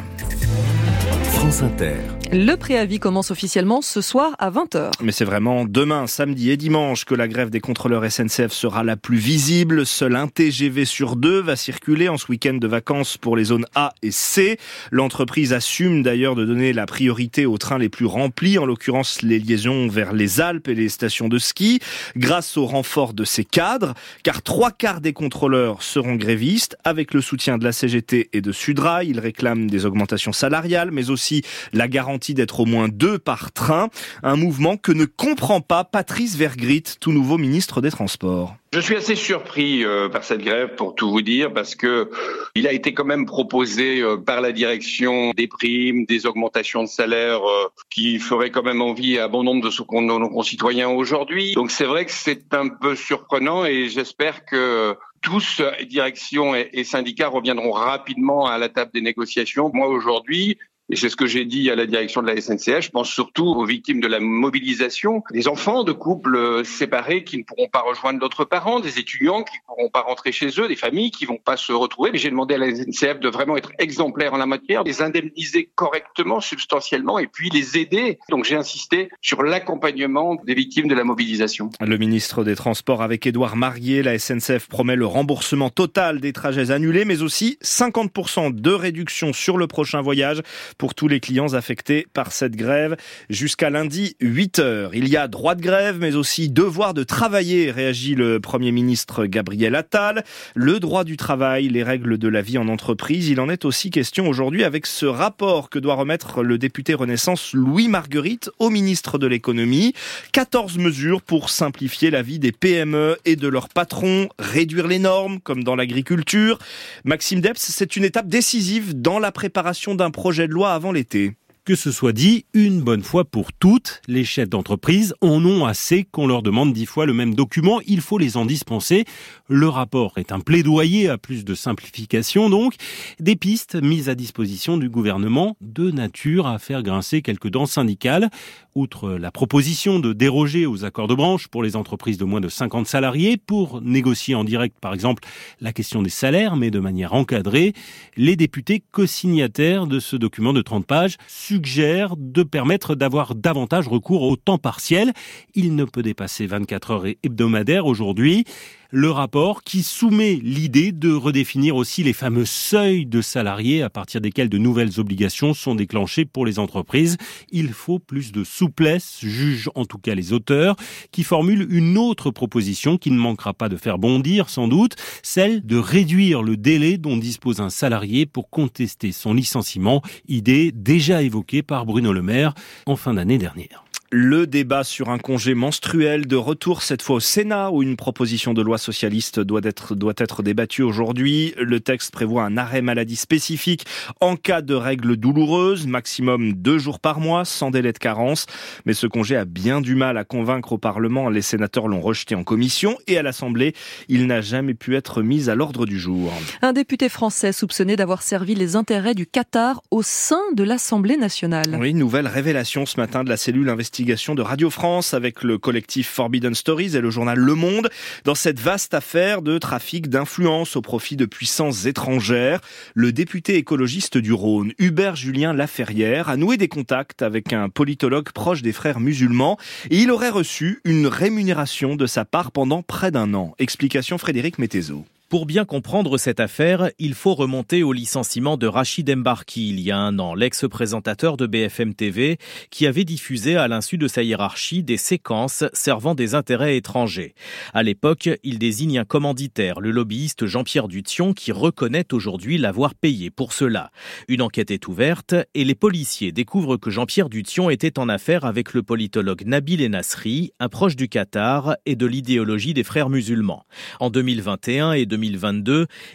France Inter. Le préavis commence officiellement ce soir à 20h. Mais c'est vraiment demain, samedi et dimanche que la grève des contrôleurs SNCF sera la plus visible. Seul un TGV sur deux va circuler en ce week-end de vacances pour les zones A et C. L'entreprise assume d'ailleurs de donner la priorité aux trains les plus remplis, en l'occurrence les liaisons vers les Alpes et les stations de ski, grâce au renfort de ses cadres, car trois quarts des contrôleurs seront grévistes. Avec le soutien de la CGT et de Sudrail, ils réclament des augmentations salariales, mais aussi la garantie d'être au moins deux par train. Un mouvement que ne comprend pas Patrice Vergrit, tout nouveau ministre des Transports. Je suis assez surpris euh, par cette grève, pour tout vous dire, parce que il a été quand même proposé euh, par la direction des primes, des augmentations de salaire euh, qui feraient quand même envie à bon nombre de, nos concitoyens aujourd'hui. Donc c'est vrai que c'est un peu surprenant et j'espère que tous, direction et syndicats, reviendront rapidement à la table des négociations. Moi, aujourd'hui, et c'est ce que j'ai dit à la direction de la SNCF. Je pense surtout aux victimes de la mobilisation, des enfants de couples euh, séparés qui ne pourront pas rejoindre d'autres parents, des étudiants qui ne pourront pas rentrer chez eux, des familles qui vont pas se retrouver. Mais j'ai demandé à la SNCF de vraiment être exemplaire en la matière, les indemniser correctement, substantiellement, et puis les aider. Donc j'ai insisté sur l'accompagnement des victimes de la mobilisation. Le ministre des Transports avec Édouard Marier, la SNCF promet le remboursement total des trajets annulés, mais aussi 50% de réduction sur le prochain voyage pour tous les clients affectés par cette grève jusqu'à lundi 8 heures. Il y a droit de grève, mais aussi devoir de travailler, réagit le Premier ministre Gabriel Attal. Le droit du travail, les règles de la vie en entreprise, il en est aussi question aujourd'hui avec ce rapport que doit remettre le député Renaissance Louis Marguerite au ministre de l'économie. 14 mesures pour simplifier la vie des PME et de leurs patrons, réduire les normes, comme dans l'agriculture. Maxime Debs, c'est une étape décisive dans la préparation d'un projet de loi avant l'été. Que ce soit dit, une bonne fois pour toutes, les chefs d'entreprise en ont assez qu'on leur demande dix fois le même document, il faut les en dispenser. Le rapport est un plaidoyer à plus de simplification donc, des pistes mises à disposition du gouvernement de nature à faire grincer quelques dents syndicales. Outre la proposition de déroger aux accords de branche pour les entreprises de moins de 50 salariés pour négocier en direct par exemple la question des salaires mais de manière encadrée, les députés co-signataires de ce document de 30 pages suggère de permettre d'avoir davantage recours au temps partiel. Il ne peut dépasser 24 heures hebdomadaires aujourd'hui. Le rapport qui soumet l'idée de redéfinir aussi les fameux seuils de salariés à partir desquels de nouvelles obligations sont déclenchées pour les entreprises. Il faut plus de souplesse, jugent en tout cas les auteurs, qui formulent une autre proposition qui ne manquera pas de faire bondir sans doute, celle de réduire le délai dont dispose un salarié pour contester son licenciement, idée déjà évoquée par Bruno Le Maire en fin d'année dernière. Le débat sur un congé menstruel de retour cette fois au Sénat où une proposition de loi socialiste doit être, doit être débattue aujourd'hui. Le texte prévoit un arrêt maladie spécifique en cas de règles douloureuses, maximum deux jours par mois, sans délai de carence. Mais ce congé a bien du mal à convaincre au Parlement. Les sénateurs l'ont rejeté en commission et à l'Assemblée, il n'a jamais pu être mis à l'ordre du jour. Un député français soupçonné d'avoir servi les intérêts du Qatar au sein de l'Assemblée nationale. Oui, nouvelle révélation ce matin de la cellule investigative de Radio France avec le collectif Forbidden Stories et le journal Le Monde dans cette vaste affaire de trafic d'influence au profit de puissances étrangères. Le député écologiste du Rhône, Hubert Julien Laferrière, a noué des contacts avec un politologue proche des frères musulmans et il aurait reçu une rémunération de sa part pendant près d'un an. Explication Frédéric Mettezo. Pour bien comprendre cette affaire, il faut remonter au licenciement de Rachid Embarki il y a un an, l'ex-présentateur de BFM TV, qui avait diffusé à l'insu de sa hiérarchie des séquences servant des intérêts étrangers. À l'époque, il désigne un commanditaire, le lobbyiste Jean-Pierre Dution, qui reconnaît aujourd'hui l'avoir payé pour cela. Une enquête est ouverte et les policiers découvrent que Jean-Pierre Dution était en affaire avec le politologue Nabil Enasri, un proche du Qatar et de l'idéologie des frères musulmans. En 2021 et 2022,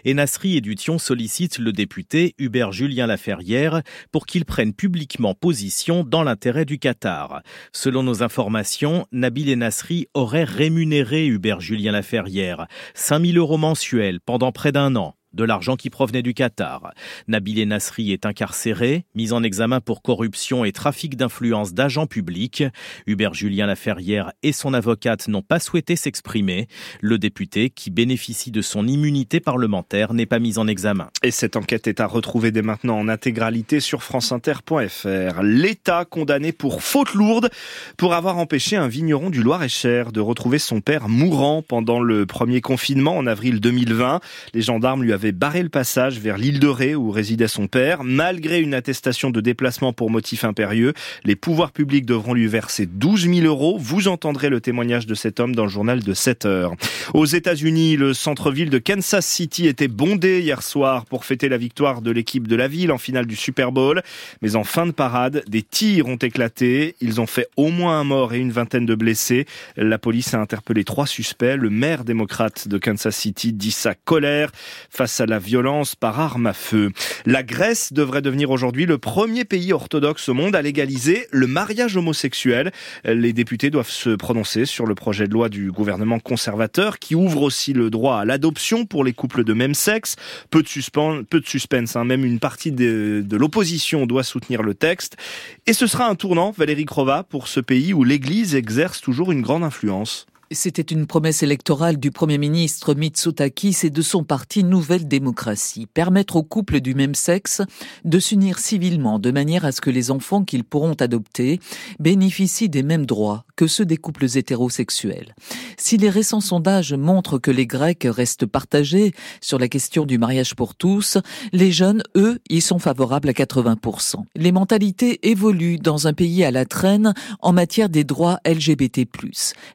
et Nasri et Dution sollicitent le député Hubert Julien Laferrière pour qu'il prenne publiquement position dans l'intérêt du Qatar. Selon nos informations, Nabil et Nasri auraient rémunéré Hubert Julien Laferrière 5000 euros mensuels pendant près d'un an de l'argent qui provenait du Qatar. Nabil Nasri est incarcéré, mis en examen pour corruption et trafic d'influence d'agents publics. Hubert Julien Laferrière et son avocate n'ont pas souhaité s'exprimer. Le député, qui bénéficie de son immunité parlementaire, n'est pas mis en examen. Et cette enquête est à retrouver dès maintenant en intégralité sur franceinter.fr. L'État condamné pour faute lourde pour avoir empêché un vigneron du Loir-et-Cher de retrouver son père mourant pendant le premier confinement en avril 2020. Les gendarmes lui avaient barré le passage vers l'île de Ré où résidait son père. Malgré une attestation de déplacement pour motif impérieux, les pouvoirs publics devront lui verser 12 000 euros. Vous entendrez le témoignage de cet homme dans le journal de 7 heures. Aux États-Unis, le centre-ville de Kansas City était bondé hier soir pour fêter la victoire de l'équipe de la ville en finale du Super Bowl. Mais en fin de parade, des tirs ont éclaté. Ils ont fait au moins un mort et une vingtaine de blessés. La police a interpellé trois suspects. Le maire démocrate de Kansas City dit sa colère face à la violence par arme à feu. La Grèce devrait devenir aujourd'hui le premier pays orthodoxe au monde à légaliser le mariage homosexuel. Les députés doivent se prononcer sur le projet de loi du gouvernement conservateur qui ouvre aussi le droit à l'adoption pour les couples de même sexe. Peu de suspense, peu de hein. même une partie de, de l'opposition doit soutenir le texte. Et ce sera un tournant, Valérie Crova, pour ce pays où l'Église exerce toujours une grande influence. C'était une promesse électorale du Premier ministre Mitsotakis et de son parti Nouvelle Démocratie, permettre aux couples du même sexe de s'unir civilement de manière à ce que les enfants qu'ils pourront adopter bénéficient des mêmes droits que ceux des couples hétérosexuels. Si les récents sondages montrent que les Grecs restent partagés sur la question du mariage pour tous, les jeunes, eux, y sont favorables à 80%. Les mentalités évoluent dans un pays à la traîne en matière des droits LGBT+.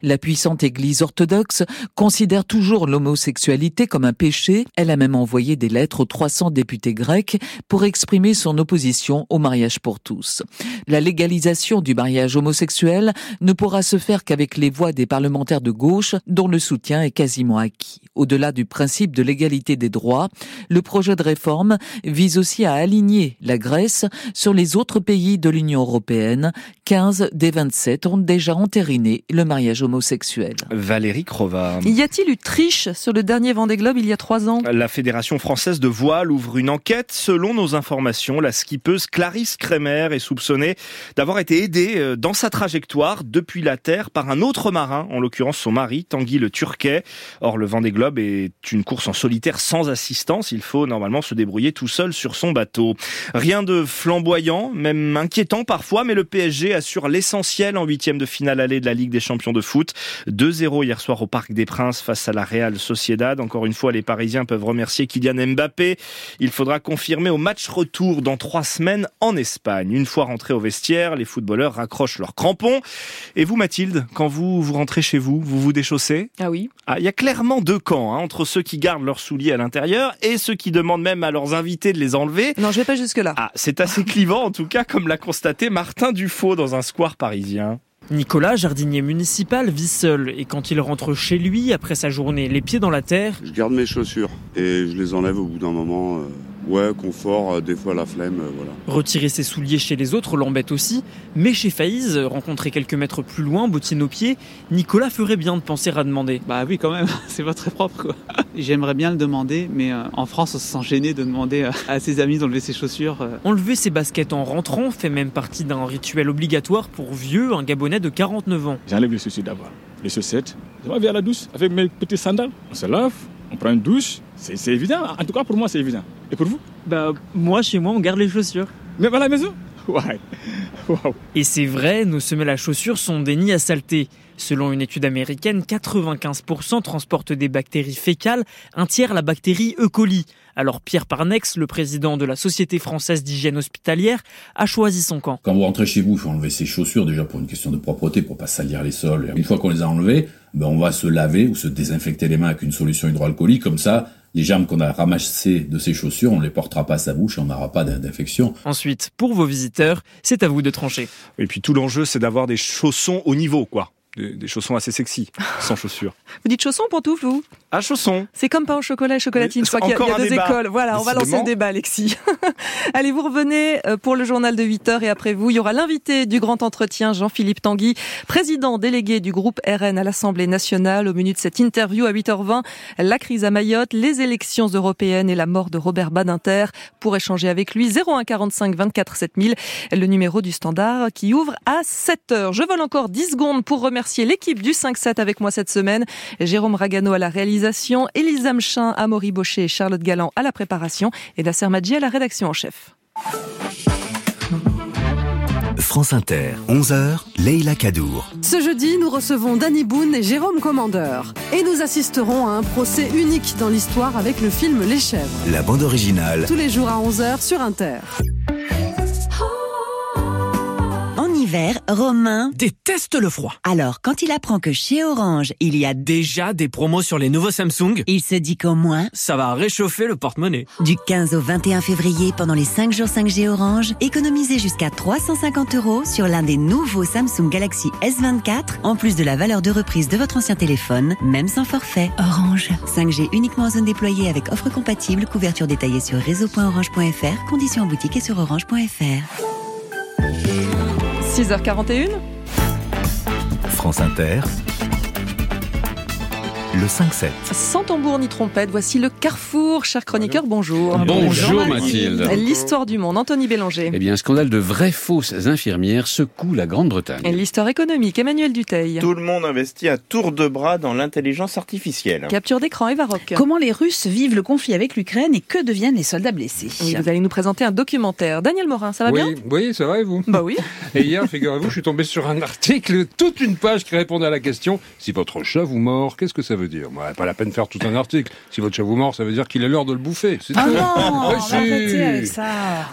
La puissante Église orthodoxe considère toujours l'homosexualité comme un péché. Elle a même envoyé des lettres aux 300 députés grecs pour exprimer son opposition au mariage pour tous. La légalisation du mariage homosexuel ne pourra se faire qu'avec les voix des parlementaires de gauche dont le soutien est quasiment acquis. Au-delà du principe de l'égalité des droits, le projet de réforme vise aussi à aligner la Grèce sur les autres pays de l'Union européenne. 15 des 27 ont déjà entériné le mariage homosexuel. Valérie Crova. Y a-t-il eu triche sur le dernier Vendée Globe il y a trois ans? La Fédération française de voile ouvre une enquête. Selon nos informations, la skippeuse Clarisse Kremer est soupçonnée d'avoir été aidée euh, dans sa trajectoire depuis la Terre par un autre marin, en l'occurrence son mari, Tanguy le Turquet. Or, le Vendée Globe est une course en solitaire sans assistance. Il faut normalement se débrouiller tout seul sur son bateau. Rien de flamboyant, même inquiétant parfois, mais le PSG assure l'essentiel en huitième de finale allée de la Ligue des champions de foot. 2-0 hier soir au Parc des Princes face à la Real Sociedad. Encore une fois, les Parisiens peuvent remercier Kylian Mbappé. Il faudra confirmer au match retour dans trois semaines en Espagne. Une fois rentrés au vestiaire, les footballeurs raccrochent leurs crampons. Et vous, Mathilde, quand vous, vous rentrez chez vous, vous vous déchaussez Ah oui. Ah, il y a clairement deux camps, hein, entre ceux qui gardent leurs souliers à l'intérieur et ceux qui demandent même à leurs invités de les enlever. Non, je vais pas jusque-là. Ah, c'est assez clivant en tout cas, comme l'a constaté Martin Dufaux dans un square parisien. Nicolas, jardinier municipal, vit seul et quand il rentre chez lui après sa journée les pieds dans la terre, je garde mes chaussures et je les enlève au bout d'un moment. Euh, Ouais, confort, euh, des fois la flemme, euh, voilà. Retirer ses souliers chez les autres l'embête aussi, mais chez Faïz, rencontré quelques mètres plus loin, bottine aux pieds, Nicolas ferait bien de penser à demander. Bah oui, quand même, c'est pas très propre quoi. J'aimerais bien le demander, mais euh, en France, on se sent gêné de demander à ses amis d'enlever ses chaussures. Enlever ses baskets en rentrant fait même partie d'un rituel obligatoire pour vieux, un Gabonais de 49 ans. J'enlève les chaussures d'abord, les chaussettes, je vais à la douche avec mes petits sandales, on se lave, on prend une douche, c'est évident, en tout cas pour moi c'est évident. Et pour vous? Bah moi chez moi on garde les chaussures. Même à la maison Ouais. Wow. Et c'est vrai, nos semelles à chaussures sont des nids à saleté. Selon une étude américaine, 95% transportent des bactéries fécales, un tiers la bactérie E. coli. Alors Pierre Parnex, le président de la Société française d'hygiène hospitalière, a choisi son camp. Quand vous rentrez chez vous, il faut enlever ses chaussures déjà pour une question de propreté, pour pas salir les sols. Une fois qu'on les a enlevées, ben on va se laver ou se désinfecter les mains avec une solution hydroalcoolique, comme ça les germes qu'on a ramassés de ces chaussures, on ne les portera pas à sa bouche et on n'aura pas d'infection. Ensuite, pour vos visiteurs, c'est à vous de trancher. Et puis tout l'enjeu, c'est d'avoir des chaussons au niveau, quoi des, chaussons assez sexy, sans chaussures. Vous dites chaussons, pantoufles, vous? Ah, chaussons. C'est comme pain au chocolat et chocolatine. Je crois qu'il y a, deux écoles. Voilà, on va lancer le débat, Alexis. Allez, vous revenez euh, pour le journal de 8 heures et après vous, il y aura l'invité du grand entretien, Jean-Philippe Tanguy, président délégué du groupe RN à l'Assemblée nationale. Au menu de cette interview à 8h20, la crise à Mayotte, les élections européennes et la mort de Robert Badinter. Pour échanger avec lui, 01 45 24 7000, le numéro du standard qui ouvre à 7 heures. Je vole encore 10 secondes pour remercier remercier l'équipe du 5-7 avec moi cette semaine. Jérôme Ragano à la réalisation, Elisa Mchin, Amaury Baucher et Charlotte Galland à la préparation et Nasser Madji à la rédaction en chef. France Inter, 11h, Leila Kadour. Ce jeudi, nous recevons Danny Boone et Jérôme Commandeur. Et nous assisterons à un procès unique dans l'histoire avec le film Les Chèvres. La bande originale. Tous les jours à 11h sur Inter. Romain déteste le froid. Alors, quand il apprend que chez Orange, il y a déjà des promos sur les nouveaux Samsung, il se dit qu'au moins, ça va réchauffer le porte-monnaie. Du 15 au 21 février, pendant les 5 jours 5G Orange, économisez jusqu'à 350 euros sur l'un des nouveaux Samsung Galaxy S24, en plus de la valeur de reprise de votre ancien téléphone, même sans forfait. Orange. 5G uniquement en zone déployée avec offre compatible, couverture détaillée sur réseau.orange.fr, conditions en boutique et sur orange.fr. 6h41 France Inter le 5-7. Sans tambour ni trompette, voici le carrefour. Cher chroniqueur, bonjour. Bonjour, Mathilde. L'histoire du monde, Anthony Bélanger. Eh bien, un scandale de vraies fausses infirmières secoue la Grande-Bretagne. L'histoire économique, Emmanuel Duteil. Tout le monde investit à tour de bras dans l'intelligence artificielle. Capture d'écran, Eva Rock. Comment les Russes vivent le conflit avec l'Ukraine et que deviennent les soldats blessés? Vous allez nous présenter un documentaire. Daniel Morin, ça va bien? Oui, ça va et vous? Bah oui. Et hier, figurez-vous, je suis tombé sur un article, toute une page qui répondait à la question si votre chat vous mord, qu'est-ce que ça veut dire Pas la peine de faire tout un article. Si votre chat vous mord, ça veut dire qu'il est l'heure de le bouffer. Ah non, avec ça.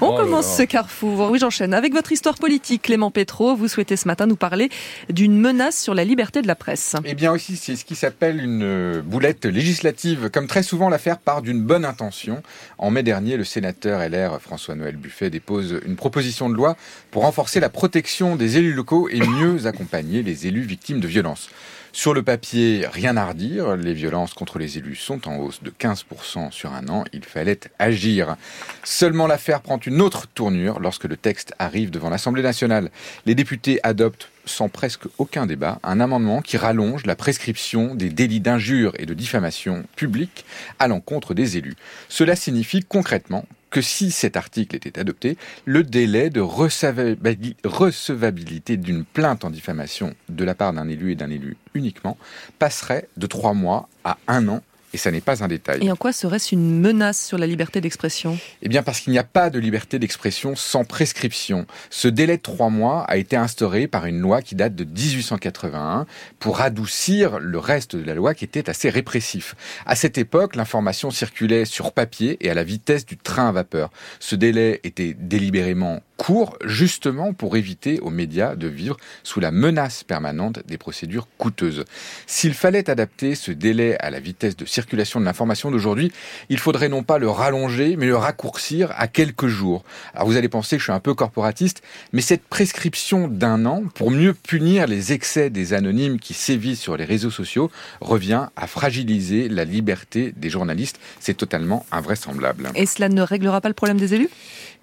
On oh commence ce carrefour. Oui, j'enchaîne. Avec votre histoire politique, Clément Pétro, vous souhaitez ce matin nous parler d'une menace sur la liberté de la presse. Eh bien aussi, c'est ce qui s'appelle une euh, boulette législative. Comme très souvent, l'affaire part d'une bonne intention. En mai dernier, le sénateur LR François-Noël Buffet dépose une proposition de loi pour renforcer la protection des élus locaux et mieux accompagner les élus victimes de violences. Sur le papier, rien à redire. Les violences contre les élus sont en hausse de 15% sur un an. Il fallait agir. Seulement l'affaire prend une autre tournure lorsque le texte arrive devant l'Assemblée nationale. Les députés adoptent sans presque aucun débat, un amendement qui rallonge la prescription des délits d'injure et de diffamation publique à l'encontre des élus. Cela signifie concrètement que si cet article était adopté, le délai de recevabilité d'une plainte en diffamation de la part d'un élu et d'un élu uniquement passerait de trois mois à un an et ça n'est pas un détail. Et en quoi serait-ce une menace sur la liberté d'expression? Eh bien parce qu'il n'y a pas de liberté d'expression sans prescription. Ce délai de trois mois a été instauré par une loi qui date de 1881 pour adoucir le reste de la loi qui était assez répressif. À cette époque, l'information circulait sur papier et à la vitesse du train à vapeur. Ce délai était délibérément court, justement pour éviter aux médias de vivre sous la menace permanente des procédures coûteuses. S'il fallait adapter ce délai à la vitesse de circulation de l'information d'aujourd'hui, il faudrait non pas le rallonger, mais le raccourcir à quelques jours. Alors vous allez penser que je suis un peu corporatiste, mais cette prescription d'un an, pour mieux punir les excès des anonymes qui sévissent sur les réseaux sociaux, revient à fragiliser la liberté des journalistes. C'est totalement invraisemblable. Et cela ne réglera pas le problème des élus?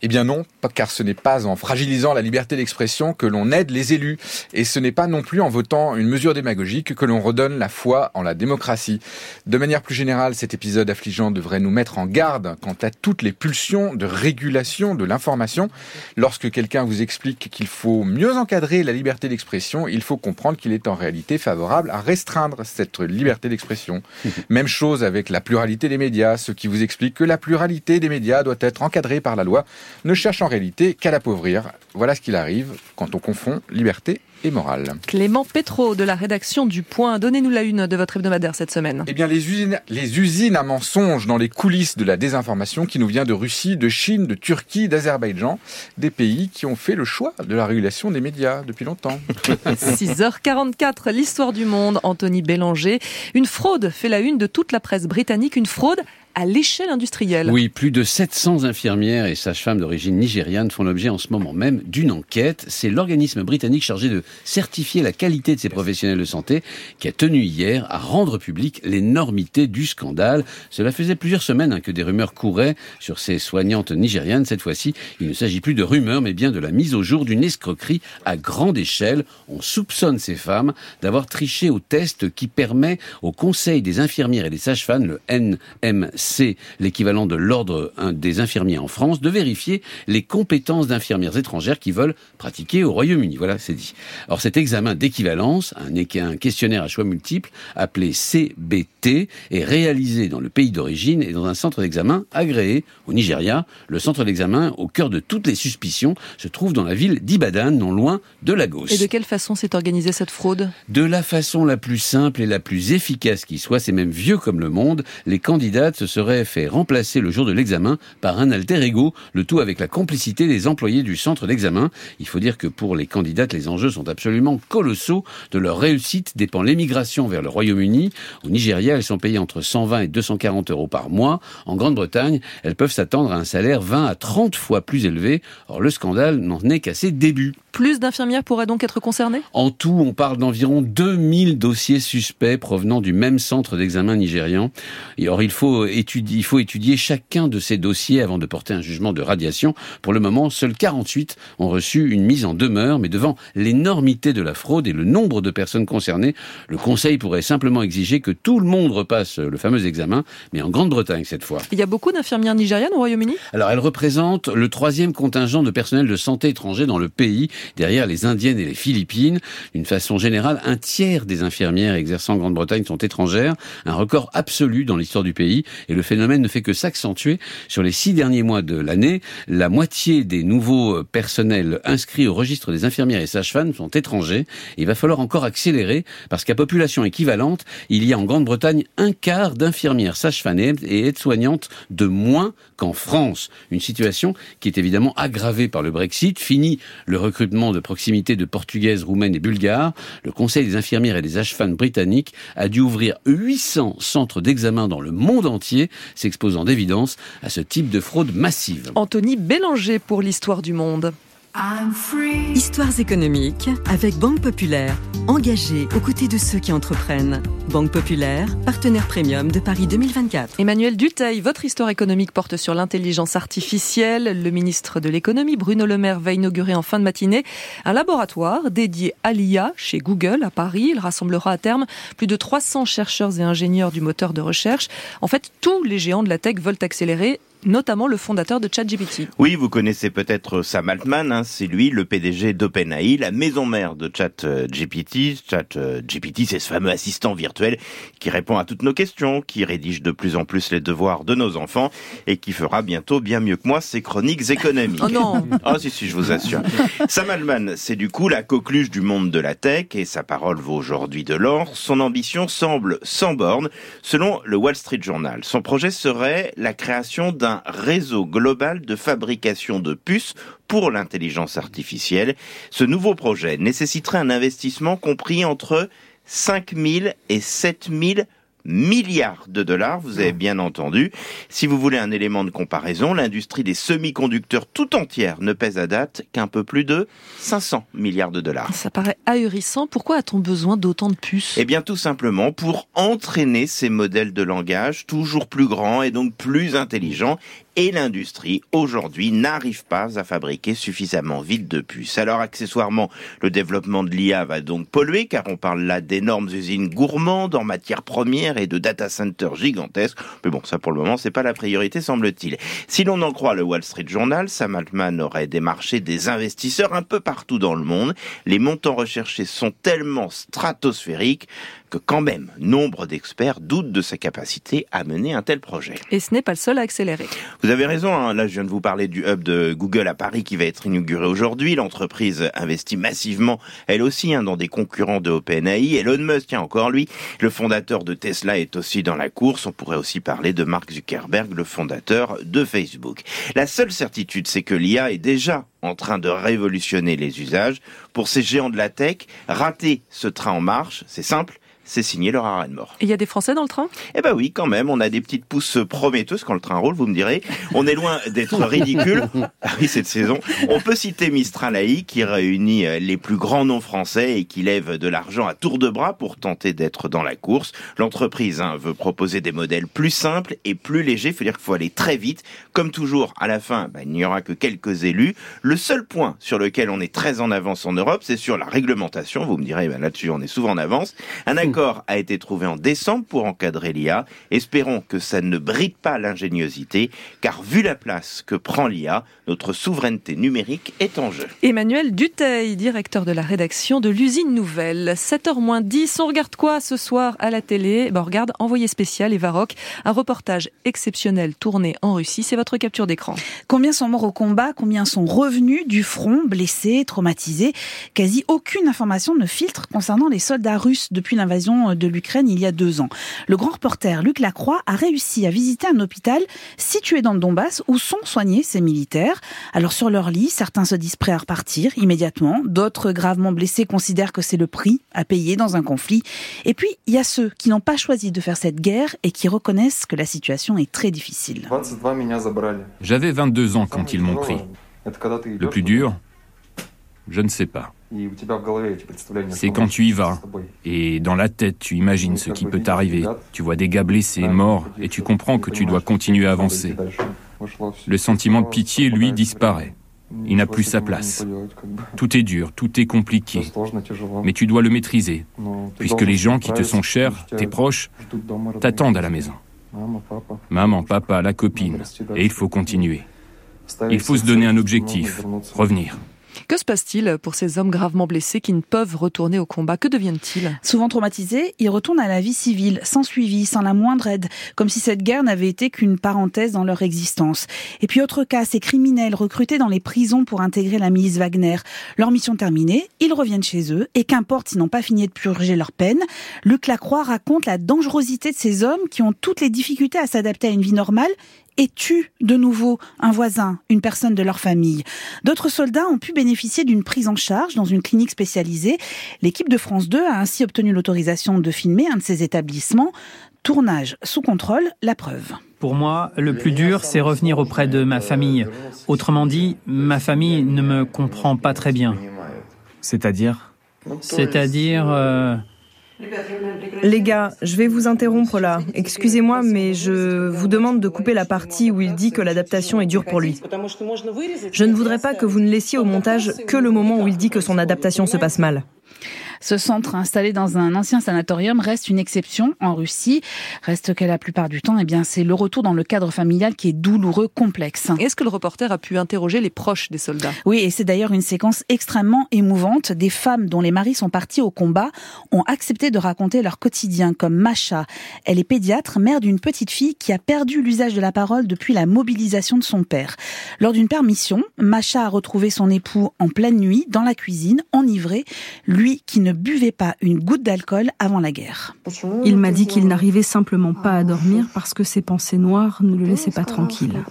Eh bien non, car ce n'est pas en fragilisant la liberté d'expression que l'on aide les élus, et ce n'est pas non plus en votant une mesure démagogique que l'on redonne la foi en la démocratie. De manière plus générale, cet épisode affligeant devrait nous mettre en garde quant à toutes les pulsions de régulation de l'information. Lorsque quelqu'un vous explique qu'il faut mieux encadrer la liberté d'expression, il faut comprendre qu'il est en réalité favorable à restreindre cette liberté d'expression. Même chose avec la pluralité des médias, ce qui vous explique que la pluralité des médias doit être encadrée par la loi ne cherche en réalité qu'à l'appauvrir. Voilà ce qu'il arrive quand on confond liberté et morale. Clément Pétro de la rédaction du Point, donnez-nous la une de votre hebdomadaire cette semaine. Eh bien, les usines, les usines à mensonges dans les coulisses de la désinformation qui nous vient de Russie, de Chine, de Turquie, d'Azerbaïdjan, des pays qui ont fait le choix de la régulation des médias depuis longtemps. 6h44, l'histoire du monde, Anthony Bélanger. Une fraude fait la une de toute la presse britannique, une fraude à l'échelle industrielle. Oui, plus de 700 infirmières et sages-femmes d'origine nigériane font l'objet en ce moment même d'une enquête. C'est l'organisme britannique chargé de certifier la qualité de ces professionnels de santé qui a tenu hier à rendre public l'énormité du scandale. Cela faisait plusieurs semaines hein, que des rumeurs couraient sur ces soignantes nigérianes. Cette fois-ci, il ne s'agit plus de rumeurs, mais bien de la mise au jour d'une escroquerie à grande échelle. On soupçonne ces femmes d'avoir triché au test qui permet au Conseil des infirmières et des sages-femmes, le NMC, c'est l'équivalent de l'ordre des infirmiers en France, de vérifier les compétences d'infirmières étrangères qui veulent pratiquer au Royaume-Uni. Voilà, c'est dit. Alors cet examen d'équivalence, un, questionnaire à choix multiples, appelé CBT, est réalisé dans le pays d'origine et dans un centre d'examen agréé au Nigeria. Le centre d'examen, au cœur de toutes les suspicions, se trouve dans la ville d'Ibadan, non loin de Lagos. Et de quelle façon s'est organisée cette fraude? De la façon la plus simple et la plus efficace qui soit, c'est même vieux comme le monde, les candidates se serait fait remplacer le jour de l'examen par un alter ego, le tout avec la complicité des employés du centre d'examen. Il faut dire que pour les candidates, les enjeux sont absolument colossaux. De leur réussite dépend l'émigration vers le Royaume-Uni. Au Nigeria, elles sont payées entre 120 et 240 euros par mois. En Grande-Bretagne, elles peuvent s'attendre à un salaire 20 à 30 fois plus élevé. Or, le scandale n'en est qu'à ses débuts. Plus d'infirmières pourraient donc être concernées? En tout, on parle d'environ 2000 dossiers suspects provenant du même centre d'examen nigérian. Et or, il faut il faut étudier chacun de ces dossiers avant de porter un jugement de radiation. Pour le moment, seuls 48 ont reçu une mise en demeure, mais devant l'énormité de la fraude et le nombre de personnes concernées, le Conseil pourrait simplement exiger que tout le monde repasse le fameux examen, mais en Grande-Bretagne cette fois. Il y a beaucoup d'infirmières nigérianes au Royaume-Uni? Alors, elles représentent le troisième contingent de personnel de santé étranger dans le pays, derrière les Indiennes et les Philippines. D'une façon générale, un tiers des infirmières exerçant en Grande-Bretagne sont étrangères, un record absolu dans l'histoire du pays, et le phénomène ne fait que s'accentuer. Sur les six derniers mois de l'année, la moitié des nouveaux personnels inscrits au registre des infirmières et sages-femmes sont étrangers. il va falloir encore accélérer parce qu'à population équivalente, il y a en Grande-Bretagne un quart d'infirmières, sages-femmes et aides-soignantes de moins qu'en France. Une situation qui est évidemment aggravée par le Brexit. Fini le recrutement de proximité de portugaises, roumaines et bulgares. Le Conseil des infirmières et des sages-femmes britanniques a dû ouvrir 800 centres d'examen dans le monde entier s'exposant d'évidence à ce type de fraude massive. Anthony Bélanger pour l'histoire du monde. Histoires économiques avec Banque Populaire, engagée aux côtés de ceux qui entreprennent. Banque Populaire, partenaire premium de Paris 2024. Emmanuel Duteil, votre histoire économique porte sur l'intelligence artificielle. Le ministre de l'économie, Bruno Le Maire, va inaugurer en fin de matinée un laboratoire dédié à l'IA chez Google à Paris. Il rassemblera à terme plus de 300 chercheurs et ingénieurs du moteur de recherche. En fait, tous les géants de la tech veulent accélérer notamment le fondateur de ChatGPT. Oui, vous connaissez peut-être Sam Altman, hein, c'est lui, le PDG d'OpenAI, la maison mère de ChatGPT. ChatGPT, c'est ce fameux assistant virtuel qui répond à toutes nos questions, qui rédige de plus en plus les devoirs de nos enfants et qui fera bientôt bien mieux que moi ses chroniques économiques. Oh non Oh si, si, je vous assure. Sam Altman, c'est du coup la coqueluche du monde de la tech et sa parole vaut aujourd'hui de l'or. Son ambition semble sans borne, selon le Wall Street Journal. Son projet serait la création d'un réseau global de fabrication de puces pour l'intelligence artificielle. Ce nouveau projet nécessiterait un investissement compris entre 5 000 et 7 000 milliards de dollars, vous avez bien entendu. Si vous voulez un élément de comparaison, l'industrie des semi-conducteurs tout entière ne pèse à date qu'un peu plus de 500 milliards de dollars. Ça paraît ahurissant. Pourquoi a-t-on besoin d'autant de puces? Eh bien tout simplement pour entraîner ces modèles de langage toujours plus grands et donc plus intelligents et l'industrie aujourd'hui n'arrive pas à fabriquer suffisamment vite de puces. Alors accessoirement, le développement de l'IA va donc polluer car on parle là d'énormes usines gourmandes en matières premières et de data centers gigantesques. Mais bon, ça pour le moment, c'est pas la priorité semble-t-il. Si l'on en croit le Wall Street Journal, Sam Altman aurait démarché des investisseurs un peu partout dans le monde. Les montants recherchés sont tellement stratosphériques que quand même, nombre d'experts doutent de sa capacité à mener un tel projet. Et ce n'est pas le seul à accélérer. Avez raison, hein. là je viens de vous parler du hub de Google à Paris qui va être inauguré aujourd'hui. L'entreprise investit massivement, elle aussi, hein, dans des concurrents de OpenAI. Elon Musk, tiens encore lui, le fondateur de Tesla est aussi dans la course. On pourrait aussi parler de Mark Zuckerberg, le fondateur de Facebook. La seule certitude, c'est que l'IA est déjà en train de révolutionner les usages. Pour ces géants de la tech, rater ce train en marche, c'est simple, c'est signé Laura mort. Et il y a des Français dans le train? Eh ben oui, quand même. On a des petites pousses prometteuses quand le train roule, vous me direz. On est loin d'être ridicule. Ah oui, cette saison. On peut citer Mistral AI qui réunit euh, les plus grands noms français et qui lève de l'argent à tour de bras pour tenter d'être dans la course. L'entreprise hein, veut proposer des modèles plus simples et plus légers. Il faut dire qu'il faut aller très vite. Comme toujours, à la fin, ben, il n'y aura que quelques élus. Le seul point sur lequel on est très en avance en Europe, c'est sur la réglementation. Vous me direz, ben, là-dessus, on est souvent en avance. Un accord a été trouvé en décembre pour encadrer l'IA. Espérons que ça ne bride pas l'ingéniosité, car vu la place que prend l'IA, notre souveraineté numérique est en jeu. Emmanuel Duteil, directeur de la rédaction de l'usine Nouvelle. 7h10, on regarde quoi ce soir à la télé? Ben, On regarde Envoyé spécial et Varroc, un reportage exceptionnel tourné en Russie. C'est votre capture d'écran. Combien sont morts au combat? Combien sont revenus du front, blessés, traumatisés? Quasi aucune information ne filtre concernant les soldats russes depuis l'invasion de l'Ukraine il y a deux ans. Le grand reporter Luc Lacroix a réussi à visiter un hôpital situé dans le Donbass où sont soignés ces militaires. Alors sur leur lit, certains se disent prêts à repartir immédiatement, d'autres gravement blessés considèrent que c'est le prix à payer dans un conflit. Et puis il y a ceux qui n'ont pas choisi de faire cette guerre et qui reconnaissent que la situation est très difficile. J'avais 22 ans quand ils m'ont pris. Le plus dur, je ne sais pas. C'est quand tu y vas, et dans la tête, tu imagines ce qui peut t'arriver. Tu vois des gars blessés, morts, et tu comprends que tu dois continuer à avancer. Le sentiment de pitié, lui, disparaît. Il n'a plus sa place. Tout est dur, tout est compliqué. Mais tu dois le maîtriser, puisque les gens qui te sont chers, tes proches, t'attendent à la maison. Maman, papa, la copine. Et il faut continuer. Il faut se donner un objectif, revenir. Que se passe-t-il pour ces hommes gravement blessés qui ne peuvent retourner au combat? Que deviennent-ils? Souvent traumatisés, ils retournent à la vie civile, sans suivi, sans la moindre aide, comme si cette guerre n'avait été qu'une parenthèse dans leur existence. Et puis autre cas, ces criminels recrutés dans les prisons pour intégrer la milice Wagner. Leur mission terminée, ils reviennent chez eux, et qu'importe s'ils n'ont pas fini de purger leur peine, Luc Lacroix raconte la dangerosité de ces hommes qui ont toutes les difficultés à s'adapter à une vie normale et tuent de nouveau un voisin, une personne de leur famille? D'autres soldats ont pu bénéficier d'une prise en charge dans une clinique spécialisée. L'équipe de France 2 a ainsi obtenu l'autorisation de filmer un de ces établissements. Tournage sous contrôle, la preuve. Pour moi, le plus dur, c'est revenir auprès de ma famille. Autrement dit, ma famille ne me comprend pas très bien. C'est-à-dire? C'est-à-dire... Euh, les gars, je vais vous interrompre là. Excusez-moi, mais je vous demande de couper la partie où il dit que l'adaptation est dure pour lui. Je ne voudrais pas que vous ne laissiez au montage que le moment où il dit que son adaptation se passe mal. Ce centre installé dans un ancien sanatorium reste une exception en Russie. Reste que la plupart du temps, eh bien, c'est le retour dans le cadre familial qui est douloureux, complexe. Est-ce que le reporter a pu interroger les proches des soldats? Oui, et c'est d'ailleurs une séquence extrêmement émouvante. Des femmes dont les maris sont partis au combat ont accepté de raconter leur quotidien, comme Masha. Elle est pédiatre, mère d'une petite fille qui a perdu l'usage de la parole depuis la mobilisation de son père. Lors d'une permission, Masha a retrouvé son époux en pleine nuit, dans la cuisine, enivré, lui qui ne buvait pas une goutte d'alcool avant la guerre. Il m'a dit qu'il n'arrivait simplement pas à dormir parce que ses pensées noires ne le laissaient pas tranquille.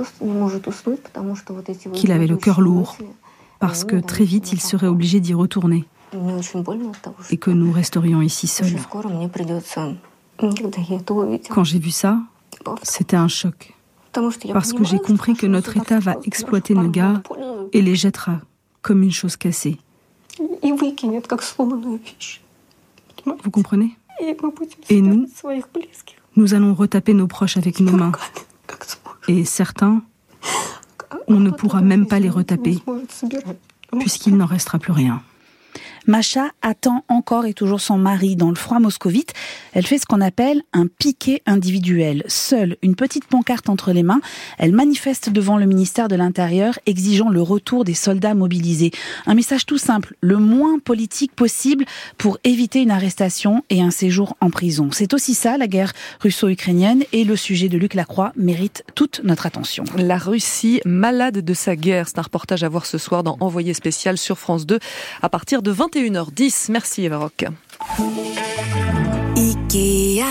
Qu'il avait le cœur lourd parce que très vite il serait obligé d'y retourner et que nous resterions ici seuls. Quand j'ai vu ça, c'était un choc. Parce que j'ai compris que notre État va exploiter nos gars et les jettera comme une chose cassée. Vous comprenez? Et nous, nous allons retaper nos proches avec nos mains. Et certains, on ne pourra même pas les retaper, puisqu'il n'en restera plus rien. Macha attend encore et toujours son mari dans le froid moscovite. Elle fait ce qu'on appelle un piquet individuel. Seule, une petite pancarte entre les mains, elle manifeste devant le ministère de l'Intérieur exigeant le retour des soldats mobilisés. Un message tout simple, le moins politique possible pour éviter une arrestation et un séjour en prison. C'est aussi ça, la guerre russo-ukrainienne et le sujet de Luc Lacroix mérite toute notre attention. La Russie malade de sa guerre, c'est un reportage à voir ce soir dans Envoyé spécial sur France 2 à partir de 20 21h10. Merci Eva Rock. Ikea.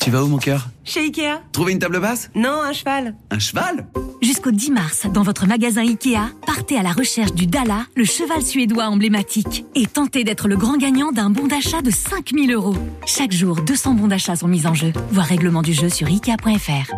Tu vas où mon cœur? Chez Ikea. Trouver une table basse Non, un cheval. Un cheval Jusqu'au 10 mars, dans votre magasin Ikea, partez à la recherche du Dala, le cheval suédois emblématique, et tentez d'être le grand gagnant d'un bon d'achat de 5000 euros. Chaque jour, 200 bons d'achat sont mis en jeu. Voir règlement du jeu sur Ikea.fr.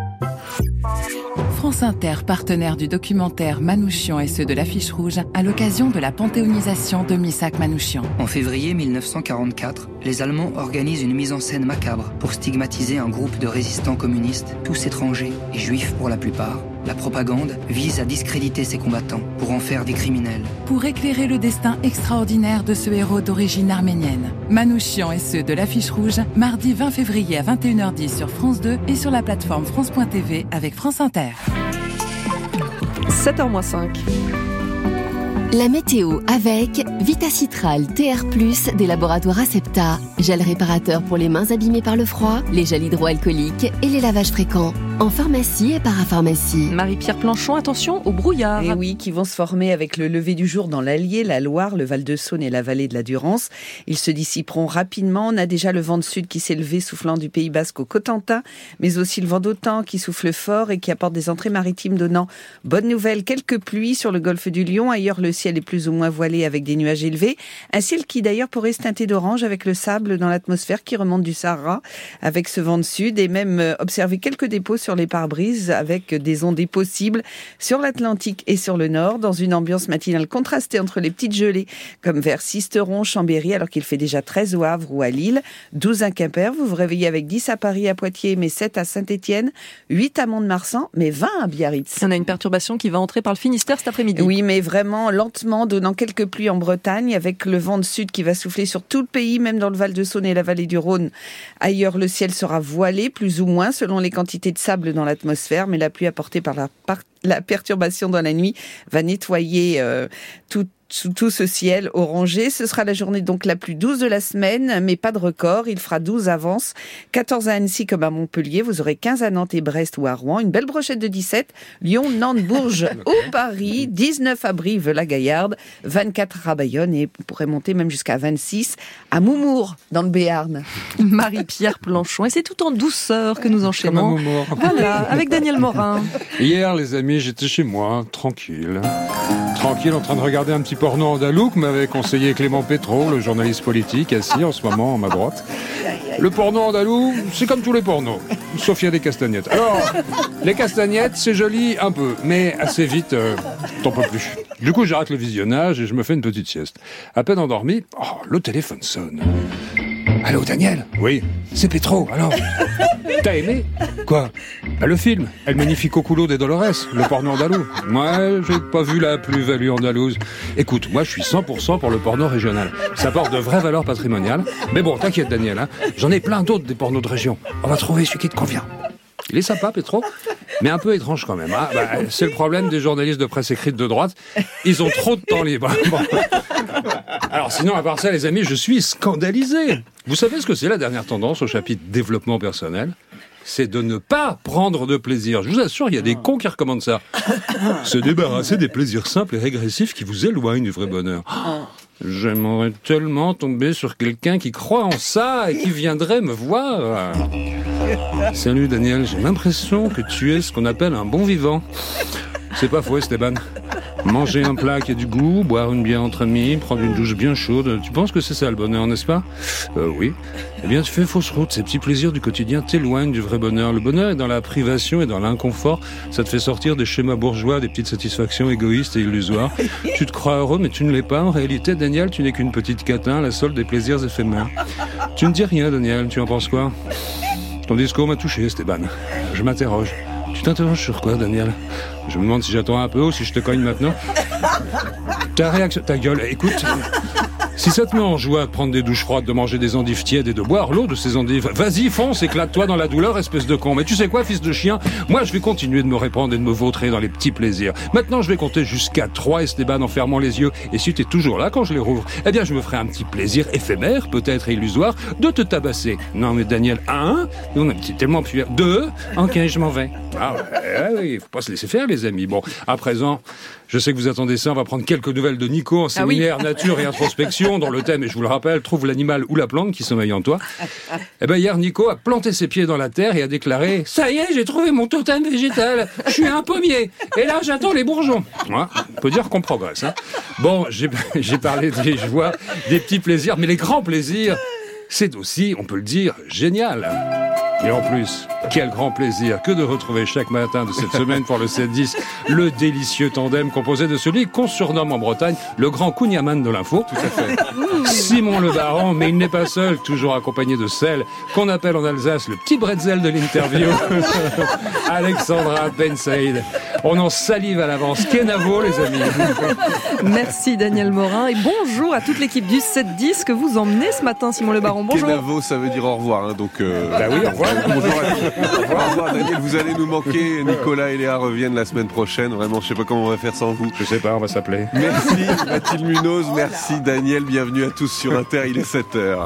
France Inter, partenaire du documentaire Manouchian et ceux de l'affiche rouge, à l'occasion de la panthéonisation de Missak Manouchian. En février 1944, les Allemands organisent une mise en scène macabre pour stigmatiser un groupe de résistants communistes, tous étrangers et juifs pour la plupart. La propagande vise à discréditer ces combattants pour en faire des criminels. Pour éclairer le destin extraordinaire de ce héros d'origine arménienne, Manouchian et ceux de l'affiche rouge, mardi 20 février à 21h10 sur France 2 et sur la plateforme France.tv avec France Inter. 7h-5. La météo avec Vitacitral TR+, des laboratoires Acepta, gel réparateur pour les mains abîmées par le froid, les gels hydroalcooliques et les lavages fréquents. En pharmacie et parapharmacie. Marie-Pierre Planchon, attention au brouillard. Et eh oui, qui vont se former avec le lever du jour dans l'Allier, la Loire, le Val-de-Saône et la vallée de la Durance. Ils se dissiperont rapidement. On a déjà le vent de sud qui s'est levé soufflant du Pays Basque au Cotentin, mais aussi le vent d'Otan qui souffle fort et qui apporte des entrées maritimes donnant bonne nouvelle, quelques pluies sur le golfe du Lion. Ailleurs, le ciel est plus ou moins voilé avec des nuages élevés. Un ciel qui d'ailleurs pourrait se teinter d'orange avec le sable dans l'atmosphère qui remonte du Sahara avec ce vent de sud et même euh, observer quelques dépôts sur les pare-brises avec des ondées possibles sur l'Atlantique et sur le Nord dans une ambiance matinale contrastée entre les petites gelées comme vers Sisteron, Chambéry alors qu'il fait déjà 13 au Havre ou à Lille, 12 à Quimper, vous vous réveillez avec 10 à Paris, à Poitiers, mais 7 à Saint-Étienne, 8 à Mont-de-Marsan, mais 20 à Biarritz. On a une perturbation qui va entrer par le Finistère cet après-midi. Oui, mais vraiment lentement, donnant quelques pluies en Bretagne avec le vent de sud qui va souffler sur tout le pays, même dans le Val-de-Saône et la vallée du Rhône. Ailleurs, le ciel sera voilé, plus ou moins, selon les quantités de sable dans l'atmosphère, mais la pluie apportée par la, la perturbation dans la nuit va nettoyer euh, tout sous tout ce ciel orangé. Ce sera la journée donc la plus douce de la semaine, mais pas de record. Il fera 12 avances, 14 à Annecy comme à Montpellier. Vous aurez 15 à Nantes et Brest ou à Rouen. Une belle brochette de 17. Lyon, Nantes, Bourges ou Paris. 19 à Brive, la Gaillarde. 24 à Bayonne et vous pourrez monter même jusqu'à 26 à Moumour, dans le Béarn. Marie-Pierre Planchon. Et c'est tout en douceur que nous enchaînons. Voilà, avec Daniel Morin. Hier, les amis, j'étais chez moi, tranquille. Tranquille, en train de regarder un petit porno andalou que m'avait conseillé Clément Pétro, le journaliste politique, assis en ce moment à ma droite. Le porno andalou, c'est comme tous les pornos, sauf il y a des castagnettes. Alors, les castagnettes, c'est joli un peu, mais assez vite, euh, t'en peux plus. Du coup, j'arrête le visionnage et je me fais une petite sieste. À peine endormi, oh, le téléphone sonne. Allô, Daniel Oui, c'est Pétro, alors T'as aimé Quoi bah, Le film, El Magnifico Culo de Dolores, le porno andalou. Moi, j'ai pas vu la plus-value andalouse. Écoute, moi je suis 100% pour le porno régional. Ça porte de vraies valeurs patrimoniales. Mais bon, t'inquiète Daniel, hein. j'en ai plein d'autres des pornos de région. On va trouver celui qui te convient. Il est sympa, Petro, mais un peu étrange quand même. Hein. Bah, c'est le problème des journalistes de presse écrite de droite. Ils ont trop de temps libre. Alors sinon, à part ça, les amis, je suis scandalisé. Vous savez ce que c'est la dernière tendance au chapitre développement personnel? C'est de ne pas prendre de plaisir. Je vous assure, il y a des cons qui recommandent ça. Se débarrasser des plaisirs simples et régressifs qui vous éloignent du vrai bonheur. J'aimerais tellement tomber sur quelqu'un qui croit en ça et qui viendrait me voir. Salut Daniel, j'ai l'impression que tu es ce qu'on appelle un bon vivant. C'est pas faux, Esteban. Manger un plat qui a du goût, boire une bière entre amis, prendre une douche bien chaude. Tu penses que c'est ça le bonheur, n'est-ce pas? Euh, Oui. Eh bien, tu fais fausse route. Ces petits plaisirs du quotidien t'éloignent du vrai bonheur. Le bonheur est dans la privation et dans l'inconfort. Ça te fait sortir des schémas bourgeois, des petites satisfactions égoïstes et illusoires. tu te crois heureux, mais tu ne l'es pas. En réalité, Daniel, tu n'es qu'une petite catin, la solde des plaisirs éphémères. Tu ne dis rien, Daniel. Tu en penses quoi? Ton discours m'a touché, Esteban. Je m'interroge. Tu t'interroges sur quoi, Daniel? Je me demande si j'attends un peu ou si je te cogne maintenant. Ta réaction, ta gueule, écoute. Si ça te met en joie de prendre des douches froides, de manger des endives tièdes et de boire l'eau de ces endives, vas-y, fonce, éclate-toi dans la douleur, espèce de con. Mais tu sais quoi, fils de chien? Moi, je vais continuer de me répandre et de me vautrer dans les petits plaisirs. Maintenant, je vais compter jusqu'à trois Esteban en fermant les yeux. Et si tu es toujours là quand je les rouvre, eh bien, je me ferai un petit plaisir éphémère, peut-être illusoire, de te tabasser. Non, mais Daniel, un, on a tellement pu... Deux, ok, je m'en vais. Ah ouais, oui, faut pas se laisser faire, les amis. Bon, à présent, je sais que vous attendez ça. On va prendre quelques nouvelles de Nico en ah séminaire nature et introspection, dont le thème, et je vous le rappelle, trouve l'animal ou la plante qui sommeille en toi. Eh ben hier, Nico a planté ses pieds dans la terre et a déclaré "Ça y est, j'ai trouvé mon totem végétal. Je suis un pommier. Et là, j'attends les bourgeons." on peut dire qu'on progresse. Hein. Bon, j'ai parlé des joies, des petits plaisirs, mais les grands plaisirs, c'est aussi, on peut le dire, génial. Et en plus, quel grand plaisir que de retrouver chaque matin de cette semaine pour le 7-10 le délicieux tandem composé de celui qu'on surnomme en Bretagne le grand Kouniaman de l'info. Tout à fait. Simon le Baron, mais il n'est pas seul, toujours accompagné de celle qu'on appelle en Alsace le petit bretzel de l'interview. Alexandra Ben Saïd. On en salive à l'avance. Kenavo, les amis? Merci Daniel Morin et bonjour à toute l'équipe du 7-10 que vous emmenez ce matin, Simon Le Baron. Bonjour. Kenavo, ça veut dire au revoir. Hein, donc, euh, bah oui, au revoir. Bonjour Au revoir Daniel, vous allez nous manquer. Nicolas et Léa reviennent la semaine prochaine. Vraiment, je sais pas comment on va faire sans vous. Je sais pas, on va s'appeler. Merci Mathilde Munoz, merci Daniel, bienvenue à tous sur Inter, il est 7h.